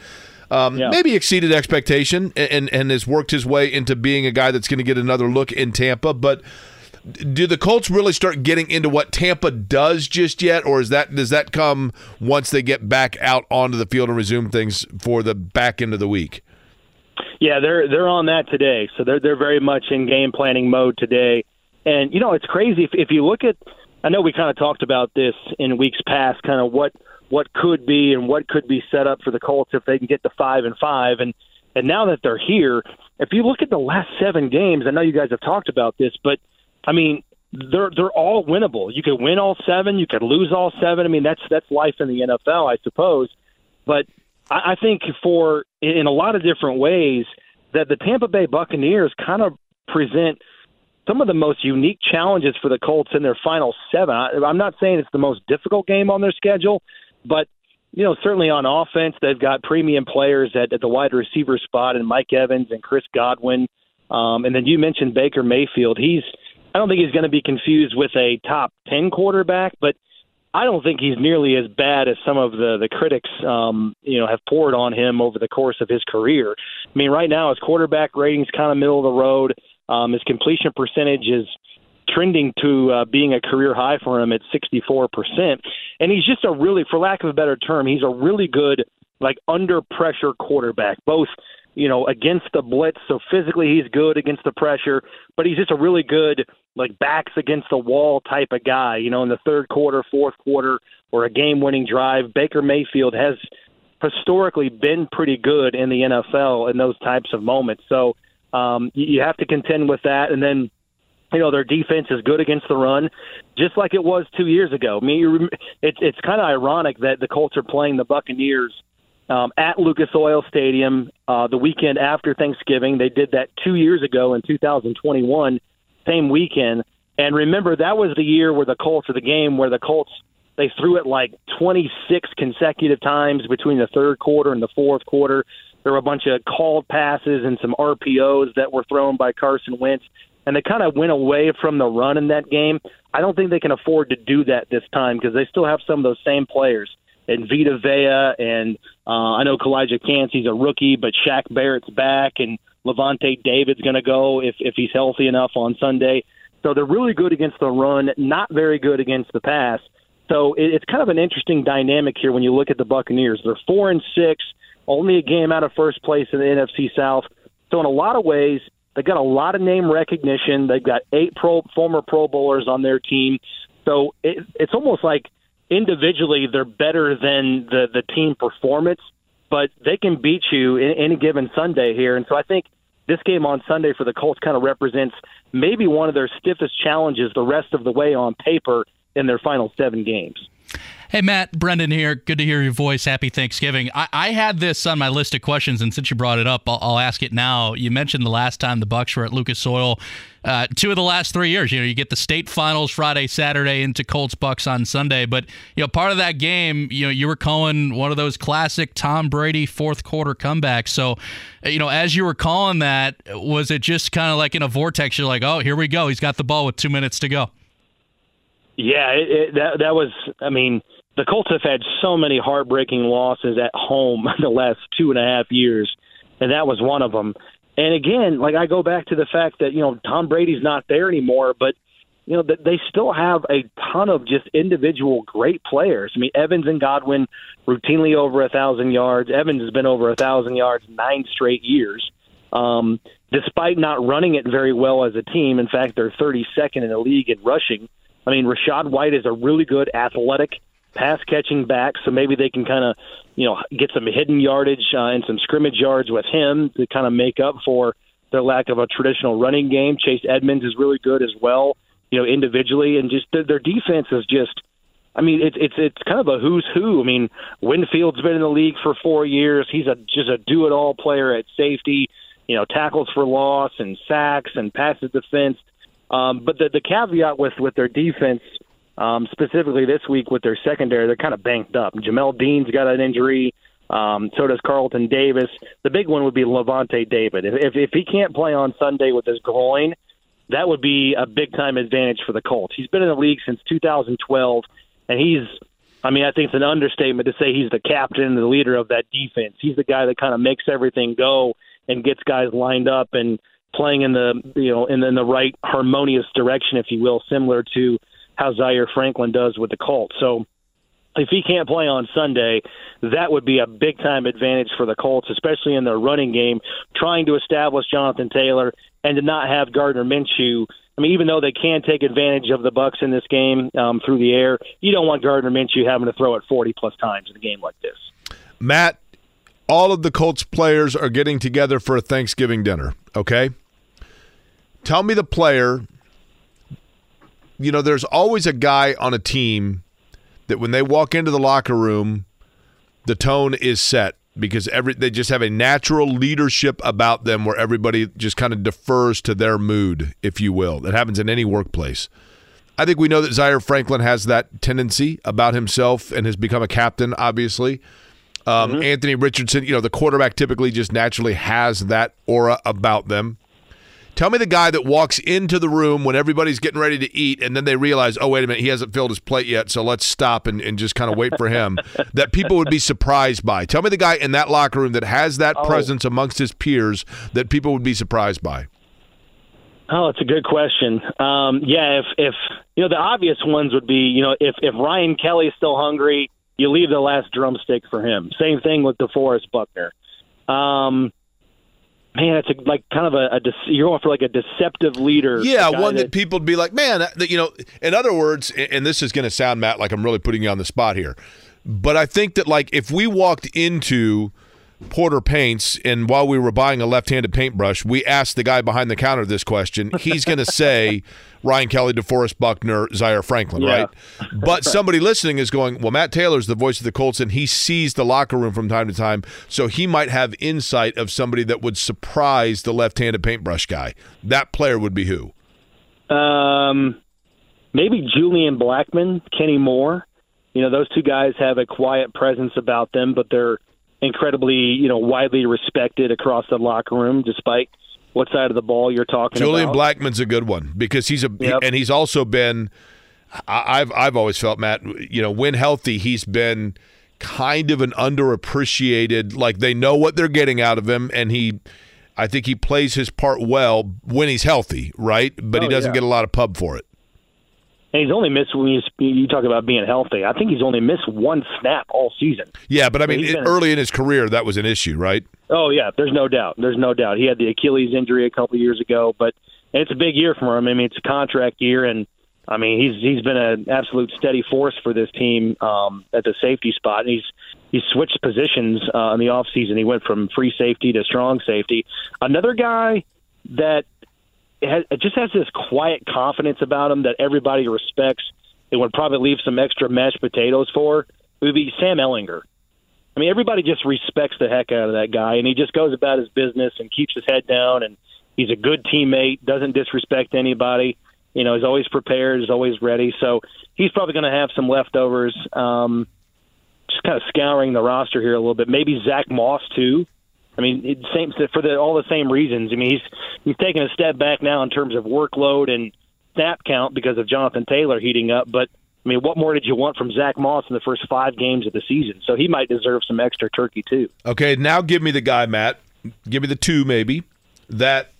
Um, Maybe exceeded expectation and, and and has worked his way into being a guy that's going to get another look in Tampa. But do the Colts really start getting into what Tampa does just yet, or is that does that come once they get back out onto the field and resume things for the back end of the week? Yeah, they're they're on that today, so they're they're very much in game planning mode today. And you know, it's crazy if if you look at. I know we kind of talked about this in weeks past, kind of what what could be and what could be set up for the Colts if they can get to five and five. And and now that they're here, if you look at the last seven games, I know you guys have talked about this, but I mean, they're they're all winnable. You could win all seven, you could lose all seven. I mean, that's that's life in the NFL, I suppose. But I, I think for in a lot of different ways that the Tampa Bay Buccaneers kind of present some of the most unique challenges for the Colts in their final seven. I, I'm not saying it's the most difficult game on their schedule, but you know, certainly on offense, they've got premium players at, at the wide receiver spot, and Mike Evans and Chris Godwin. Um, and then you mentioned Baker Mayfield. He's I don't think he's going to be confused with a top ten quarterback, but I don't think he's nearly as bad as some of the the critics, um, you know, have poured on him over the course of his career. I mean, right now his quarterback rating's kind of middle of the road. Um, his completion percentage is trending to uh, being a career high for him at 64%. And he's just a really, for lack of a better term, he's a really good, like, under pressure quarterback, both, you know, against the blitz. So physically he's good against the pressure, but he's just a really good, like, backs against the wall type of guy, you know, in the third quarter, fourth quarter, or a game winning drive. Baker Mayfield has historically been pretty good in the NFL in those types of moments. So um, you have to contend with that. And then, you know, their defense is good against the run, just like it was two years ago. I mean, it's it's kind of ironic that the Colts are playing the Buccaneers um, at Lucas Oil Stadium uh, the weekend after Thanksgiving. They did that two years ago in 2021, same weekend. And remember, that was the year where the Colts, or the game where the Colts they threw it like 26 consecutive times between the third quarter and the fourth quarter. There were a bunch of called passes and some RPOs that were thrown by Carson Wentz, and they kind of went away from the run in that game. I don't think they can afford to do that this time because they still have some of those same players. And Vita Vea, and uh, I know Calijah Kancey's a rookie, but Shaq Barrett's back, and Lavonte David's going to go if if he's healthy enough on Sunday. So they're really good against the run, not very good against the pass. So it, it's kind of an interesting dynamic here when you look at the Buccaneers. They're four and six, only a game out of first place in the NFC South. So in a lot of ways, they've got a lot of name recognition. They've got eight pro former Pro Bowlers on their team. So it, it's almost like individually they're better than the the team performance, but they can beat you in any given Sunday here. And so I think this game on Sunday for the Colts kind of represents maybe one of their stiffest challenges the rest of the way on paper in their final seven games. Hey, Matt, Brendan here. Good to hear your voice. Happy Thanksgiving. I, I had this on my list of questions, and since you brought it up, I'll, I'll ask it now. You mentioned the last time the Bucs were at Lucas Oil. Uh, two of the last three years, you know, you get the state finals Friday, Saturday into Colts Bucs on Sunday. But you know, part of that game, you know, you were calling one of those classic Tom Brady fourth quarter comebacks. So, you know, as you were calling that, was it just kind of like in a vortex? You're like, oh, here we go. He's got the ball with two minutes to go. Yeah, it, it, that that was. I mean the Colts have had so many heartbreaking losses at home the last two and a half years, and that was one of them. And again, like I go back to the fact that you know Tom Brady's not there anymore, but you know they still have a ton of just individual great players. I mean, Evans and Godwin routinely over a thousand yards. Evans has been over a thousand yards nine straight years. Um, despite not running it very well as a team, in fact, they're 32nd in the league in rushing. I mean, Rachaad White is a really good athletic pass catching back, so maybe they can kind of, you know, get some hidden yardage uh, and some scrimmage yards with him to kind of make up for their lack of a traditional running game. Chase Edmonds is really good as well, you know, individually, and just their, their defense is just. I mean, it's it's it's kind of a who's who. I mean, Winfield's been in the league for four years. He's a just a do it all player at safety. You know, tackles for loss and sacks and passes defense. Um, but the the caveat with with their defense um, specifically this week with their secondary, they're kind of banked up. Jamel Dean's got an injury. Um, so does Carlton Davis. The big one would be Lavonte David. If, if if he can't play on Sunday with his groin, that would be a big time advantage for the Colts. He's been in the league since 2012, and he's. I mean, I think it's an understatement to say he's the captain and the leader of that defense. He's the guy that kind of makes everything go and gets guys lined up and playing in the you know in in the right harmonious direction, if you will, similar to how Zaire Franklin does with the Colts. So if he can't play on Sunday, that would be a big time advantage for the Colts, especially in their running game, trying to establish Jonathan Taylor and to not have Gardner Minshew. I mean, even though they can take advantage of the Bucs in this game um, through the air, you don't want Gardner Minshew having to throw it 40 plus times in a game like this. Matt, all of the Colts players are getting together for a Thanksgiving dinner, okay? Tell me the player you know, there's always a guy on a team that when they walk into the locker room, the tone is set because every they just have a natural leadership about them where everybody just kind of defers to their mood, if you will. That happens in any workplace. I think we know that Zaire Franklin has that tendency about himself and has become a captain, obviously. Um, mm-hmm. Anthony Richardson, you know, the quarterback typically just naturally has that aura about them. Tell me the guy that walks into the room when everybody's getting ready to eat, and then they realize, oh, wait a minute, he hasn't filled his plate yet, so let's stop and, and just kind of wait for him. that people would be surprised by. Tell me the guy in that locker room that has that oh. presence amongst his peers that people would be surprised by. Oh, it's a good question. Um, yeah, if if you know the obvious ones would be, you know, if if Ryan Kelly's still hungry, you leave the last drumstick for him. Same thing with DeForest Buckner. Um, man, it's a, like kind of a, a you're going for like a deceptive leader. Yeah, one that, that people would be like, man, that, you know. In other words, and this is going to sound Matt like I'm really putting you on the spot here, but I think that like if we walked into Porter Paints, and while we were buying a left-handed paintbrush, we asked the guy behind the counter this question. He's going to say Ryan Kelly, DeForest Buckner, Zaire Franklin, yeah. right? But somebody listening is going, well, Matt Taylor's the voice of the Colts, and he sees the locker room from time to time, so he might have insight of somebody that would surprise the left-handed paintbrush guy. That player would be who? Um, maybe Julian Blackmon, Kenny Moore. You know, those two guys have a quiet presence about them, but they're – incredibly, you know, widely respected across the locker room, despite what side of the ball you're talking about. Julian about. Blackmon's a good one because he's a yep. and he's also been. I've I've always felt Matt, you know, when healthy, he's been kind of an underappreciated. Like they know what they're getting out of him, and he. I think he plays his part well when he's healthy, right? But oh, he doesn't yeah. get a lot of pub for it. And he's only missed when you, you talk about being healthy. I think he's only missed one snap all season. Yeah, but I mean, early in his career, that was an issue, right? Oh yeah, there's no doubt. There's no doubt. He had the Achilles injury a couple of years ago, but it's a big year for him. I mean, it's a contract year, and I mean, he's he's been an absolute steady force for this team um, at the safety spot. And he's he's switched positions uh, in the off season. He went from free safety to strong safety. Another guy that it just has this quiet confidence about him that everybody respects it would probably leave some extra mashed potatoes for would be Sam Ehlinger. I mean, everybody just respects the heck out of that guy, and he just goes about his business and keeps his head down, and he's a good teammate, doesn't disrespect anybody. You know, he's always prepared, is always ready. So he's probably going to have some leftovers. Um, just kind of scouring the roster here a little bit. Maybe Zach Moss too. I mean, it same for the, all the same reasons. I mean, he's he's taken a step back now in terms of workload and snap count because of Jonathan Taylor heating up. But I mean, what more did you want from Zach Moss in the first five games of the season? So he might deserve some extra turkey too. Okay, now give me the guy, Matt. Give me the two maybe that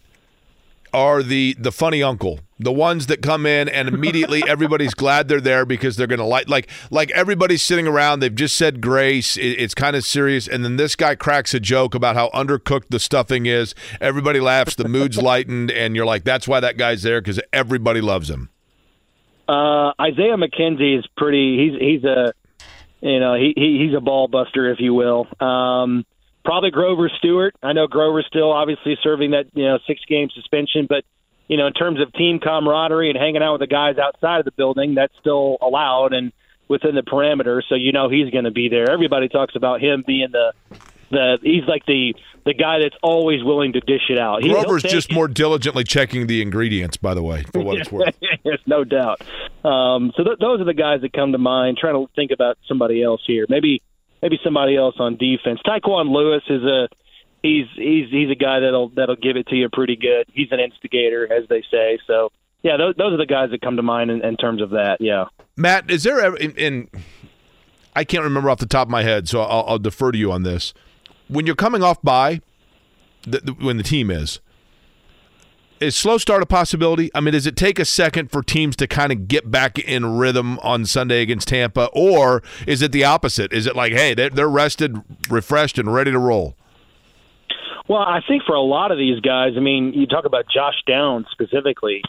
are the the funny uncle, the ones that come in and immediately everybody's glad they're there because they're going to like like like everybody's sitting around. They've just said grace. It, it's kind of serious, and then this guy cracks a joke about how undercooked the stuffing is. Everybody laughs. The mood's lightened, and you're like, that's why that guy's there because everybody loves him. Uh, Isaiah McKenzie is pretty. He's he's a you know he, he he's a ball buster, if you will. Um, Probably Grover Stewart. I know Grover's still obviously serving that you know six game suspension, but you know in terms of team camaraderie and hanging out with the guys outside of the building, that's still allowed and within the parameters. So you know he's going to be there. Everybody talks about him being the the he's like the the guy that's always willing to dish it out. He, Grover's just more diligently checking the ingredients, by the way, for what it's worth. There's no doubt. Um, so th- those are the guys that come to mind. Trying to think about somebody else here. Maybe maybe somebody else on defense. Tyquan Lewis is a he's he's he's a guy that'll that'll give it to you pretty good. He's an instigator, as they say. So yeah, those, those are the guys that come to mind in, in terms of that. Yeah, Matt, is there ever in, in I can't remember off the top of my head, so I'll, I'll defer to you on this. When you're coming off by, the, the, when the team is, is slow start a possibility? I mean, does it take a second for teams to kind of get back in rhythm on Sunday against Tampa, or is it the opposite? Is it like, hey, they're, rested, refreshed, and ready to roll? Well, I think for a lot of these guys, I mean, you talk about Josh Downs specifically.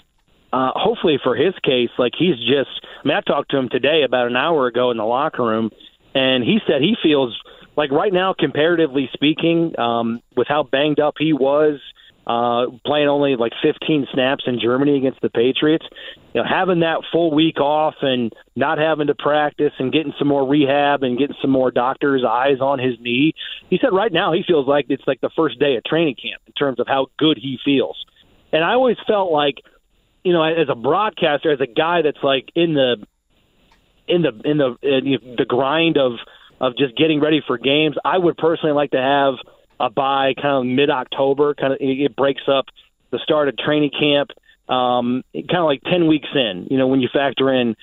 Uh, hopefully, for his case, like he's just. I mean, I talked to him today about an hour ago in the locker room, and he said he feels like right now, comparatively speaking, um, with how banged up he was uh, playing only like 15 snaps in Germany against the Patriots. You know, having that full week off and not having to practice and getting some more rehab and getting some more doctors' eyes on his knee. He said right now he feels like it's like the first day of training camp in terms of how good he feels. And I always felt like, you know, as a broadcaster, as a guy that's like in the in the in the in the grind of of just getting ready for games, I would personally like to have uh, by kind of mid October. Kind of it breaks up the start of training camp, um, kind of like ten weeks in. You know, when you factor in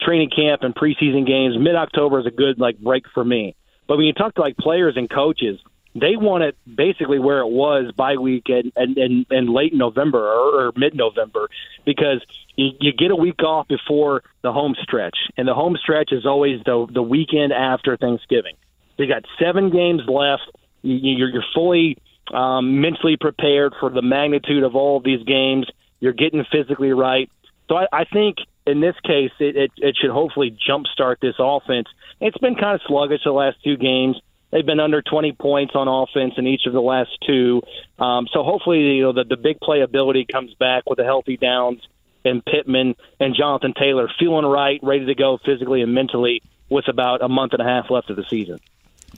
training camp and preseason games, mid October is a good like break for me. But when you talk to like players and coaches, they want it basically where it was by week and and, and, and late November or, or mid November because you, you get a week off before the home stretch, and the home stretch is always the the weekend after Thanksgiving. You got seven games left you're, you're fully um, mentally prepared for the magnitude of all of these games. You're getting physically right. So I, I think in this case, it, it, it should hopefully jumpstart this offense. It's been kind of sluggish the last two games. They've been under 20 points on offense in each of the last two. Um, so hopefully, you know, the, the big playability comes back with a healthy Downs and Pittman and Jonathan Taylor feeling right, ready to go physically and mentally with about a month and a half left of the season.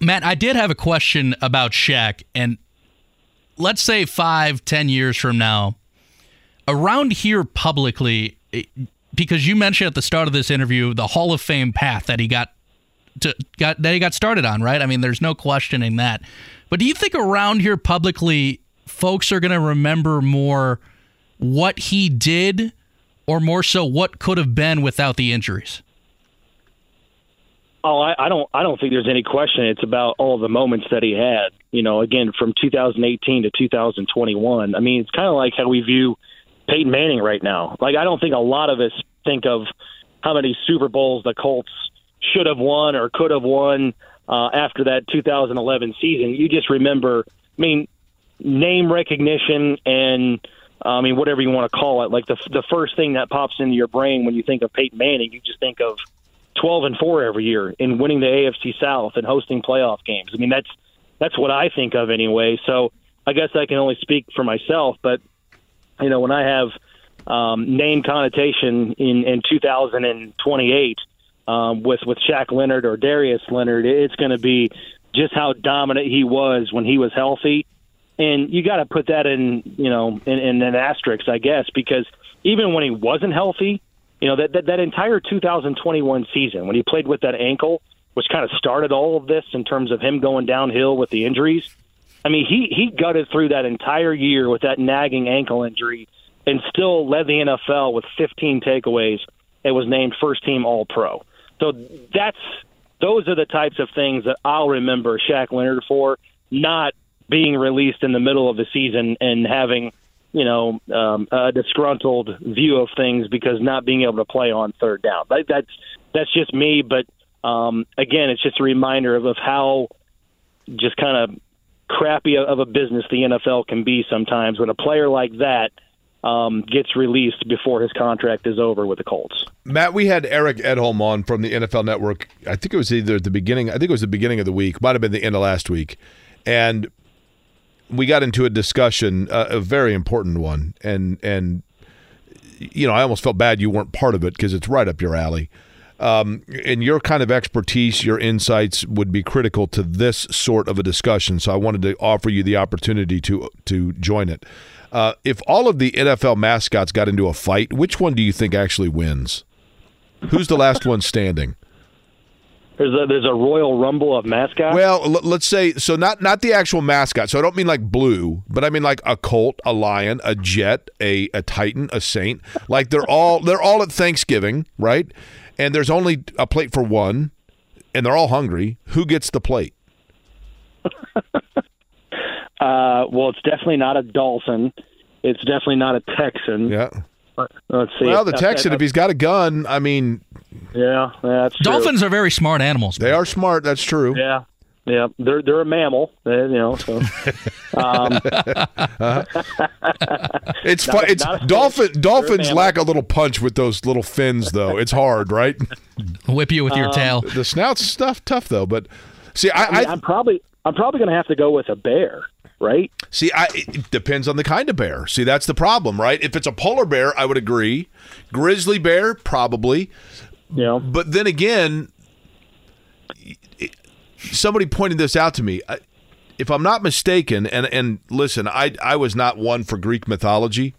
Matt, I did have a question about Shaq, and let's say five, ten years from now, around here publicly, eh, because you mentioned at the start of this interview the Hall of Fame path that he got to got that he got started on, right? I mean, there's no questioning that. But do you think around here publicly, folks are going to remember more what he did, or more so what could have been without the injuries? Oh, I, I don't. I don't think there's any question. It's about all the moments that he had. You know, again from 2018 to 2021. I mean, it's kind of like how we view Peyton Manning right now. Like, I don't think a lot of us think of how many Super Bowls the Colts should have won or could have won uh, after that 2011 season. You just remember. I mean, name recognition and I mean, whatever you want to call it. Like the the first thing that pops into your brain when you think of Peyton Manning, you just think of 12 and 4 every year in winning the AFC South and hosting playoff games. I mean, that's that's what I think of anyway. So I guess I can only speak for myself, but you know, when I have um, name connotation in in 2028 um, with with Shaq Leonard or Darius Leonard. It's going to be just how dominant he was when he was healthy, and you got to put that in you know in, in an asterisk, I guess, because even when he wasn't healthy, you know that that, that entire 2021 season when he played with that ankle, which kind of started all of this in terms of him going downhill with the injuries. I mean, he he gutted through that entire year with that nagging ankle injury, and still led the NFL with 15 takeaways. and was named first team All Pro. So that's those are the types of things that I'll remember Shaq Leonard for, not being released in the middle of the season and having you know um, a disgruntled view of things because not being able to play on third down. That, that's that's just me, but um, again, it's just a reminder of, of how just kind of crappy of a business the NFL can be sometimes when a player like that um, gets released before his contract is over with the Colts. Matt, we had Eric Edholm on from the NFL Network. I think it was either at the beginning. I think it was the beginning of the week. Might have been the end of last week, and we got into a discussion, uh, a very important one, and and you know I almost felt bad you weren't part of it because it's right up your alley. Um, and your kind of expertise, your insights would be critical to this sort of a discussion. So I wanted to offer you the opportunity to to join it. Uh, if all of the NFL mascots got into a fight, which one do you think actually wins? Who's the last one standing? There's a there's a Royal Rumble of mascots. Well, l- let's say so not not the actual mascot. So I don't mean like blue, but I mean like a colt, a lion, a jet, a a titan, a saint. Like they're all they're all at Thanksgiving, right? And there's only a plate for one, and they're all hungry. Who gets the plate? Uh, well, it's definitely not a Dolphin. It's definitely not a Texan. Yeah. Let's see. Well, the Texan, if he's got a gun, I mean, yeah, that's true. Dolphins are very smart animals. they are smart. That's true. Yeah, yeah, they're they're a mammal. uh, you know, so um, It's Not fun. a- It's not a fish. dolphin. They're a Dolphins lack a little punch with those little fins, though. It's hard, right? Whip you with Um, your tail. The snout's stuff tough though, but see, I, I mean, I I'm probably I'm probably going to have to go with a bear, right? See, I, it depends on the kind of bear. See, that's the problem, right? If it's a polar bear, I would agree. Grizzly bear, probably. Yeah. But then again, somebody pointed this out to me. If I'm not mistaken, and and listen, I I was not one for Greek mythology,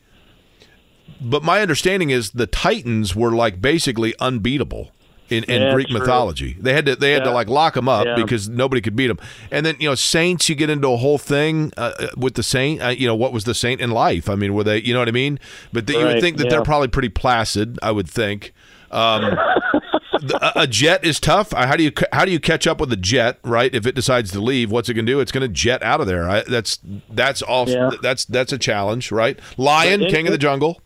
but my understanding is the Titans were like basically unbeatable. In, in Yeah, Greek true. mythology, they had to they had to like lock them up Yeah. because nobody could beat them. And then you know saints, you get into a whole thing uh, uh, with the saint. Uh, you know what was the saint in life? I mean, were they? You know what I mean? But th- you would think that yeah. they're probably pretty placid. I would think. Um, a, a jet is tough. Uh, How do you how do you catch up with a jet? Right, if it decides to leave, what's it going to do? It's going to jet out of there. I, that's that's Yeah. that's that's a challenge, right? Lion, it- king of the jungle.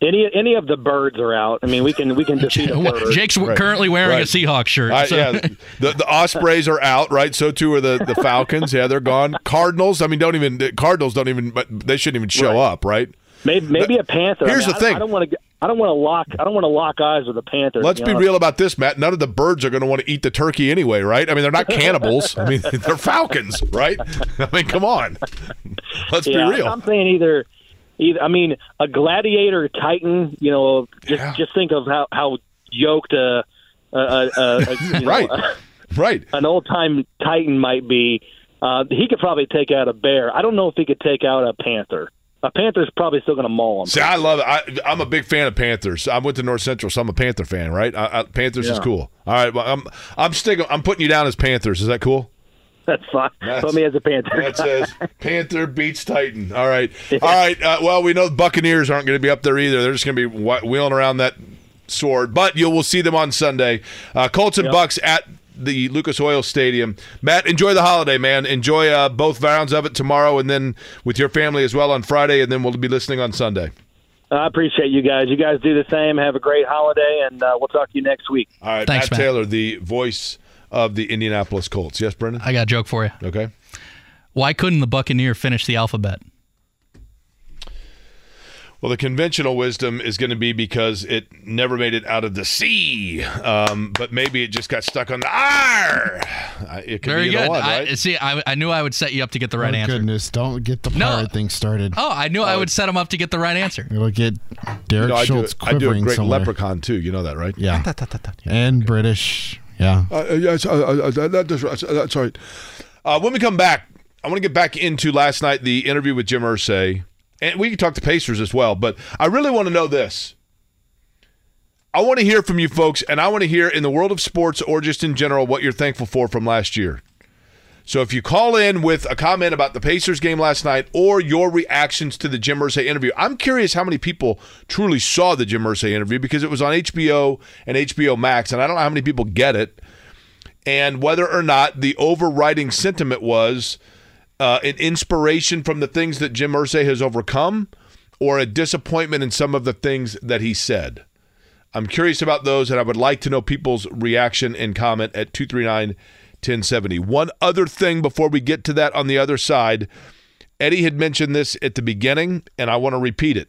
Any any of the birds are out. I mean, we can we can defeat a bird. Jake's currently wearing Right. a Seahawks shirt. I- so- yeah, the the ospreys are out, right? So too are the the falcons. Yeah, they're gone. Cardinals. I mean, don't even the Cardinals don't even. but They shouldn't even show Right. up, right? Maybe maybe a panther. I Here's mean, the I- thing. I don't want to. I don't want to lock. I don't want to lock eyes with a panther. Let's be honest. real about this, Matt. None of the birds are going to want to eat the turkey anyway, right? I mean, they're not cannibals. I mean, they're falcons, right? I mean, come on. Let's yeah, be real. I'm saying either. Either, I mean, a gladiator titan. You know, just Yeah. just think of how how yoked a, a, a, a, you know, Right. right. an old time titan might be. Uh, he could probably take out a bear. I don't know if he could take out a panther. A panther's probably still going to maul him. See, I love it. I, I'm a big fan of Panthers. I went to North Central, so I'm a Panther fan, right? I, I, Panthers is cool. All right, well, I'm I'm sticking. I'm putting you down as Panthers. Is that cool? That's fine. That's- Put me as a panther. That says Panther beats Titan. All right, all right. Uh, well, we know the Buccaneers aren't going to be up there either. They're just going to be wh- wheeling around that sword, but you will see them on Sunday. Uh, Colts and Yep. Bucs at the Lucas Oil Stadium. Matt, enjoy the holiday, man. Enjoy uh, both rounds of it tomorrow, and then with your family as well on Friday, and then we'll be listening on Sunday. I appreciate you guys. You guys do the same. Have a great holiday, and uh, we'll talk to you next week. All right, Thanks, Matt Matt. Taylor, the voice of the Indianapolis Colts. Yes, Brendan. I got a joke for you. Okay. Why couldn't the Buccaneer finish the alphabet? Well, the conventional wisdom is going to be because it never made it out of the sea, um, but maybe it just got stuck on the R. It could Very be good. One, right? I, see, I, I knew I would set you up to get the right oh, answer. goodness, don't get the No. pirate thing started. Oh, I knew I would set him up to get the right answer. It'll get Derek You know, I, do, Schultz I do a great somewhere. leprechaun too. You know that, right? Yeah. and British. Yeah. Uh, uh, yes, uh, uh, uh, that- that's, that's right. Uh, when we come back, I want to get back into last night the interview with Jim Irsay, and we can talk to Pacers as well. But I really want to know this. I want to hear from you folks, and I want to hear in the world of sports or just in general what you're thankful for from last year. So if you call in with a comment about the Pacers game last night or your reactions to the Jim Irsay interview, I'm curious how many people truly saw the Jim Irsay interview because it was on HBO and HBO Max, and I don't know how many people get it, and whether or not the overriding sentiment was uh, an inspiration from the things that Jim Irsay has overcome or a disappointment in some of the things that he said. I'm curious about those, and I would like to know people's reaction and comment at 239 1070. One other thing before we get to that on the other side Eddie had mentioned this at the beginning, and I want to repeat it.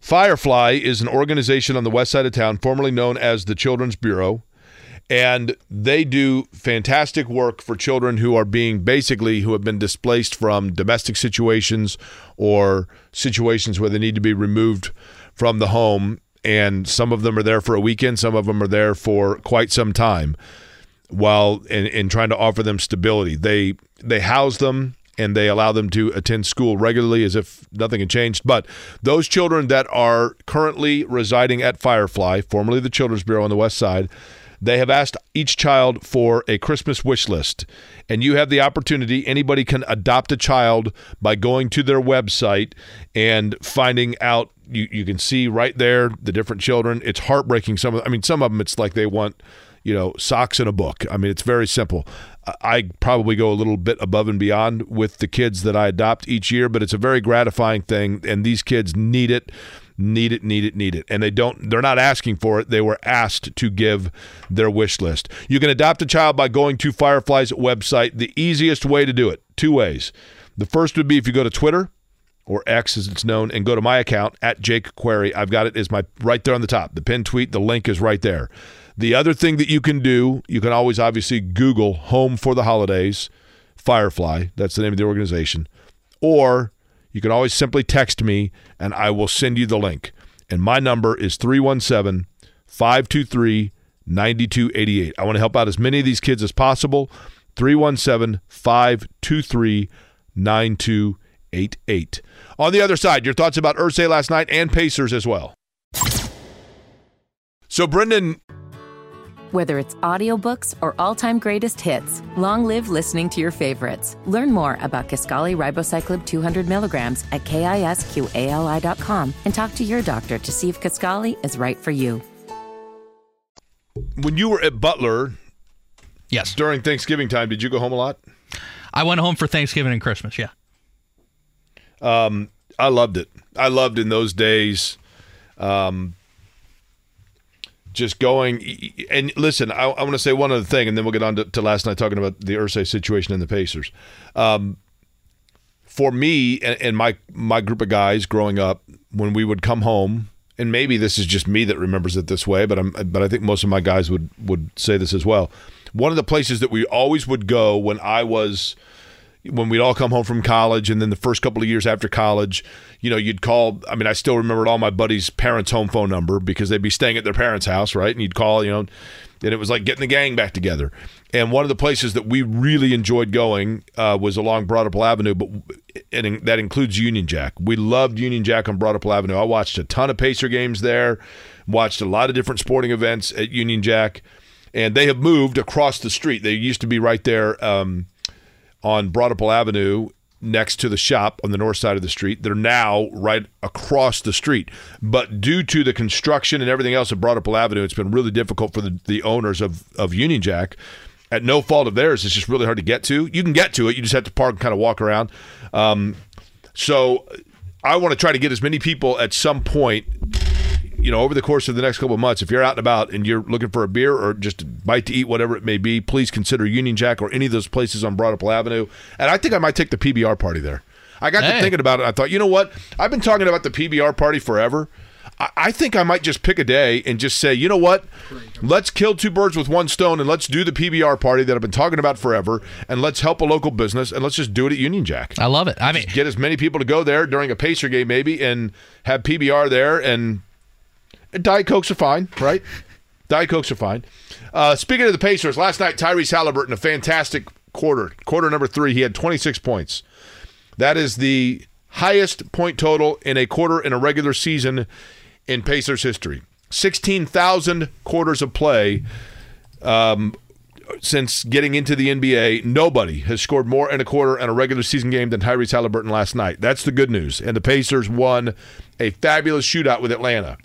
Firefly is an organization on the west side of town, formerly known as the Children's Bureau, and they do fantastic work for children who are being basically who have been displaced from domestic situations or situations where they need to be removed from the home. And some of them are there for a weekend, some of them are there for quite some time while in, in trying to offer them stability. They they house them and they allow them to attend school regularly as if nothing had changed. But those children that are currently residing at Firefly, formerly the Children's Bureau on the West Side, they have asked each child for a Christmas wish list. And you have the opportunity, anybody can adopt a child by going to their website and finding out. You, you can see right there the different children. It's heartbreaking. Some of, I mean, some of them, it's like they want you know, socks and a book. I mean, it's very simple. I- probably go a little bit above and beyond with the kids that I adopt each year, but it's a very gratifying thing, and these kids need it, need it, need it, need it, and they don't. They're not asking for it. They were asked to give their wish list. You can adopt a child by going to Firefly's website. The easiest way to do it, two ways. The first would be if you go to Twitter or X as it's known, and go to my account at Jake Query. I've got it is my right there on the top. The pinned tweet, the link is right there. The other thing that you can do, you can always obviously Google Home for the Holidays, Firefly. That's the name of the organization. Or you can always simply text me and I will send you the link. And my number is 317 523 9288. I want to help out as many of these kids as possible. 317 523 9288. On the other side, your thoughts about Irsay last night and Pacers as well. So, Brendan, Whether it's audiobooks or all-time greatest hits, long live listening to your favorites. Learn more about Kisqali Ribociclib 200 milligrams at kisqali.com and talk to your doctor to see if Kaskali is right for you. when you were at Butler Yes. during Thanksgiving time, did you go home a lot? I went home for Thanksgiving and Christmas. Yeah. Um, I loved it. I loved in those days. Um, just going and listen. I, I want to say one other thing, and then we'll get on to, to last night talking about the Irsay situation and the Pacers. Um, for me and, and my my group of guys growing up, when we would come home, and maybe this is just me that remembers it this way, but I'm but I think most of my guys would would say this as well. One of the places that we always would go when I was when we'd all come home from college and then the first couple of years after college, you know, you'd call I mean, I still remembered all my buddies' parents' home phone number because they'd be staying at their parents' house, right? And you'd call, you know, and it was like getting the gang back together. And one of the places that we really enjoyed going uh, was along Broad Ripple Avenue, but and that includes Union Jack. We loved Union Jack on Broad Ripple Avenue. I watched a ton of Pacer games there, watched a lot of different sporting events at Union Jack, and they have moved across the street. They used to be right there. Um, on Broad Ripple Avenue next to the shop on the north side of the street. They're now right across the street. But due to the construction and everything else at Broad Ripple Avenue, it's been really difficult for the, the owners of, of Union Jack. At no fault of theirs, it's just really hard to get to. You can get to it, you just have to park and kind of walk around. Um, so I want to try to get as many people at some point you know, over the course of the next couple of months, if you're out and about and you're looking for a beer or just a bite to eat, whatever it may be, please consider Union Jack or any of those places on Broad Ripple Avenue. And I think I might take the PBR party there. I got to thinking about it. I thought, you know what? I've been talking about the PBR party forever. I, I think I might just pick a day and just say, you know what? Let's kill two birds with one stone and let's do the PBR party that I've been talking about forever and let's help a local business and let's just do it at Union Jack. I love it. I mean, Get as many people to go there during a Pacer game, maybe, and have PBR there. And Diet Cokes are fine, right? Diet Cokes are fine. Uh, speaking of the Pacers, last night Tyrese Halliburton, a fantastic quarter. Quarter number three, he had 26 points. That is the highest point total in a quarter in a regular season in Pacers history. 16,000 quarters of play um, since getting into the NBA. Nobody has scored more in a quarter in a regular season game than Tyrese Halliburton last night. That's the good news. And the Pacers won a fabulous shootout with Atlanta.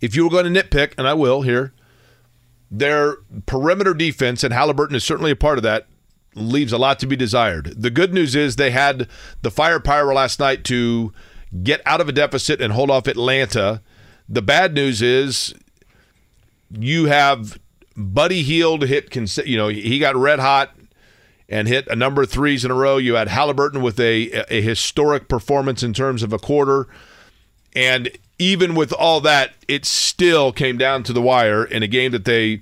If you were going to nitpick, and I will here, their perimeter defense, and Halliburton is certainly a part of that, leaves a lot to be desired. The good news is they had the firepower last night to get out of a deficit and hold off Atlanta. The bad news is you have Buddy Hield hit, you know, he got red hot and hit a number of threes in a row. You had Halliburton with a, a historic performance in terms of a quarter. And even with all that, it still came down to the wire in a game that they,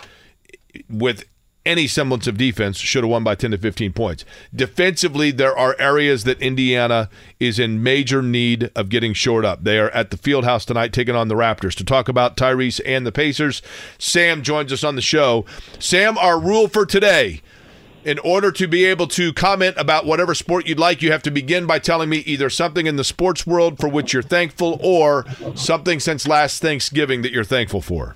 with any semblance of defense, should have won by 10 to 15 points. Defensively, there are areas that Indiana is in major need of getting shored up. They are at the field house tonight taking on the Raptors. To talk about Tyrese and the Pacers, Sam joins us on the show. Sam, our rule for today in order to be able to comment about whatever sport you'd like, you have to begin by telling me either something in the sports world for which you're thankful or something since last Thanksgiving that you're thankful for.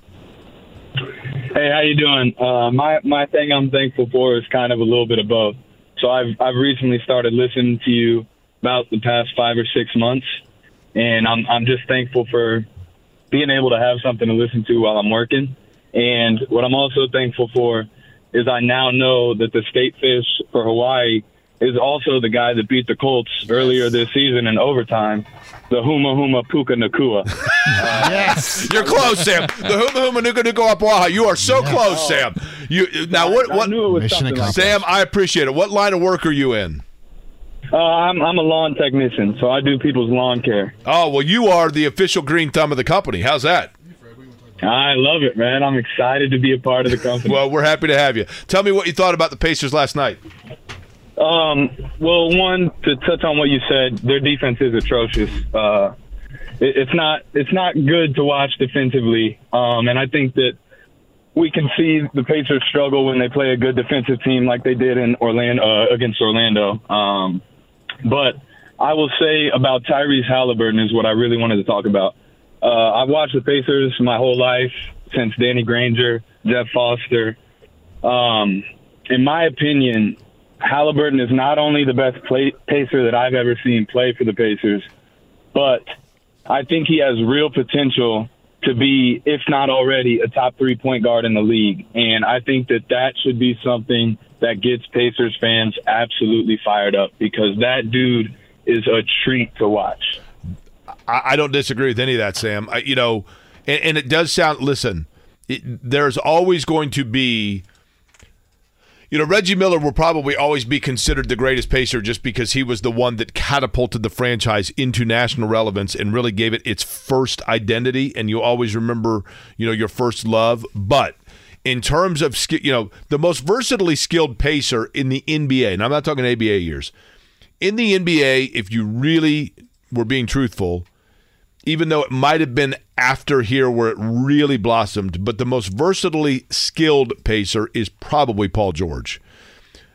Hey, how you doing? Uh, my my thing I'm thankful for is kind of a little bit of both. So I've I've recently started listening to you about the past five or six months, and I'm I'm just thankful for being able to have something to listen to while I'm working. And what I'm also thankful for is I now know that the state fish for Hawaii is also the guy that beat the Colts earlier this season in overtime, the Huma Huma Puka Nacua. yes, you're close, Sam. The Huma Huma Nuka Nuka Apuaha. You are so close, Sam. You now what? I What? knew it was like Sam, I appreciate it. What line of work are you in? Uh, I'm I'm a lawn technician, so I do people's lawn care. Oh well, you are the official green thumb of the company. How's that? I love it, man. I'm excited to be a part of the company. Well, we're happy to have you. Tell me what you thought about the Pacers last night. Um, well, one to touch on what you said, their defense is atrocious. Uh, it, it's not it's not good to watch defensively, um, and I think that we can see the Pacers struggle when they play a good defensive team like they did in Orlando uh, against Orlando. Um, but I will say about Tyrese Halliburton is what I really wanted to talk about. Uh, I've watched the Pacers my whole life since Danny Granger, Jeff Foster. Um, in my opinion, Halliburton is not only the best play, pacer that I've ever seen play for the Pacers, but I think he has real potential to be, if not already, a top three point guard in the league. And I think that that should be something that gets Pacers fans absolutely fired up because that dude is a treat to watch. I, I don't disagree with any of that, Sam. I, you know, and, and it does sound. Listen, it, there's always going to be. You know, Reggie Miller will probably always be considered the greatest pacer just because he was the one that catapulted the franchise into national relevance and really gave it its first identity. And you always remember, you know, your first love. But in terms of, you know, the most versatilely skilled pacer in the NBA, and I'm not talking ABA years, in the NBA, if you really were being truthful, even though it might have been after here where it really blossomed, but the most versatilely skilled pacer is probably Paul George.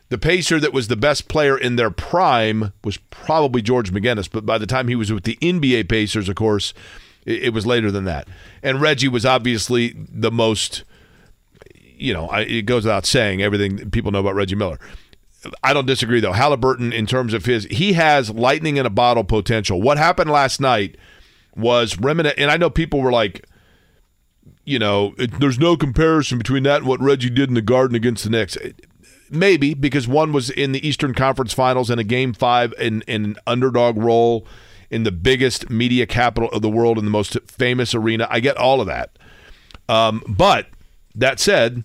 The pacer that was the best player in their prime was probably George McGinnis, but by the time he was with the NBA Pacers, of course, it, was later than that. And Reggie was obviously the most, you know, it goes without saying everything people know about Reggie Miller. I don't disagree though. Halliburton, in terms of his, he has lightning in a bottle potential. What happened last night was remnant, and I know people were like, you know, it, there's no comparison between that and what Reggie did in the Garden against the Knicks. Maybe because one was in the Eastern Conference Finals in a Game Five in, in an underdog role in the biggest media capital of the world in the most famous arena. I get all of that, um, but that said,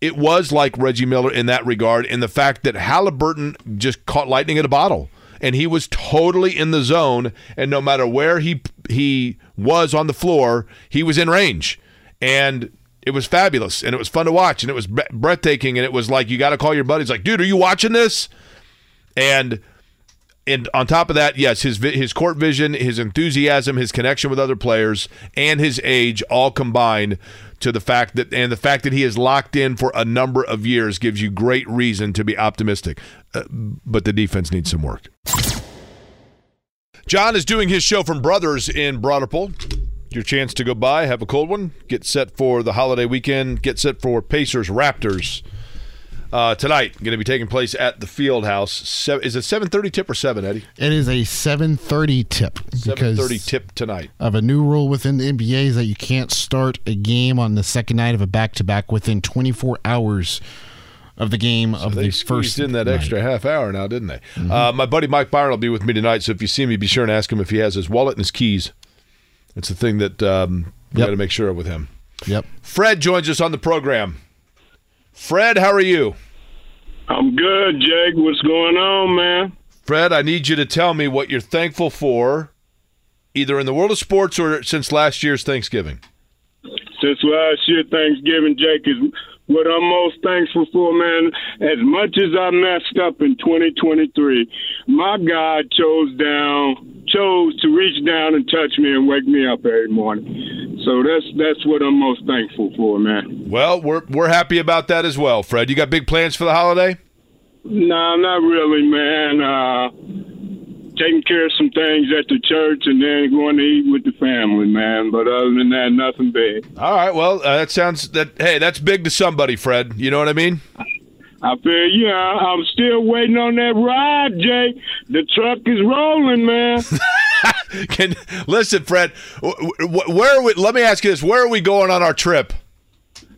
it was like Reggie Miller in that regard, in the fact that Halliburton just caught lightning in a bottle. And he was totally in the zone. And no matter where he he was on the floor, he was in range, and it was fabulous, and it was fun to watch, and it was breathtaking, and it was like you got to call your buddies, like, dude, are you watching this? And and on top of that, yes, his his court vision, his enthusiasm, his connection with other players, and his age all combined to the fact that and the fact that he is locked in for a number of years gives you great reason to be optimistic. Uh, but the defense needs some work. John is doing his show from Brothers in Broad Your chance to go by, have a cold one, get set for the holiday weekend, get set for Pacers Raptors uh, tonight. Going to be taking place at the Field House. Se- is it seven thirty tip or seven, Eddie? It is a seven thirty tip. Seven thirty tip tonight. Of a new rule within the NBA is that you can't start a game on the second night of a back to back within twenty four hours of the game so of the first. in that night. extra half hour now, didn't they? Mm-hmm. Uh, my buddy Mike Byron will be with me tonight, so if you see me, be sure and ask him if he has his wallet and his keys. It's the thing that um, we yep. got to make sure of with him. Yep. Fred joins us on the program. Fred, how are you? I'm good, Jake. What's going on, man? Fred, I need you to tell me what you're thankful for, either in the world of sports or since last year's Thanksgiving. Since last year Thanksgiving, Jake is what I'm most thankful for, man. As much as I messed up in 2023, my God chose down, chose to reach down and touch me and wake me up every morning. So that's that's what I'm most thankful for, man. Well, we're we're happy about that as well, Fred. You got big plans for the holiday? No, nah, not really, man. Uh, taking care of some things at the church and then going to eat with the family, man. But other than that, nothing big. All right. Well, uh, that sounds that. Hey, that's big to somebody, Fred. You know what I mean? I feel you. I'm still waiting on that ride, Jay. The truck is rolling, man. Can listen, Fred. Where are we? Let me ask you this: Where are we going on our trip?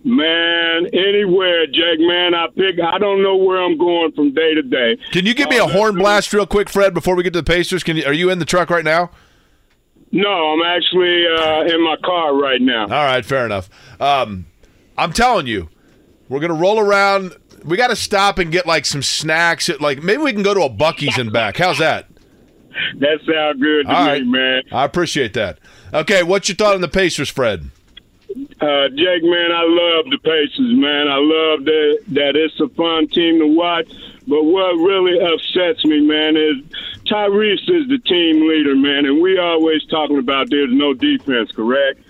Man, anywhere, Jake. Man, I pick. I don't know where I'm going from day to day. Can you give me a horn blast real quick, Fred, before we get to the Pacers? Can you? Are you in the truck right now? No, I'm actually uh, in my car right now. All right, fair enough. Um, I'm telling you, we're gonna roll around. We got to stop and get like some snacks. At, like maybe we can go to a Buc-ee's and back. How's that? That sounds good to All me, right. man. I appreciate that. Okay, what's your thought on the Pacers, Fred? Uh, Jake, man, I love the Pacers, man. I love that that it's a fun team to watch. But what really upsets me, man, is Tyrese is the team leader, man, and we always talking about there's no defense, correct?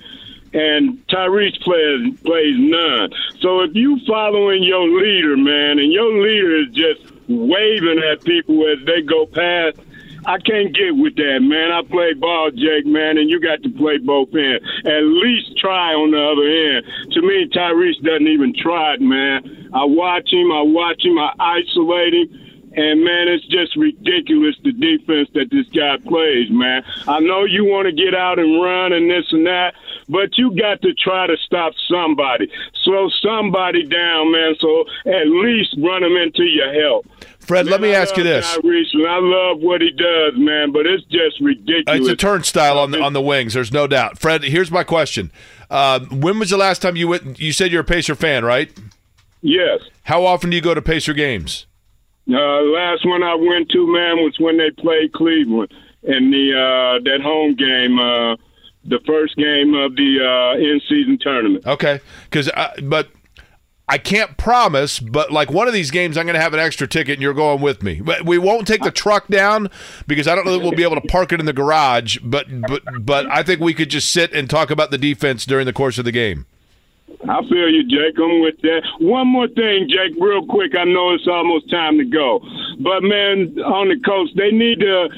And Tyrese plays plays none. So if you following your leader, man, and your leader is just waving at people as they go past I can't get with that, man. I play ball, Jake, man, and you got to play both ends. At least try on the other end. To me, Tyrese doesn't even try it, man. I watch him, I watch him, I isolate him. And man, it's just ridiculous the defense that this guy plays, man. I know you want to get out and run and this and that, but you got to try to stop somebody, slow somebody down, man. So at least run them into your help. Fred, man, let me I ask you this. Tyrese, I love what he does, man, but it's just ridiculous. It's a turnstile on the on the wings. There's no doubt. Fred, here's my question: uh, When was the last time you went? You said you're a Pacer fan, right? Yes. How often do you go to Pacer games? Uh, last one I went to, man, was when they played Cleveland in the uh, that home game. The first game of the uh, in-season tournament. Okay, because but I can't promise, but like one of these games, I'm going to have an extra ticket, and you're going with me. But we won't take the truck down because I don't know that we'll be able to park it in the garage. But but but I think we could just sit and talk about the defense during the course of the game. I feel you, Jake. I'm with that. One more thing, Jake, real quick. I know it's almost time to go, but man, on the coast, they need to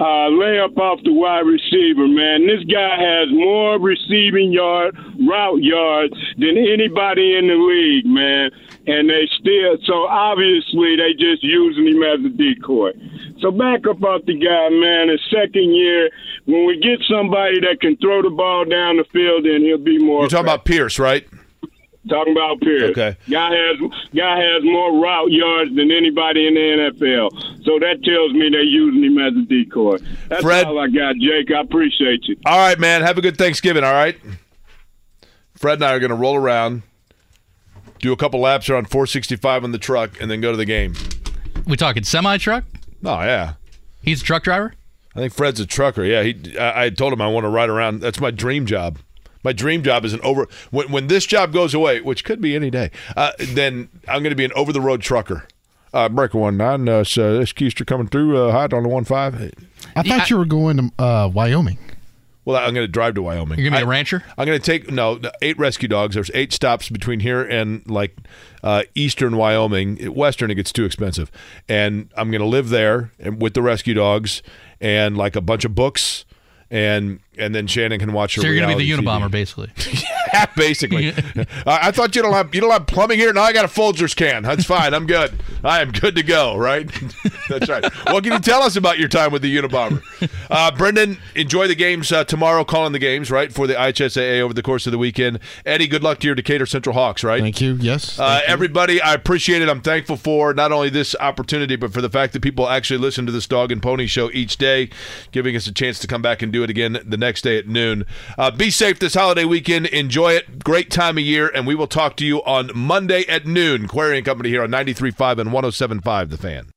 uh, lay up off the wide receiver. Man, this guy has more receiving yard, route yards than anybody in the league, man. And they still, so obviously they just using him as a decoy. So back up off the guy, man. His second year, when we get somebody that can throw the ball down the field, then he'll be more. You're talking about Pierce, right? Talking about Pierce. Okay. Guy has guy has more route yards than anybody in the NFL. So that tells me they're using him as a decoy. That's Fred, all I got, Jake. I appreciate you. All right, man. Have a good Thanksgiving. All right. Fred and I are going to roll around, do a couple laps around 465 on the truck, and then go to the game. We talking semi truck? Oh yeah. He's a truck driver. I think Fred's a trucker. Yeah, he. I, I told him I want to ride around. That's my dream job. My dream job is an over. When, when this job goes away, which could be any day, uh, then I'm going to be an over the road trucker. Uh, breaker one nine. Uh, so this Keister coming through. Uh, hot on the one five. I thought you were going to uh, Wyoming. Well, I'm going to drive to Wyoming. You're gonna be a a rancher. I'm going to take no eight rescue dogs. There's eight stops between here and like uh, eastern Wyoming. Western it gets too expensive, and I'm going to live there and with the rescue dogs and like a bunch of books, and and then Shannon can watch. Her. So you're gonna be the reality Unabomber, TV. basically. Yeah, basically. uh, I thought you don't have you don't have plumbing here. Now I got a Folgers can. That's fine. I'm good. I am good to go. Right. That's right. What can you tell us about your time with the Unabomber? Uh, Brendan, enjoy the games uh, tomorrow. Calling the games right for the IHSAA over the course of the weekend. Eddie, good luck to your Decatur Central Hawks. Right. Thank you. Yes. Uh, everybody, I appreciate it. I'm thankful for not only this opportunity, but for the fact that people actually listen to this Dog and Pony show each day, giving us a chance to come back and do it again the next day at noon. Uh, be safe this holiday weekend. Enjoy it. Great time of year. And we will talk to you on Monday at noon. Query and Company here on 93.5 and 107.5 The Fan.